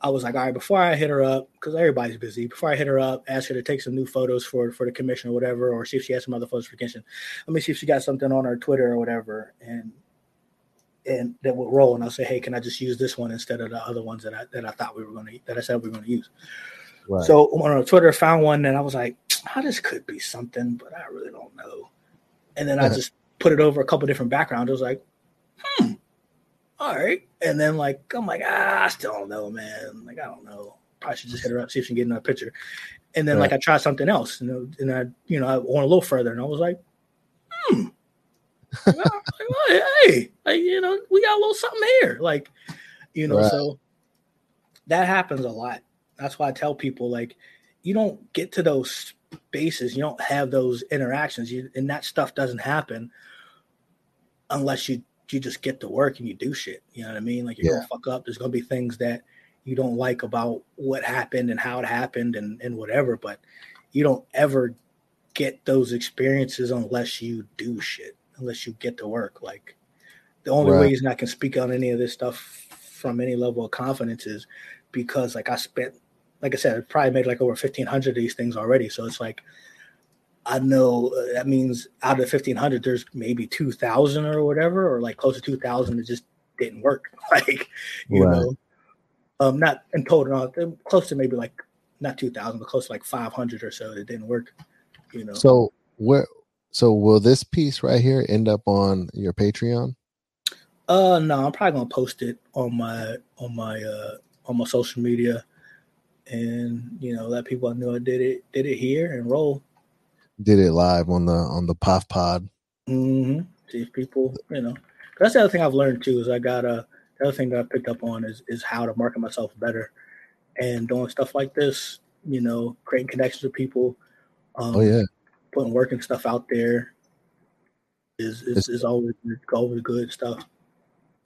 I was like, all right, before I hit her up, because everybody's busy. Before I hit her up, ask her to take some new photos for for the commission or whatever, or see if she has some other photos for commission. Let me see if she got something on her Twitter or whatever, and and that would roll. And I'll say, hey, can I just use this one instead of the other ones that I that I thought we were going to that I said we were going to use. Right. So on Twitter, found one, and I was like, oh, this could be something, but I really don't know. And then I just put it over a couple different backgrounds. I was like, hmm, all right. And then like I'm like, ah, I still don't know, man. Like I don't know. Probably should just hit her up, see if she can get another picture. And then right. like I tried something else, and, and I, you know, I went a little further, and I was like, hmm. [laughs] like, hey, like, you know, we got a little something here, like, you know. Right. So that happens a lot. That's why I tell people like, you don't get to those spaces, You don't have those interactions, you, and that stuff doesn't happen unless you you just get to work and you do shit. You know what I mean? Like you're yeah. gonna fuck up. There's gonna be things that you don't like about what happened and how it happened and and whatever. But you don't ever get those experiences unless you do shit. Unless you get to work. Like the only right. reason I can speak on any of this stuff from any level of confidence is because like I spent like I said, I probably made like over fifteen hundred of these things already. So it's like I know uh, that means out of fifteen hundred, there's maybe two thousand or whatever, or like close to two thousand that just didn't work. [laughs] Like you right. know, um, not in total, no, close to maybe like not two thousand, but close to like five hundred or so that didn't work. You know. So where? So will this piece right here end up on your Patreon? Uh, no, I'm probably gonna post it on my on my uh on my social media and you know let people know I did it did it here and roll. Did it live on the on the POF Pod. Mm-hmm. See if people, you know, that's the other thing I've learned too is I got a the other thing that I picked up on is is how to market myself better and doing stuff like this. You know, creating connections with people. Um, oh yeah, putting working stuff out there is is, is always always good stuff.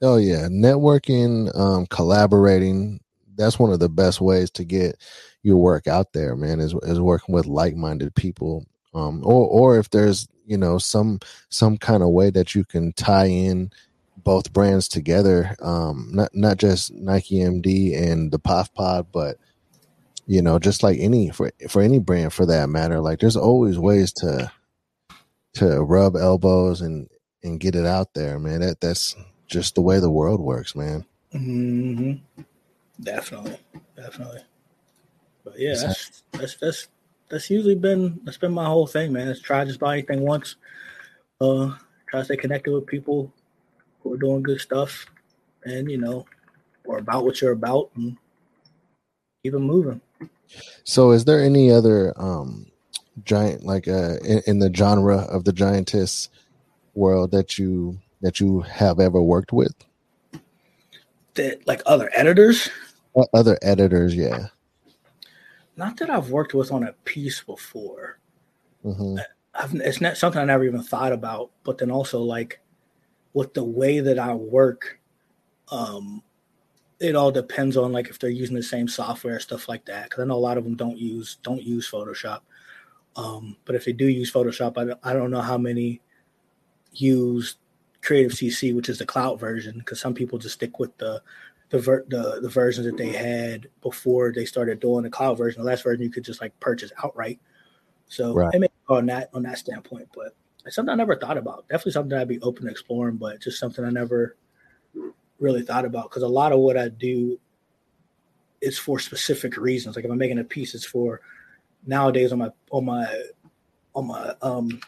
Oh yeah, networking, um, collaborating, that's one of the best ways to get your work out there, man, is is working with like-minded people. Um, or or if there's you know some some kind of way that you can tie in both brands together, um, not not just Nike MD and the POF Pod, but you know, just like any for for any brand for that matter, like there's always ways to to rub elbows and and get it out there, man. That that's just the way the world works, man. Mm-hmm. Definitely, definitely. But yeah, that's that's that's that's usually been that's been my whole thing, man. It's try just buy anything once. Uh, try to stay connected with people who are doing good stuff, and you know, or about what you're about, and keep it moving. So, is there any other um giant like uh in, in the genre of the giantess world that you that you have ever worked with? That like other editors? Other editors, yeah. Not that I've worked with on a piece before. Mm-hmm. I've, it's not something I never even thought about. But then also, like, with the way that I work, um, it all depends on like if they're using the same software, stuff like that. Because I know a lot of them don't use don't use Photoshop. Um, but if they do use Photoshop, I don't, I don't know how many use Creative CC, which is the cloud version, because some people just stick with the the, ver- the the versions that they had before they started doing the cloud version. The last version you could just like purchase outright. So right. it may on that on that standpoint, but it's something I never thought about. Definitely something I'd be open to exploring, but just something I never really thought about because a lot of what I do is for specific reasons. Like if I'm making a piece, it's for nowadays on my on my on my um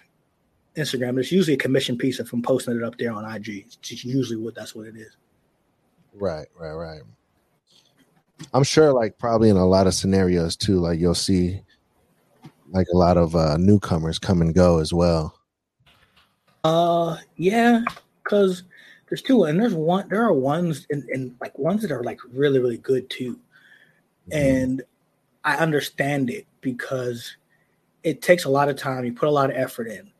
Instagram. It's usually a commission piece from posting it up there on IG. It's usually what that's what it is. Right, right, right. I'm sure, like probably in a lot of scenarios too, like you'll see like a lot of uh, newcomers come and go as well. Uh, yeah, because there's two, and there's one. There are ones, and, and like ones that are like really, really good too. Mm-hmm. And I understand it because it takes a lot of time. You put a lot of effort in,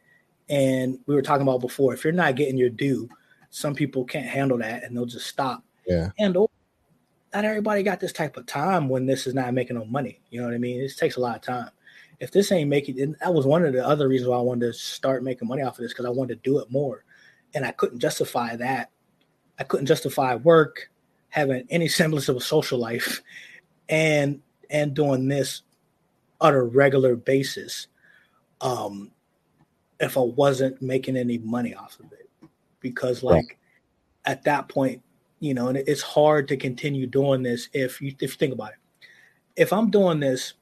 and we were talking about before. If you're not getting your due, some people can't handle that, and they'll just stop. Yeah. And not everybody got this type of time when this is not making no money. You know what I mean? It takes a lot of time if this ain't making and that was one of the other reasons why I wanted to start making money off of this because I wanted to do it more. And I couldn't justify that. I couldn't justify work, having any [laughs] semblance of a social life, and and doing this on a regular basis. Um if I wasn't making any money off of it. Because like right. at that point, you know, and it's hard to continue doing this if you if you think about it. If I'm doing this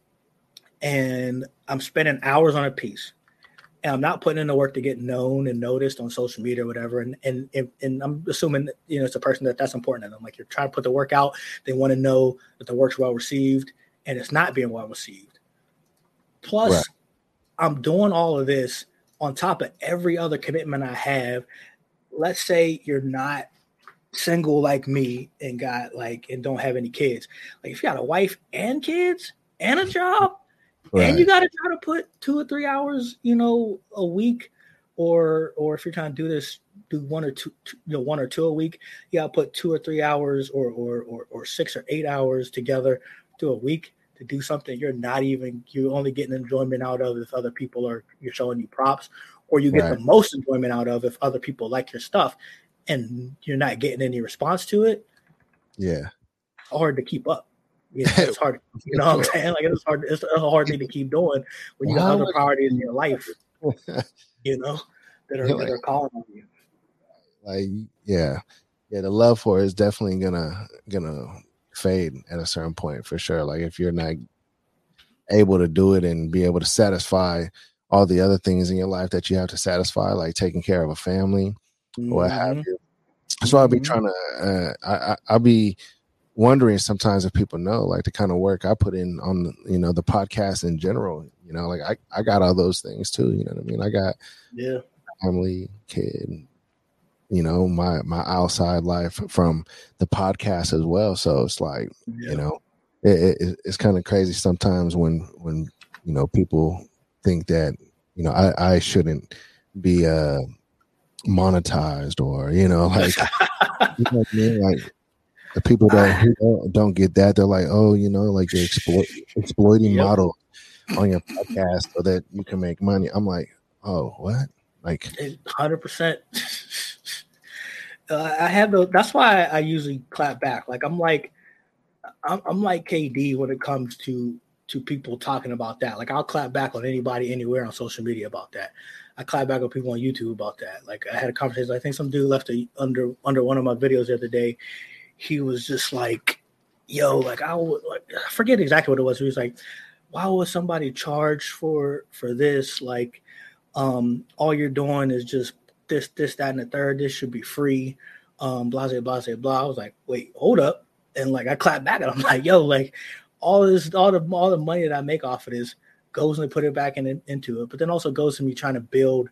and I'm spending hours on a piece and I'm not putting in the work to get known and noticed on social media or whatever. And and and, I'm assuming that, you know it's a person that that's important to them. Like you're trying to put the work out, they want to know that the work's well received, and it's not being well received. Plus, right. I'm doing all of this on top of every other commitment I have. Let's say you're not single like me and got like and don't have any kids. Like if you got a wife and kids and a job, Right. And you got to try to put two or three hours, you know, a week, or or if you're trying to do this, do one or two, you know, one or two a week. You got to put two or three hours, or or or, or six or eight hours together to a week to do something you're not even you're only getting enjoyment out of if other people are you're showing you props, or you get right. the most enjoyment out of if other people like your stuff, and you're not getting any response to it. Yeah, hard to keep up. You know, it's hard. [laughs] You know what I'm saying? Like it's hard. It's a hard thing to keep doing when you got other priorities in your life. [laughs] You know that are like, that are calling on you. Like yeah, yeah. The love for it is definitely gonna gonna fade at a certain point for sure. Like if you're not able to do it and be able to satisfy all the other things in your life that you have to satisfy, like taking care of a family, mm-hmm. what have you. So I'll be mm-hmm. trying to. Uh, I, I I'll be wondering sometimes if people know like the kind of work I put in on you know the podcast in general. You know, like I I got all those things too. You know what I mean? I got yeah family, kid, you know my my outside life from the podcast as well. So it's like yeah. you know it, it, it's kind of crazy sometimes when when you know people think that you know I I shouldn't be uh monetized or you know like [laughs] you know I mean? like the people that [laughs] who don't, don't, get that, they're like, oh, you know, like you're exploit, exploiting yep. models on your podcast so that you can make money. I'm like, oh, what? Like, hundred percent. [laughs] Uh, I have the. That's why I usually clap back. Like I'm like, I'm, I'm like KD when it comes to to people talking about that. Like I'll clap back on anybody anywhere on social media about that. I clap back on people on YouTube about that. Like I had a conversation. I think some dude left a, under under one of my videos the other day, he was just like, yo, like I would like I forget exactly what it was. He was like, why would somebody charge for for this? Like, um, all you're doing is just this, this, that, and the third. This should be free. Um, blah, blah, blah. I was like, wait, hold up. And like I clapped back and I'm [laughs] like, yo, like all this, all the all the money that I make off of this goes and put it back in, into it, but then also goes to me trying to build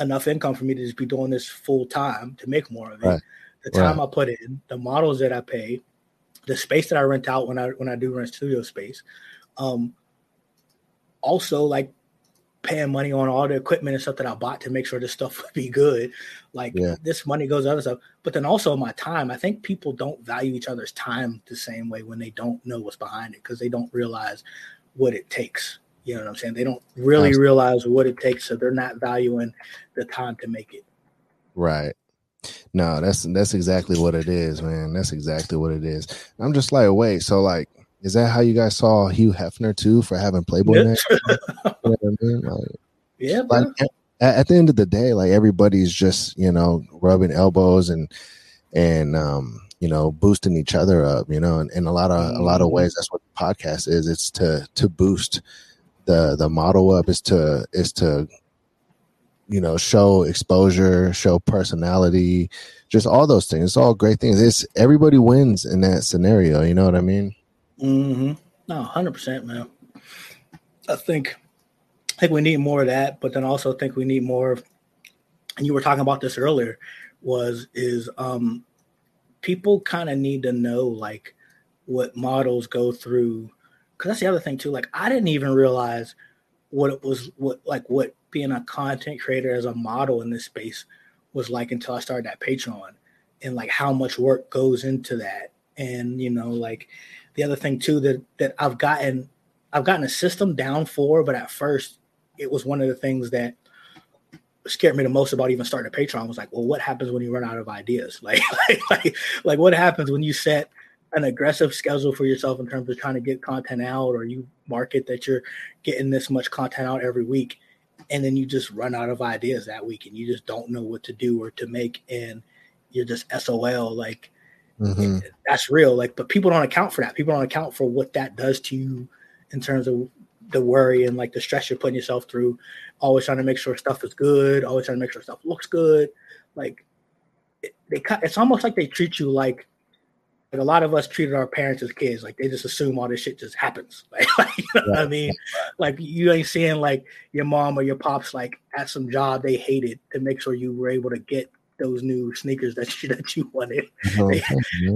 enough income for me to just be doing this full time to make more of it. Right the time right. I put in, the models that I pay, the space that I rent out when I when I do rent studio space. Um, also like paying money on all the equipment and stuff that I bought to make sure this stuff [laughs] would be good. Like yeah. this money goes other stuff, but then also my time. I think people don't value each other's time the same way when they don't know what's behind it because they don't realize what it takes. You know what I'm saying? They don't really realize what it takes, so they're not valuing the time to make it. Right. No, that's that's exactly what it is, man. That's exactly what it is. I'm just like, wait, so like, is that how you guys saw Hugh Hefner too for having Playboy? [laughs] you know I mean? like, yeah, like, at, at, the end of the day, like everybody's just you know rubbing elbows and and um you know boosting each other up, you know, and in a lot of a lot of mm-hmm. ways, that's what the podcast is. It's to to boost the the model up. Is to is to you know, show exposure, show personality, just all those things. It's all great things. It's everybody wins in that scenario. You know what I mean? Mm-hmm. No, hundred percent, man. I think I think we need more of that, but then also think we need more of and you were talking about this earlier, was is um people kind of need to know like what models go through because that's the other thing too. Like I didn't even realize what it was what like what being a content creator as a model in this space was like until I started that Patreon and like how much work goes into that. And you know, like the other thing too that that I've gotten I've gotten a system down for, but at first it was one of the things that scared me the most about even starting a Patreon was like, well, what happens when you run out of ideas? [laughs] Like, like, like, like what happens when you set an aggressive schedule for yourself in terms of trying to get content out, or you market that you're getting this much content out every week, and then you just run out of ideas that week, and you just don't know what to do or to make, and you're just SOL. Like, mm-hmm. that's real. Like, but people don't account for that. People don't account for what that does to you in terms of the worry and like the stress you're putting yourself through always trying to make sure stuff is good, always trying to make sure stuff looks good. Like it, they cut. It's almost like they treat you like like a lot of us treated our parents as kids. Like they just assume all this shit just happens. [laughs] Like, like you know yeah. what I mean? Like you ain't seeing like your mom or your pops like at some job they hated to make sure you were able to get those new sneakers that you [laughs] that you wanted. Oh, they,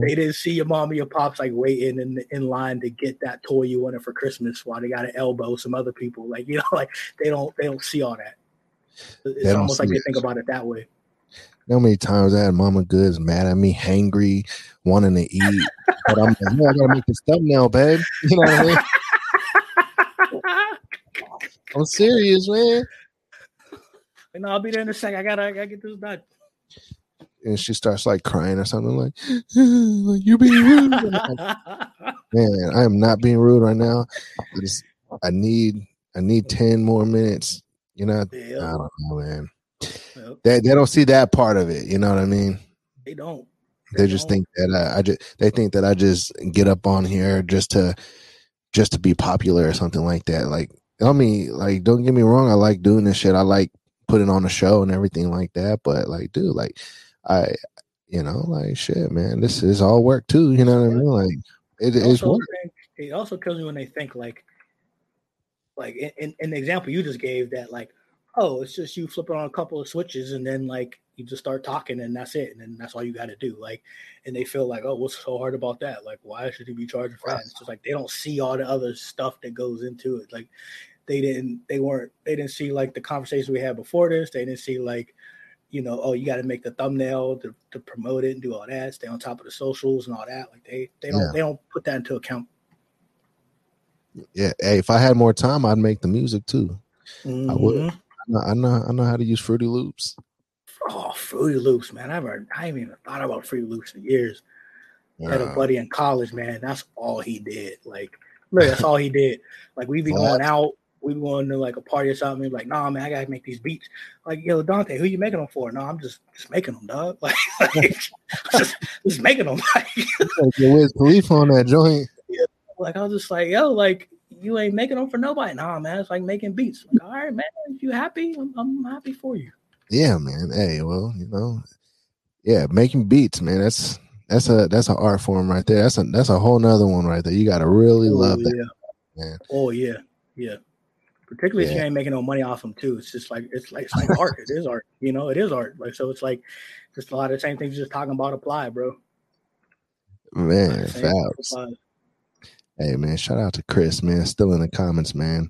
they, didn't see your mom or your pops like waiting in in line to get that toy you wanted for Christmas while they got to elbow some other people. Like you know, [laughs] like they don't they don't see all that. It's almost like they think about it that way. You know how many times I had Mama Goodz mad at me, hangry, wanting to eat, but I'm like, no, I gotta make this thumbnail, babe. [laughs] You know what I mean? [laughs] I'm serious, man. And I'll be there in a sec. I gotta, I gotta get this done and she starts like crying or something like, [sighs] "You being rude." [laughs] Man, I am not being rude right now. I just I need I need ten more minutes. You know, yeah. I don't know, man. Yep. They they don't see that part of it. You know what I mean? They don't. They, they just don't. think that uh, I just they think that I just get up on here just to just to be popular or something like that. Like I mean, like don't get me wrong, I like doing this shit. I like putting on a show and everything like that. But like, dude, like I, you know, like shit, man, this is all work too. You know what I mean? Like it is work. Think, it also kills me when they think like, like in, in the example you just gave that like, oh, it's just you flipping on a couple of switches and then like you just start talking and that's it, and then that's all you got to do. Like, and they feel like, oh, what's so hard about that? Like, why should he be charging for that? It's just like they don't see all the other stuff that goes into it. Like, they didn't, they weren't, they didn't see like the conversations we had before this. They didn't see like you know, oh, you got to make the thumbnail to, to promote it and do all that, stay on top of the socials and all that. Like they they don't yeah. they don't put that into account. Yeah, hey, if I had more time, I'd make the music too. Mm-hmm. I would. I know, I know, I know how to use Fruity Loops. Oh, Fruity Loops, man! I've heard, I haven't even thought about Fruity Loops in years. I had a buddy in college, man. That's all he did. Like, really, that's all he did. Like, we'd be going out we'd be going to like a party or something. Like, nah, man, I gotta make these beats. Like, yo, Dante, who you making them for? No, I'm just just making them, dog. [laughs] Like, like just, just making them. [laughs] Like, Wiz Khalifa on that joint. [laughs] Yeah, like I was just like, yo, like you ain't making them for nobody. Nah, man, it's like making beats. Like, all right, man, if you happy, I'm, I'm happy for you. Yeah, man. Hey, well, you know, yeah, making beats, man. That's that's a that's an art form right there. That's a that's a whole nother one right there. You got to really oh, love that, man. Oh yeah, yeah particularly yeah. if you ain't making no money off them too. It's just like it's like it's like [laughs] art. It is art. You know, it is art. Like so, it's like just a lot of the same things you're just talking about apply, bro. Man, facts. Hey man, shout out to Chris, man. Still in the comments, man.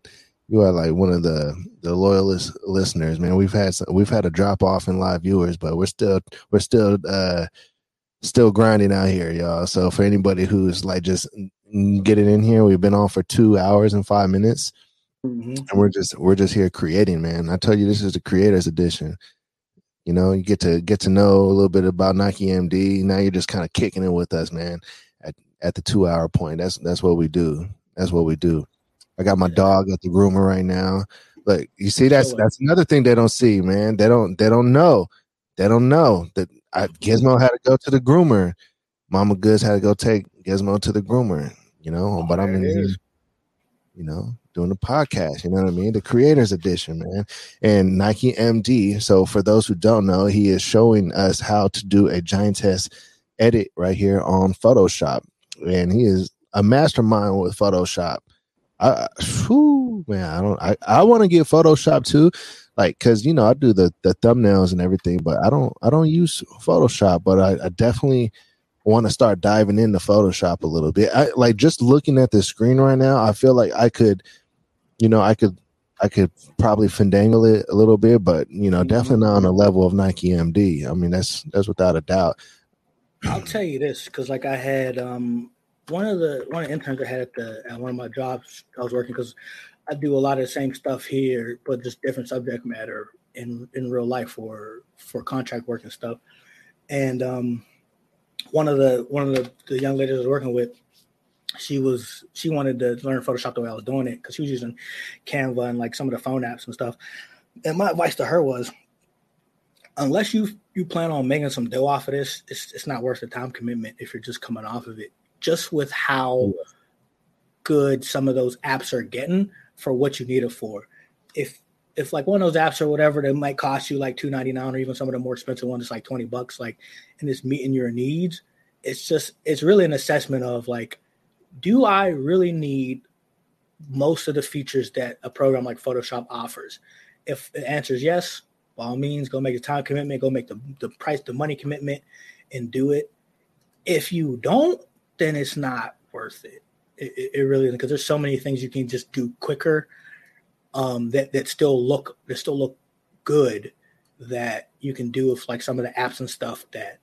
You are like one of the the loyalist listeners, man. We've had some, we've had a drop off in live viewers, but we're still we're still uh still grinding out here, y'all. So for anybody who's like just getting in here, we've been on for two hours and five minutes. Mm-hmm. And we're just we're just here creating, man. I tell you, this is the creators edition. You know, you get to get to know a little bit about Nike MD. Now you're just kind of kicking it with us, man. At the two hour point, that's that's what we do. That's what we do. I got my dog at the groomer right now. Look, you see, that's that's another thing they don't see, man. They don't they don't know. They don't know that I, Gizmo had to go to the groomer. Mama Goodz had to go take Gizmo to the groomer. You know, oh, but I mean, you know, doing the podcast. You know what I mean? The creators edition, man. And Nike MD. So for those who don't know, he is showing us how to do a giantess edit right here on Photoshop. And he is a mastermind with Photoshop. I, whew, man, I don't. I, I want to get Photoshop too, like because you know I do the the thumbnails and everything, but I don't I don't use Photoshop. But I, I definitely want to start diving into Photoshop a little bit. I like just looking at the screen right now. I feel like I could, you know, I could I could probably fandangle it a little bit, but you know, definitely not on the level of Nike MD. I mean, that's that's without a doubt. I'll tell you this because like I had um one of the one of the interns I had at the at one of my jobs I was working because I do a lot of the same stuff here, but just different subject matter in in real life for for contract work and stuff. And um, one of the one of the, the young ladies I was working with, she was she wanted to learn Photoshop the way I was doing it because she was using Canva and like some of the phone apps and stuff. And my advice to her was, unless you you plan on making some dough off of this, it's it's not worth the time commitment if you're just coming off of it just with how good some of those apps are getting for what you need it for. If if like one of those apps or whatever that might cost you like two ninety nine or even some of the more expensive ones, it's like twenty bucks, like and it's meeting your needs. It's just it's really an assessment of like, do I really need most of the features that a program like Photoshop offers? If the answer is yes, by all means, go make a time commitment, go make the, the price, the money commitment, and do it. If you don't, then it's not worth it. It, it really isn't because there's so many things you can just do quicker um, that that still look that still look good that you can do with like some of the apps and stuff that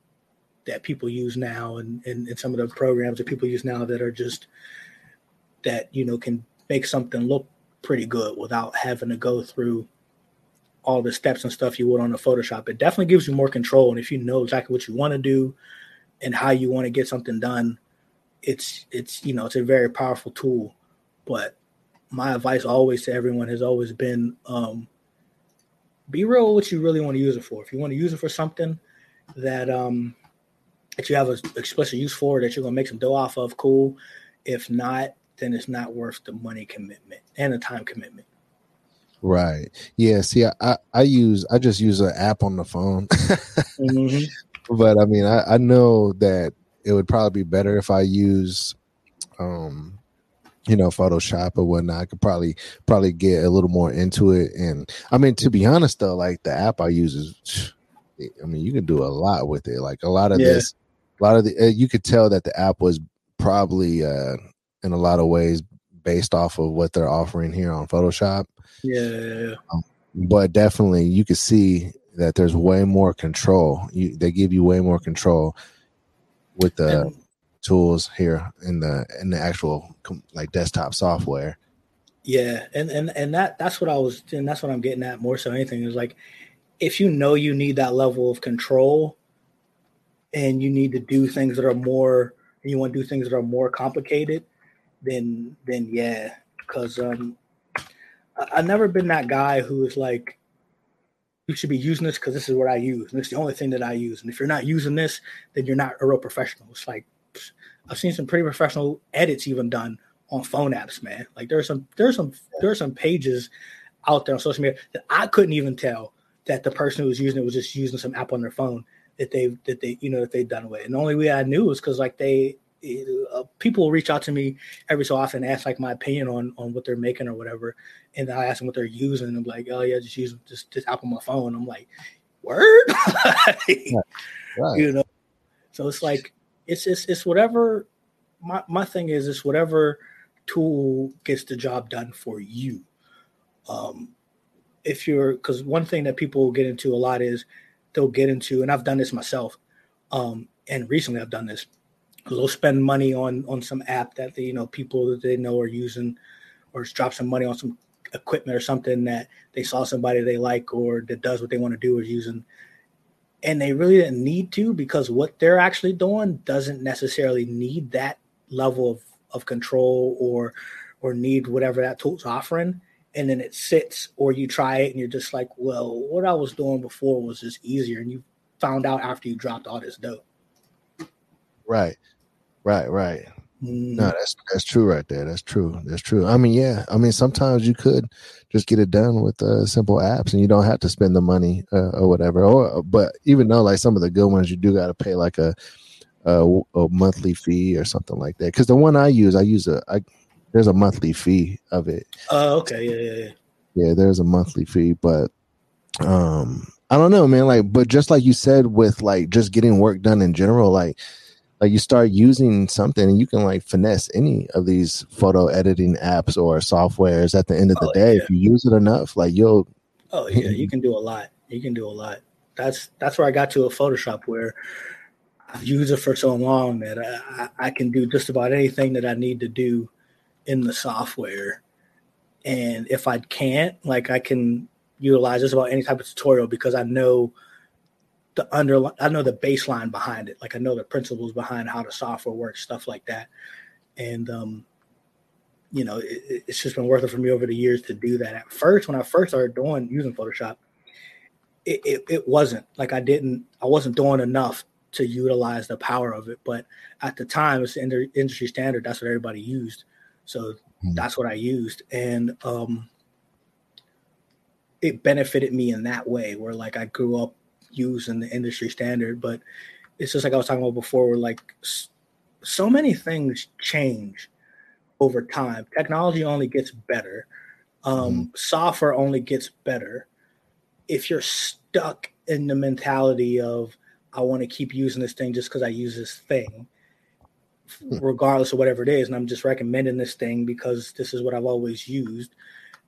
that people use now and, and, and some of the programs that people use now that are just that you know can make something look pretty good without having to go through all the steps and stuff you would on the Photoshop. It definitely gives you more control. And if you know exactly what you want to do and how you want to get something done, it's it's you know it's a very powerful tool but my advice always to everyone has always been um, be real what you really want to use it for. If you want to use it for something that um that you have an explicit use for that you're gonna make some dough off of cool. If not then it's not worth the money commitment and the time commitment. Right. Yeah see i i use i just use an app on the phone. [laughs] Mm-hmm. but i mean I, I know that it would probably be better if I use um you know photoshop or whatnot. I could probably probably get a little more into it. And i mean to be honest though like the app i use is i mean you can do a lot with it. Like a lot of yeah. this a lot of the uh, you could tell that the app was probably uh in a lot of ways based off of what they're offering here on photoshop. Yeah. Um, but definitely you could see that there's way more control. You, they give you way more control with the and, tools here in the in the actual like desktop software. Yeah, and and and that that's what I was and that's what I'm getting at more so anything is like if you know you need that level of control and you need to do things that are more and you want to do things that are more complicated, then then yeah, because um I, I've never been that guy who is like you should be using this because this is what I use. And it's the only thing that I use. And if you're not using this, then you're not a real professional. It's like I've seen some pretty professional edits even done on phone apps, man. Like there's some there's some there's some pages out there on social media that I couldn't even tell that the person who was using it was just using some app on their phone that they that they you know that they've done with. And the only way I knew was because like they uh, people reach out to me every so often and ask like my opinion on on what they're making or whatever and i ask them what they're using and i'm like oh yeah just use just this app on my phone. I'm like word? [laughs] Right. you know? So it's like it's it's, it's whatever my, my thing is it's whatever tool gets the job done for you. Um if you're because one thing that people get into a lot is they'll get into and i've done this myself um and recently i've done this they'll spend money on on some app that they, you know people that they know are using, or drop some money on some equipment or something that they saw somebody they like or that does what they want to do is using. And they really didn't need to because what they're actually doing doesn't necessarily need that level of, of control or or need whatever that tool's offering. And then it sits or you try it and you're just like well what i was doing before was just easier and you found out after you dropped all this dough. Right Right, right. No, that's that's true right there. That's true. That's true. I mean, yeah. I mean, sometimes you could just get it done with uh, simple apps, and you don't have to spend the money uh, or whatever. Or, but even though like some of the good ones, you do got to pay like a, a, a monthly fee or something like that. Because the one I use, I use a I, there's a monthly fee of it. Oh, uh, okay, yeah, yeah, yeah. Yeah, there's a monthly fee, but um, I don't know, man. Like, but just like you said, with like just getting work done in general, like like you start using something and you can like finesse any of these photo editing apps or softwares at the end of the oh, day. yeah. if you use it enough like you'll oh yeah you can do a lot. You can do a lot. That's that's where i got to a photoshop where i've used it for so long that I, I can do just about anything that i need to do in the software. And if i can't like i can utilize just about any type of tutorial because i know the under I know the baseline behind it. Like I know the principles behind how the software works, stuff like that. And um, you know, it, it's just been worth it for me over the years to do that. At first, when I first started doing using Photoshop, it, it, it wasn't like I didn't I wasn't doing enough to utilize the power of it. But at the time, it's the industry standard. That's what everybody used. So mm-hmm. that's what I used, and um, it benefited me in that way. Where like I grew up use in the industry standard. But it's just like I was talking about before, where like so many things change over time. Technology only gets better. Um, mm Software only gets better. If you're stuck in the mentality of I want to keep using this thing just because I use this thing, hmm. regardless of whatever it is, and I'm just recommending this thing because this is what I've always used,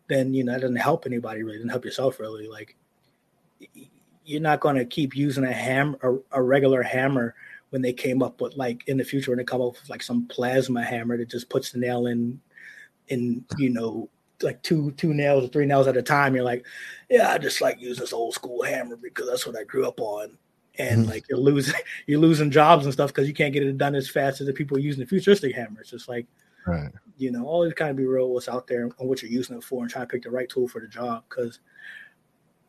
then you know that doesn't help anybody really, doesn't help yourself really. Like you're not going to keep using a hammer, a, a, regular hammer, when they came up with like in the future when they come up with like some plasma hammer that just puts the nail in, in you know like two two nails or three nails at a time. You're like, yeah, I just like use this old school hammer because that's what I grew up on. And mm-hmm. like you're losing [laughs] you're losing jobs and stuff because you can't get it done as fast as the people using the futuristic hammers. Just like right. you know, always kind of be real what's out there and what you're using it for and try to pick the right tool for the job because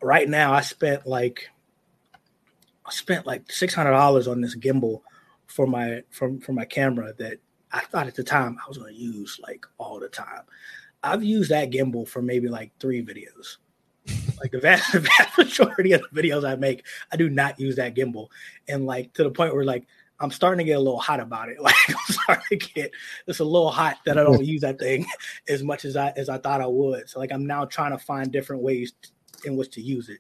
right now I spent like I spent like six hundred dollars on this gimbal for my from for my camera that I thought at the time I was going to use like all the time. I've used that gimbal for maybe like three videos. like the vast, [laughs] the vast majority of the videos I make, I do not use that gimbal, and like to the point where like I'm starting to get a little hot about it. [laughs] Like I'm starting to get it's a little hot that I don't [laughs] use that thing as much as I as I thought I would. So like I'm now trying to find different ways in which to use it.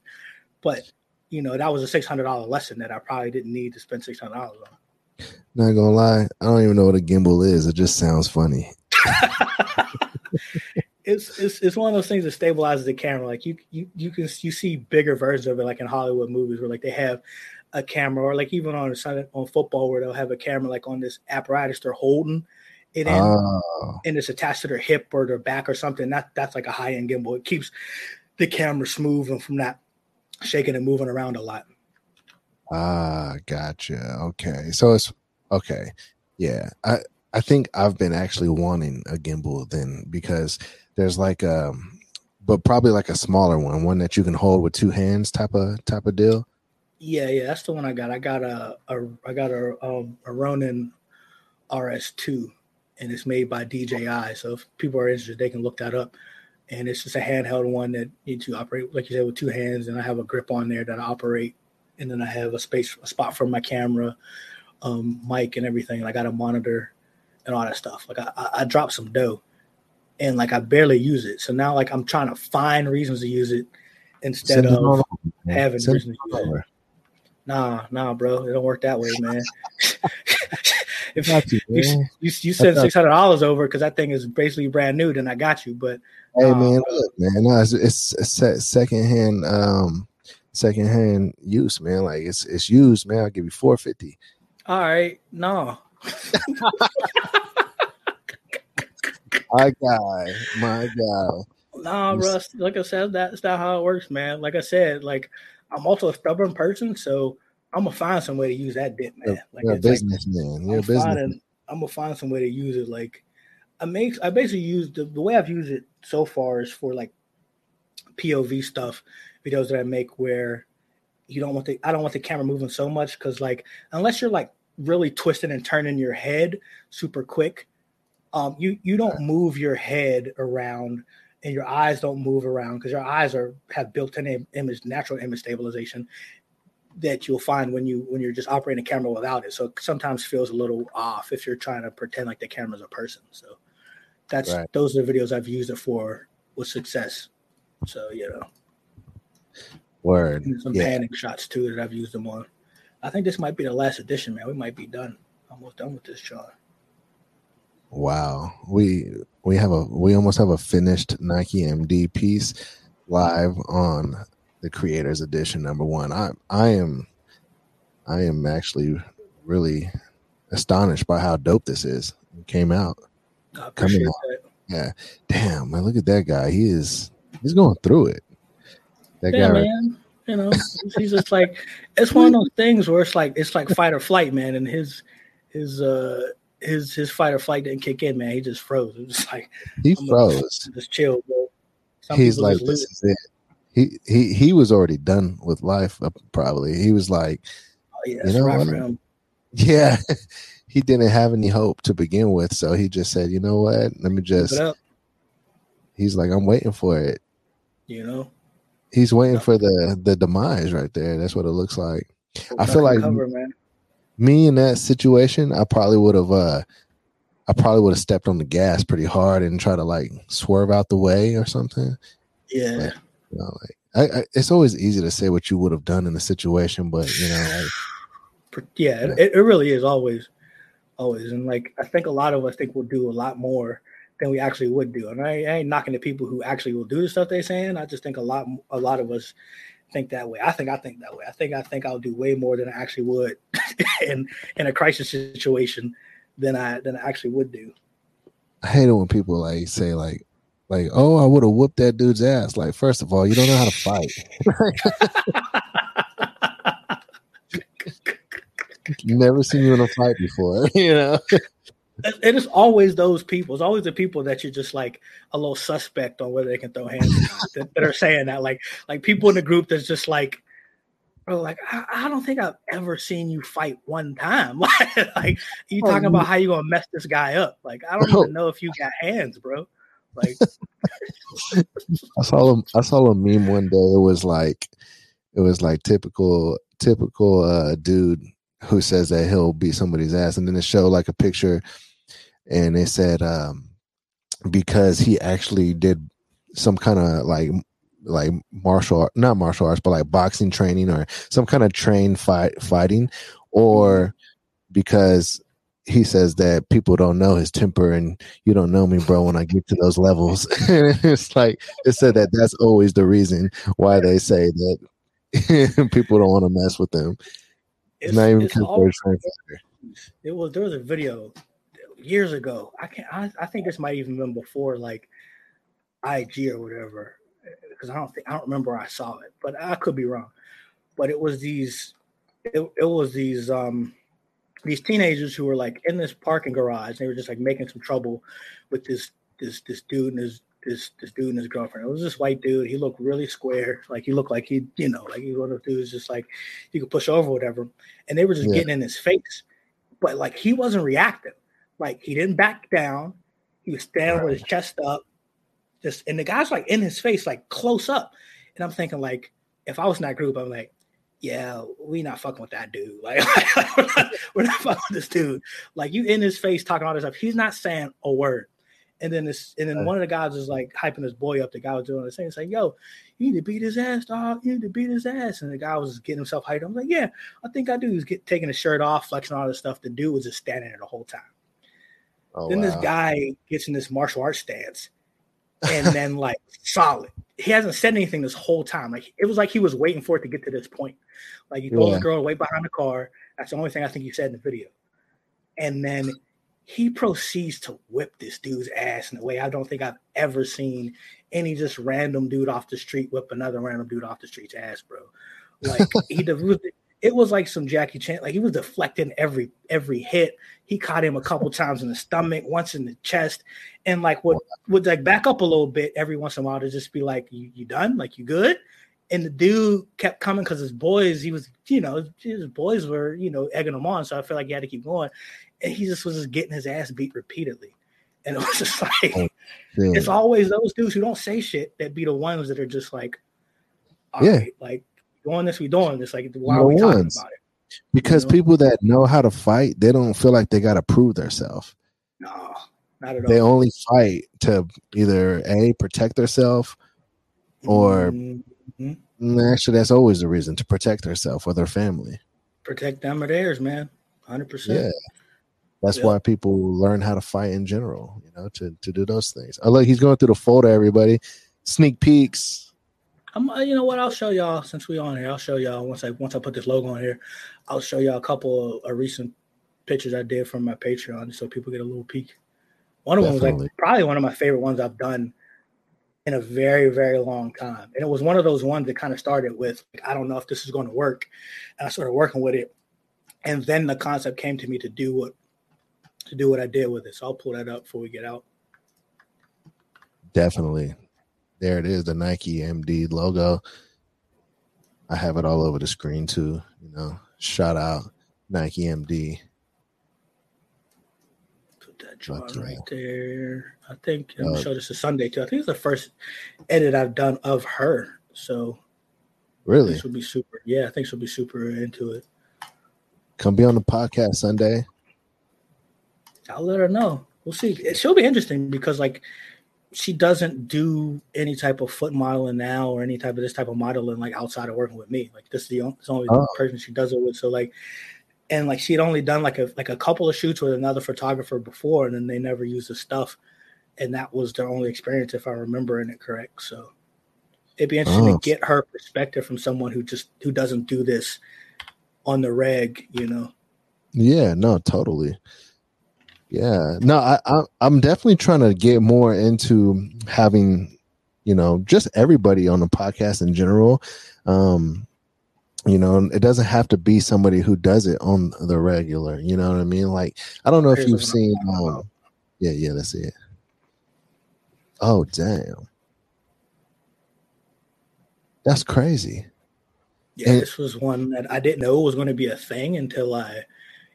But you know, that was a six hundred dollar lesson that I probably didn't need to spend six hundred dollars on. Not gonna lie, I don't even know what a gimbal is. It just sounds funny. [laughs] it's, it's it's one of those things that stabilizes the camera. Like you you you can you see bigger versions of it, like in Hollywood movies, where like they have a camera, or like even on on football, where they'll have a camera like on this apparatus they're holding it in, oh. and it's attached to their hip or their back or something. That that's like a high end gimbal. It keeps the camera smooth and from not shaking and moving around a lot. Ah, gotcha. Okay, so it's okay. Yeah, I I think I've been actually wanting a gimbal then because there's like a, but probably like a smaller one, one that you can hold with two hands, type of type of deal. Yeah, yeah, that's the one I got. I got a, a I got a um, a Ronin RS2, and it's made by DJI. So if people are interested, they can look that up and it's just a handheld one that you need to operate like you said with two hands and i have a grip on there that i operate. And then i have a space a spot for my camera um, mic and everything. And i got a monitor and all that stuff. Like I, I, I dropped some dough and like i barely use it. So now like i'm trying to find reasons to use it instead Send of having reasons to use it. nah nah bro. It don't work that way man [laughs] if you, you, you, you send six hundred dollars over because that thing is basically brand new, then I got you. But hey, um, man, look, man, no, it's, it's, it's secondhand, um, secondhand use, man. Like it's it's used, man. I'll give you four fifty. All right, no. my guy, my guy. [laughs] Nah, Russ. Like I said, that's not how it works, man. Like I said, like I'm also a stubborn person, so I'm gonna find some way to use that dip, man. Like you're a businessman. Like, you're I'm a businessman. I'm gonna find some way to use it. Like I make, I basically use the, the way I've used it so far is for like POV stuff, videos that I make where you don't want the, I don't want the camera moving so much because like unless you're like really twisting and turning your head super quick, um, you you don't move your head around and your eyes don't move around because your eyes are have built-in image natural image stabilization that you'll find when you when you're just operating a camera without it. So it sometimes feels a little off if you're trying to pretend like the camera's a person. So that's right. those are the videos I've used it for with success. So you know, word and some yeah. panning shots too that I've used them on. I think this might be the last edition, man. We might be done, almost done with this, Sean. Wow, we we have a we almost have a finished Nike MD piece live on the creators edition number one. I I am I am actually really astonished by how dope this is. It came out. Coming out. That. Yeah. Damn, man, look at that guy. He is he's going through it. That yeah, guy right. You know, he's just like it's one of those things where it's like it's like fight or flight, man. And his his uh his his fight or flight didn't kick in, man. He just froze. It was like he froze. Just chill, bro. Some he's like, this is it he he he was already done with life. Uh, probably he was like, oh, yeah, you know what? Yeah, [laughs] he didn't have any hope to begin with, so he just said, you know what? Let me just. He's like, I'm waiting for it. You know, he's waiting for the the demise right there. That's what it looks like. I feel like cover, me in that situation, I probably would have. uh I probably would have stepped on the gas pretty hard and try to like swerve out the way or something. Yeah. You know, like I, I, it's always easy to say what you would have done in the situation, but you know, like, [sighs] yeah, yeah. It, it really is always, always, and like I think a lot of us think we'll do a lot more than we actually would do. And I, I ain't knocking the people who actually will do the stuff they're saying. I just think a lot, a lot of us think that way. I think I think that way. I think I think I'll do way more than I actually would [laughs] in in a crisis situation than I than I actually would do. I hate it when people like say like like, oh, I would have whooped that dude's ass. Like, first of all, you don't know how to fight. [laughs] Never seen you in a fight before, [laughs] you know. And it's always those people. It's always the people that you're just like a little suspect on whether they can throw hands that, that, are saying that. Like, like people in the group that's just like, bro, like I, I don't think I've ever seen you fight one time. [laughs] like, you talking oh, about how you gonna mess this guy up? Like, I don't even know if you got hands, bro. Like [laughs] I saw a, I saw a meme one day. It was like it was like typical typical uh dude who says that he'll beat somebody's ass, and then it showed like a picture, and it said um because he actually did some kind of like like martial art, not martial arts, but like boxing training or some kind of trained fight fighting, or mm-hmm. because he says that people don't know his temper and you don't know me bro when i get to those levels. [laughs] It's like it said that that's always the reason why they say that [laughs] people don't want to mess with them. It's, not even always, [laughs] it was there was a video years ago. I can't I, I think this might even been before like ig or whatever because i don't think i don't remember i saw it but i could be wrong. But it was these it, it was these um these teenagers who were like in this parking garage. They were just like making some trouble with this this this dude and his this this dude and his girlfriend. It was this white dude. He looked really square. Like he looked like he, you know, like he one of those dudes just like you could push over whatever. And they were just yeah. getting in his face. But like he wasn't reacting. Like he didn't back down. He was standing right. with his chest up. Just and the guy's like in his face, like close up. And I'm thinking, like, if I was in that group, I'm like, yeah, we not fucking with that dude. [laughs] Like, we're, not, we're, not, fucking with this dude. Like, you in his face talking all this stuff. He's not saying a word. And then this, and then one of the guys is like hyping this boy up. The guy was doing the same, thing, saying, "Yo, you need to beat his ass, dog. You need to beat his ass." And the guy was getting himself hyped. I was like, "Yeah, I think I do." He was get, taking his shirt off, flexing all this stuff. The dude was just standing there the whole time. Oh, then wow. this guy gets in this martial arts stance, and then like [laughs] solid he hasn't said anything this whole time. Like it was like he was waiting for it to get to this point. Like you told yeah. the girl wait behind the car. That's the only thing I think you said in the video. And then he proceeds to whip this dude's ass in a way I don't think I've ever seen any just random dude off the street whip another random dude off the street's ass, bro. Like [laughs] he it was like some Jackie Chan. Like he was deflecting every every hit. He caught him a couple times in the stomach, once in the chest, and like would would like back up a little bit every once in a while to just be like, "You you done? Like you good?" And the dude kept coming because his boys, he was, you know, his boys were, you know, egging him on. So I feel like he had to keep going. And he just was just getting his ass beat repeatedly. And [laughs] it was just like oh, it's always those dudes who don't say shit that be the ones that are just like, yeah, right, like doing this, we doing this. Like, why are we talking about it? Because you know? people that know how to fight, they don't feel like they got to prove themselves. No, not at all. They only fight to either a protect themselves or mm-hmm. Mm, actually that's always the reason to protect herself or their family. Protect them or theirs, man. Hundred percent. Yeah. That's why people learn how to fight in general, you know, to, to do those things. Oh, look, he's going through the folder, everybody. Sneak peeks. I'm, uh, you know what? I'll show y'all since we on here. I'll show y'all once I once I put this logo on here. I'll show y'all a couple of, of recent pictures I did from my Patreon, so people get a little peek. One of Definitely. them was like probably one of my favorite ones I've done in a very very long time. And it was one of those ones that kind of started with like, i don't know if this is going to work. And i started working with it. And then the concept came to me to do what to do what i did with it. So i'll pull that up before we get out. Definitely. There it is the nike md logo. I have it all over the screen too you know. Shout out nike md John right there. I think I'm uh, show this is Sunday too. I think it's the first edit I've done of her. So really, this will be super. Yeah, I think she'll be super into it. Come be on the podcast Sunday. I'll let her know. We'll see. She'll be interesting because like she doesn't do any type of foot modeling now or any type of this type of modeling like outside of working with me. Like this is the only, only oh. person she does it with. So like and like she had only done like a like a couple of shoots with another photographer before, and then they never used the stuff, and that was their only experience, if I'm remembering it correct. So it'd be interesting oh. to get her perspective from someone who just who doesn't do this on the reg, you know. Yeah, no, totally. Yeah, no, I, I I'm definitely trying to get more into having, you know, just everybody on the podcast in general. Um, you know it doesn't have to be somebody who does it on the regular you know what i mean? Like i don't know if you've seen um, yeah yeah that's it. Oh damn. That's crazy. Yeah and, this was one that i didn't know was going to be a thing until i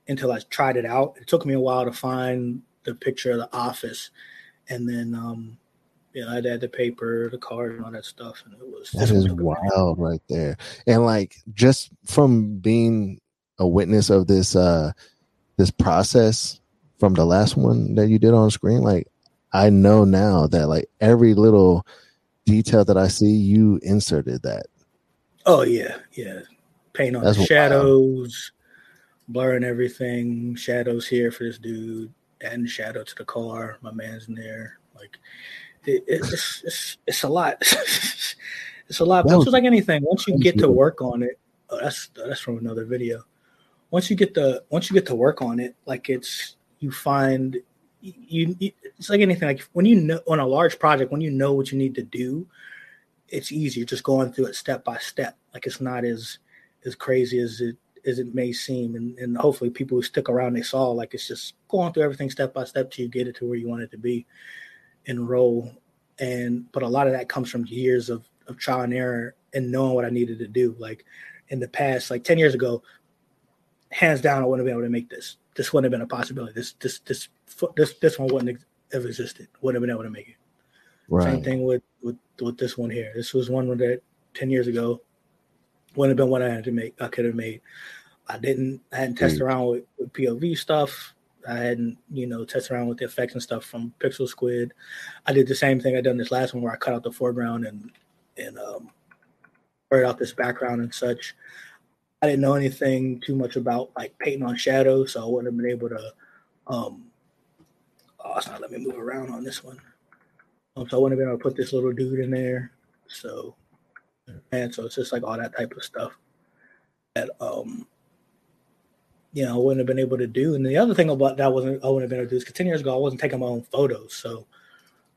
until i tried it out. It took me a while to find the picture of the office. And then um yeah, I had the paper, the card, and all that stuff, and it was that is wild right there. And like just from being a witness of this uh this process from the last one that you did on screen, like I know now that like every little detail that I see, you inserted that. Oh yeah, yeah. Paint on That's the shadows, wild. blurring everything, shadows here for this dude, adding shadow to the car. My man's in there. Like it, it's, it's it's a lot. [laughs] it's a lot. But it's like anything. Once you get to work on it, oh, that's that's from another video. Once you get the once you get to work on it, like it's you find you, you it's like anything. Like when you know on a large project, when you know what you need to do, it's easier just going through it step by step. Like it's not as as crazy as it as it may seem. And, and hopefully people who stick around they saw like it's just going through everything step by step till you get it to where you want it to be enroll and but a lot of that comes from years of, of trial and error and knowing what I needed to do. Like in the past, like 10 years ago, hands down, I wouldn't have been able to make this. This wouldn't have been a possibility. This this this this this one wouldn't have existed. Wouldn't have been able to make it. Right. Same thing with, with with this one here. This was one that 10 years ago wouldn't have been what I had to make. I could have made. I didn't. I hadn't tested around with, with POV stuff. I hadn't, you know, tested around with the effects and stuff from Pixel Squid. I did the same thing I done this last one where I cut out the foreground and and um out this background and such. I didn't know anything too much about like painting on shadows, so I wouldn't have been able to um oh it's not let me move around on this one. Um, so I wouldn't have been able to put this little dude in there. So and so it's just like all that type of stuff that um you know, I wouldn't have been able to do. And the other thing about that wasn't I wouldn't have been able to do is because 10 years ago I wasn't taking my own photos. So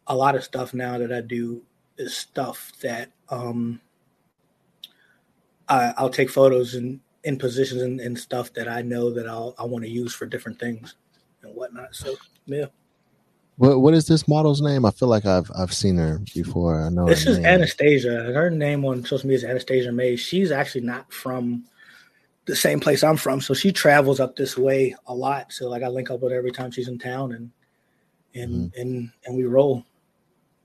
a lot of stuff now that I do is stuff that um I, will take photos in, in positions and, and, stuff that I know that I'll I want to use for different things and whatnot. So yeah. What what is this model's name? I feel like I've I've seen her before. I know this is name. Anastasia. Her name on social media is Anastasia May. She's actually not from the same place I'm from, so she travels up this way a lot. So like I link up with her every time she's in town, and and mm-hmm. and and we roll.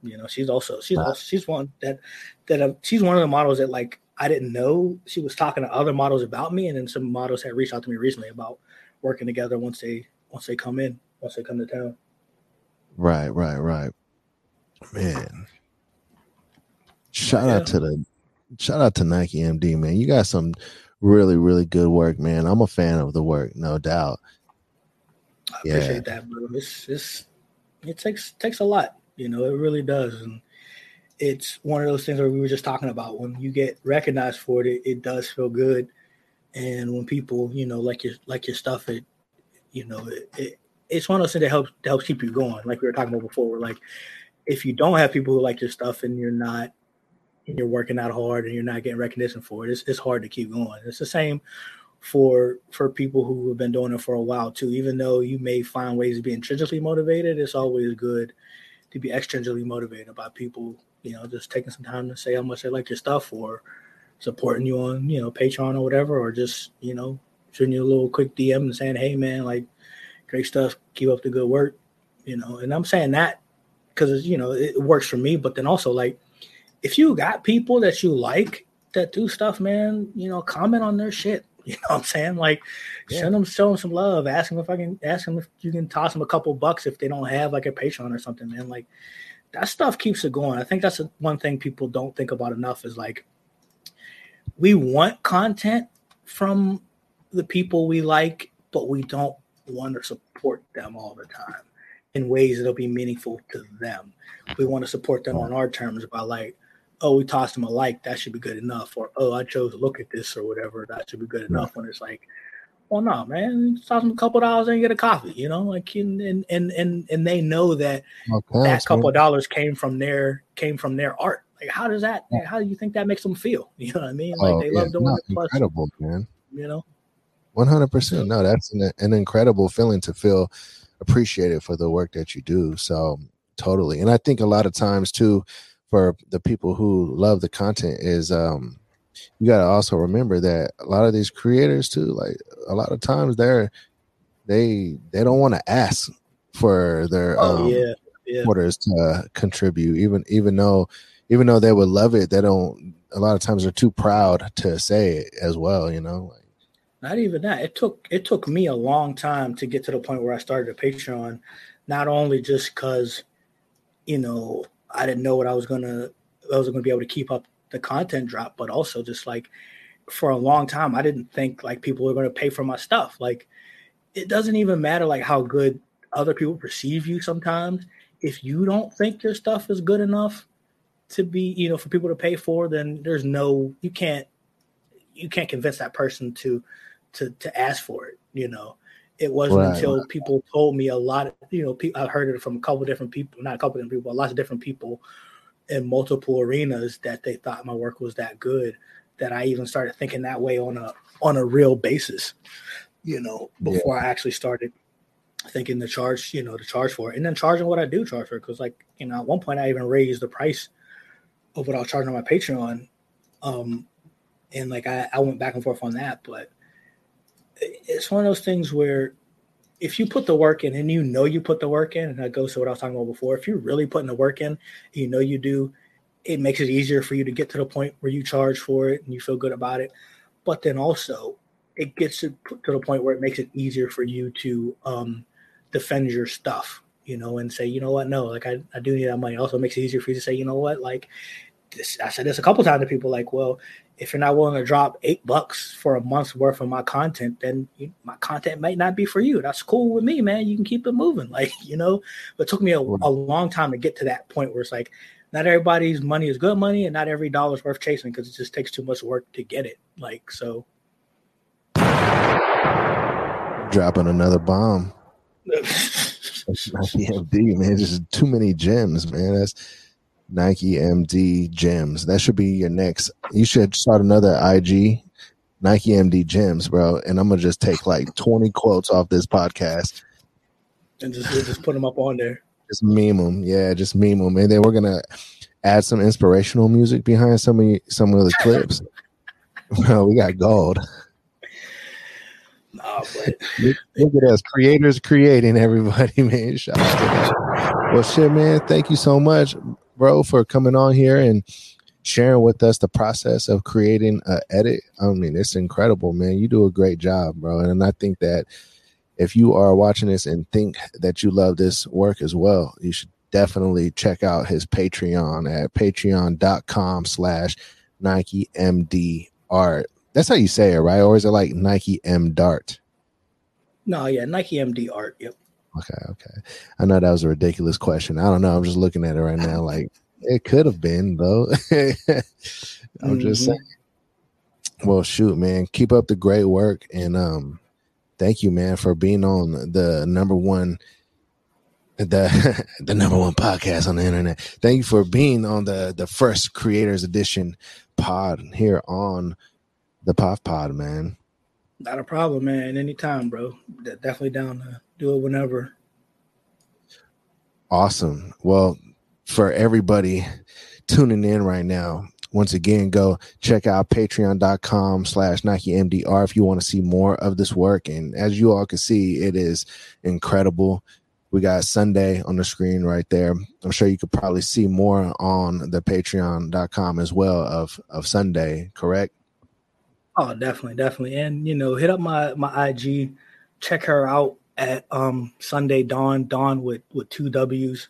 You know, she's also she's wow. also, she's one that that uh, she's one of the models that like I didn't know she was talking to other models about me, and then some models had reached out to me recently about working together once they once they come in once they come to town. Right, right, right. Man, shout yeah. out to the shout out to Nike MD, man. You got some really, really good work, man. I'm a fan of the work, no doubt. I yeah. appreciate that, bro. It's, it's it takes takes a lot, you know, it really does. And it's one of those things where we were just talking about when you get recognized for it, it, it does feel good. And when people, you know, like your like your stuff, it you know, it, it it's one of those things that helps that helps keep you going. Like we were talking about before, like if you don't have people who like your stuff and you're not you're working out hard and you're not getting recognition for it, it's, it's hard to keep going. It's the same for for people who have been doing it for a while too. Even though you may find ways to be intrinsically motivated, it's always good to be extrinsically motivated by people, you know, just taking some time to say how much they like your stuff or supporting you on, you know, Patreon or whatever, or just, you know, shooting you a little quick DM and saying, Hey man, like great stuff, keep up the good work, you know. And I'm saying that because you know it works for me, but then also like if you got people that you like that do stuff, man, you know, comment on their shit. [laughs] You know what I'm saying? Like, yeah. send them, show them some love. Ask them if I can, ask them if you can toss them a couple bucks if they don't have like a Patreon or something, man. Like, that stuff keeps it going. I think that's one thing people don't think about enough is like, we want content from the people we like, but we don't want to support them all the time in ways that'll be meaningful to them. We want to support them on our terms by like, oh, we tossed them a like, that should be good enough, or oh, I chose to look at this or whatever, that should be good enough. When it's like, well, no, man, toss them a couple dollars and get a coffee, you know, like and and and and they know that okay, that couple of dollars came from their came from their art. Like, how does that? How do you think that makes them feel? [laughs] You know what I mean? Like oh, they yeah, love doing it. Plus, incredible, man. You know, one hundred percent. No, that's an, an incredible feeling to feel appreciated for the work that you do. So totally, and I think a lot of times too for the people who love the content is um you got to also remember that a lot of these creators too like a lot of times they're they they don't want to ask for their oh, um, yeah, yeah. supporters to contribute even even though even though they would love it they don't a lot of times they're too proud to say it as well you know like, not even that it took it took me a long time to get to the point where i started a patreon not only just because you know I didn't know what I was gonna I was gonna be able to keep up the content drop, but also just like for a long time, I didn't think like people were gonna pay for my stuff. Like it doesn't even matter like how good other people perceive you sometimes. If you don't think your stuff is good enough to be, you know, for people to pay for, then there's no you can't you can't convince that person to to to ask for it, you know. It wasn't right, until people told me a lot. Of, you know, pe- I heard it from a couple different people, not a couple different people, but lots of different people in multiple arenas that they thought my work was that good that I even started thinking that way on a on a real basis. You know, before yeah. I actually started thinking the charge, you know, to charge for it, and then charging what I do charge for. Because like you know, at one point I even raised the price of what I was charging on my Patreon. Um, and like I, I went back and forth on that, but it's one of those things where if you put the work in and you know you put the work in, and that goes to what I was talking about before, if you're really putting the work in, you know you do, it makes it easier for you to get to the point where you charge for it and you feel good about it. But then also, it gets to, the point where it makes it easier for you to um, defend your stuff, you know, and say, you know what, no, like I, I do need that money. Also makes it easier for you to say, you know what, like this, I said this a couple times to people, like, well, if you're not willing to drop eight bucks for a month's worth of my content, then you, my content might not be for you. That's cool with me, man. You can keep it moving, [laughs] like you know. But it took me a, a long time to get to that point where it's like, not everybody's money is good money, and not every dollar is worth chasing because it just takes too much work to get it. Like so, dropping another bomb. [laughs] Nike MD, man, just too many gems, man. That's Nike MD Gems. That should be your next. You should start another IG, Nike MD Gems, bro. And I'm gonna just take like 20 quotes off this podcast and just just put them up on there. Just meme them, yeah, just meme them, and then we're gonna add some inspirational music behind some of some of the clips. [laughs] well, we got gold. No, but look, at us, creators creating everybody, [laughs] man. Shout out to that. Well, shit, man. Thank you so much, bro, for coming on here and sharing with us the process of creating an edit. I mean, it's incredible, man. You do a great job, bro. And I think that if you are watching this and think that you love this work as well, you should definitely check out his Patreon at patreon.com slash Nike MD art. That's how you say it, right? Or is it like Nike M Dart? No, yeah, Nike MD art. Yep. Okay, okay. I know that was a ridiculous question. I don't know. I'm just looking at it right now. Like it could have been though. [laughs] I'm mm-hmm. just saying. Well, shoot, man. Keep up the great work, and um, thank you, man, for being on the number one the [laughs] the number one podcast on the internet. Thank you for being on the the first creators edition pod here on the POF Pod, man. Not a problem, man. Anytime, bro. Definitely down to do it whenever. Awesome. Well, for everybody tuning in right now, once again, go check out patreon.com slash Nike MD art if you want to see more of this work. And as you all can see, it is incredible. We got Sunday on the screen right there. I'm sure you could probably see more on the patreon.com as well of, of Sunday, correct? Oh, definitely, definitely. And you know, hit up my my IG, check her out at um Sunday Dawn, Dawn with with two W's.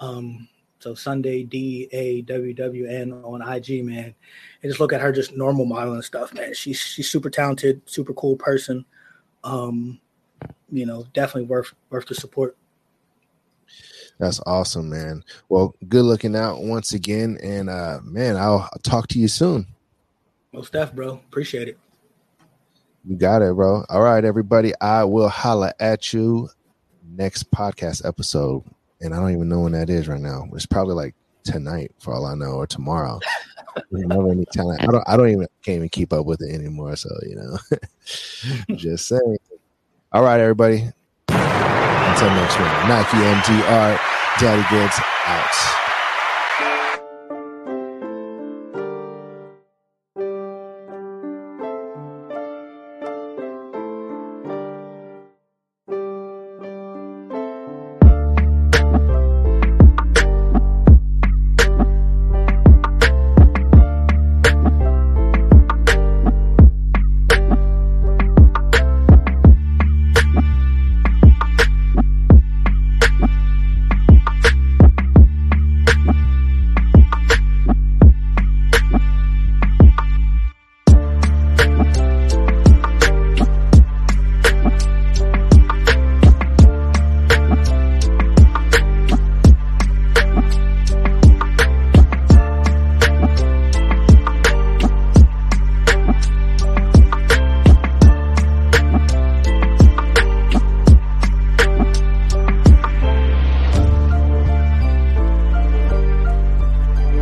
Um so Sunday D A W W N on IG, man. And just look at her just normal modeling stuff, man. She's she's super talented, super cool person. Um, you know, definitely worth worth the support. That's awesome, man. Well, good looking out once again, and uh, man, I'll, I'll talk to you soon. Most def, bro. Appreciate it. You got it, bro. All right, everybody. I will holla at you next podcast episode, and I don't even know when that is right now. It's probably like tonight, for all I know, or tomorrow. [laughs] never any talent. I don't. I don't even can't even keep up with it anymore. So you know, [laughs] just saying. All right, everybody. Until next week, Nike MDR, Daddy Goodz out.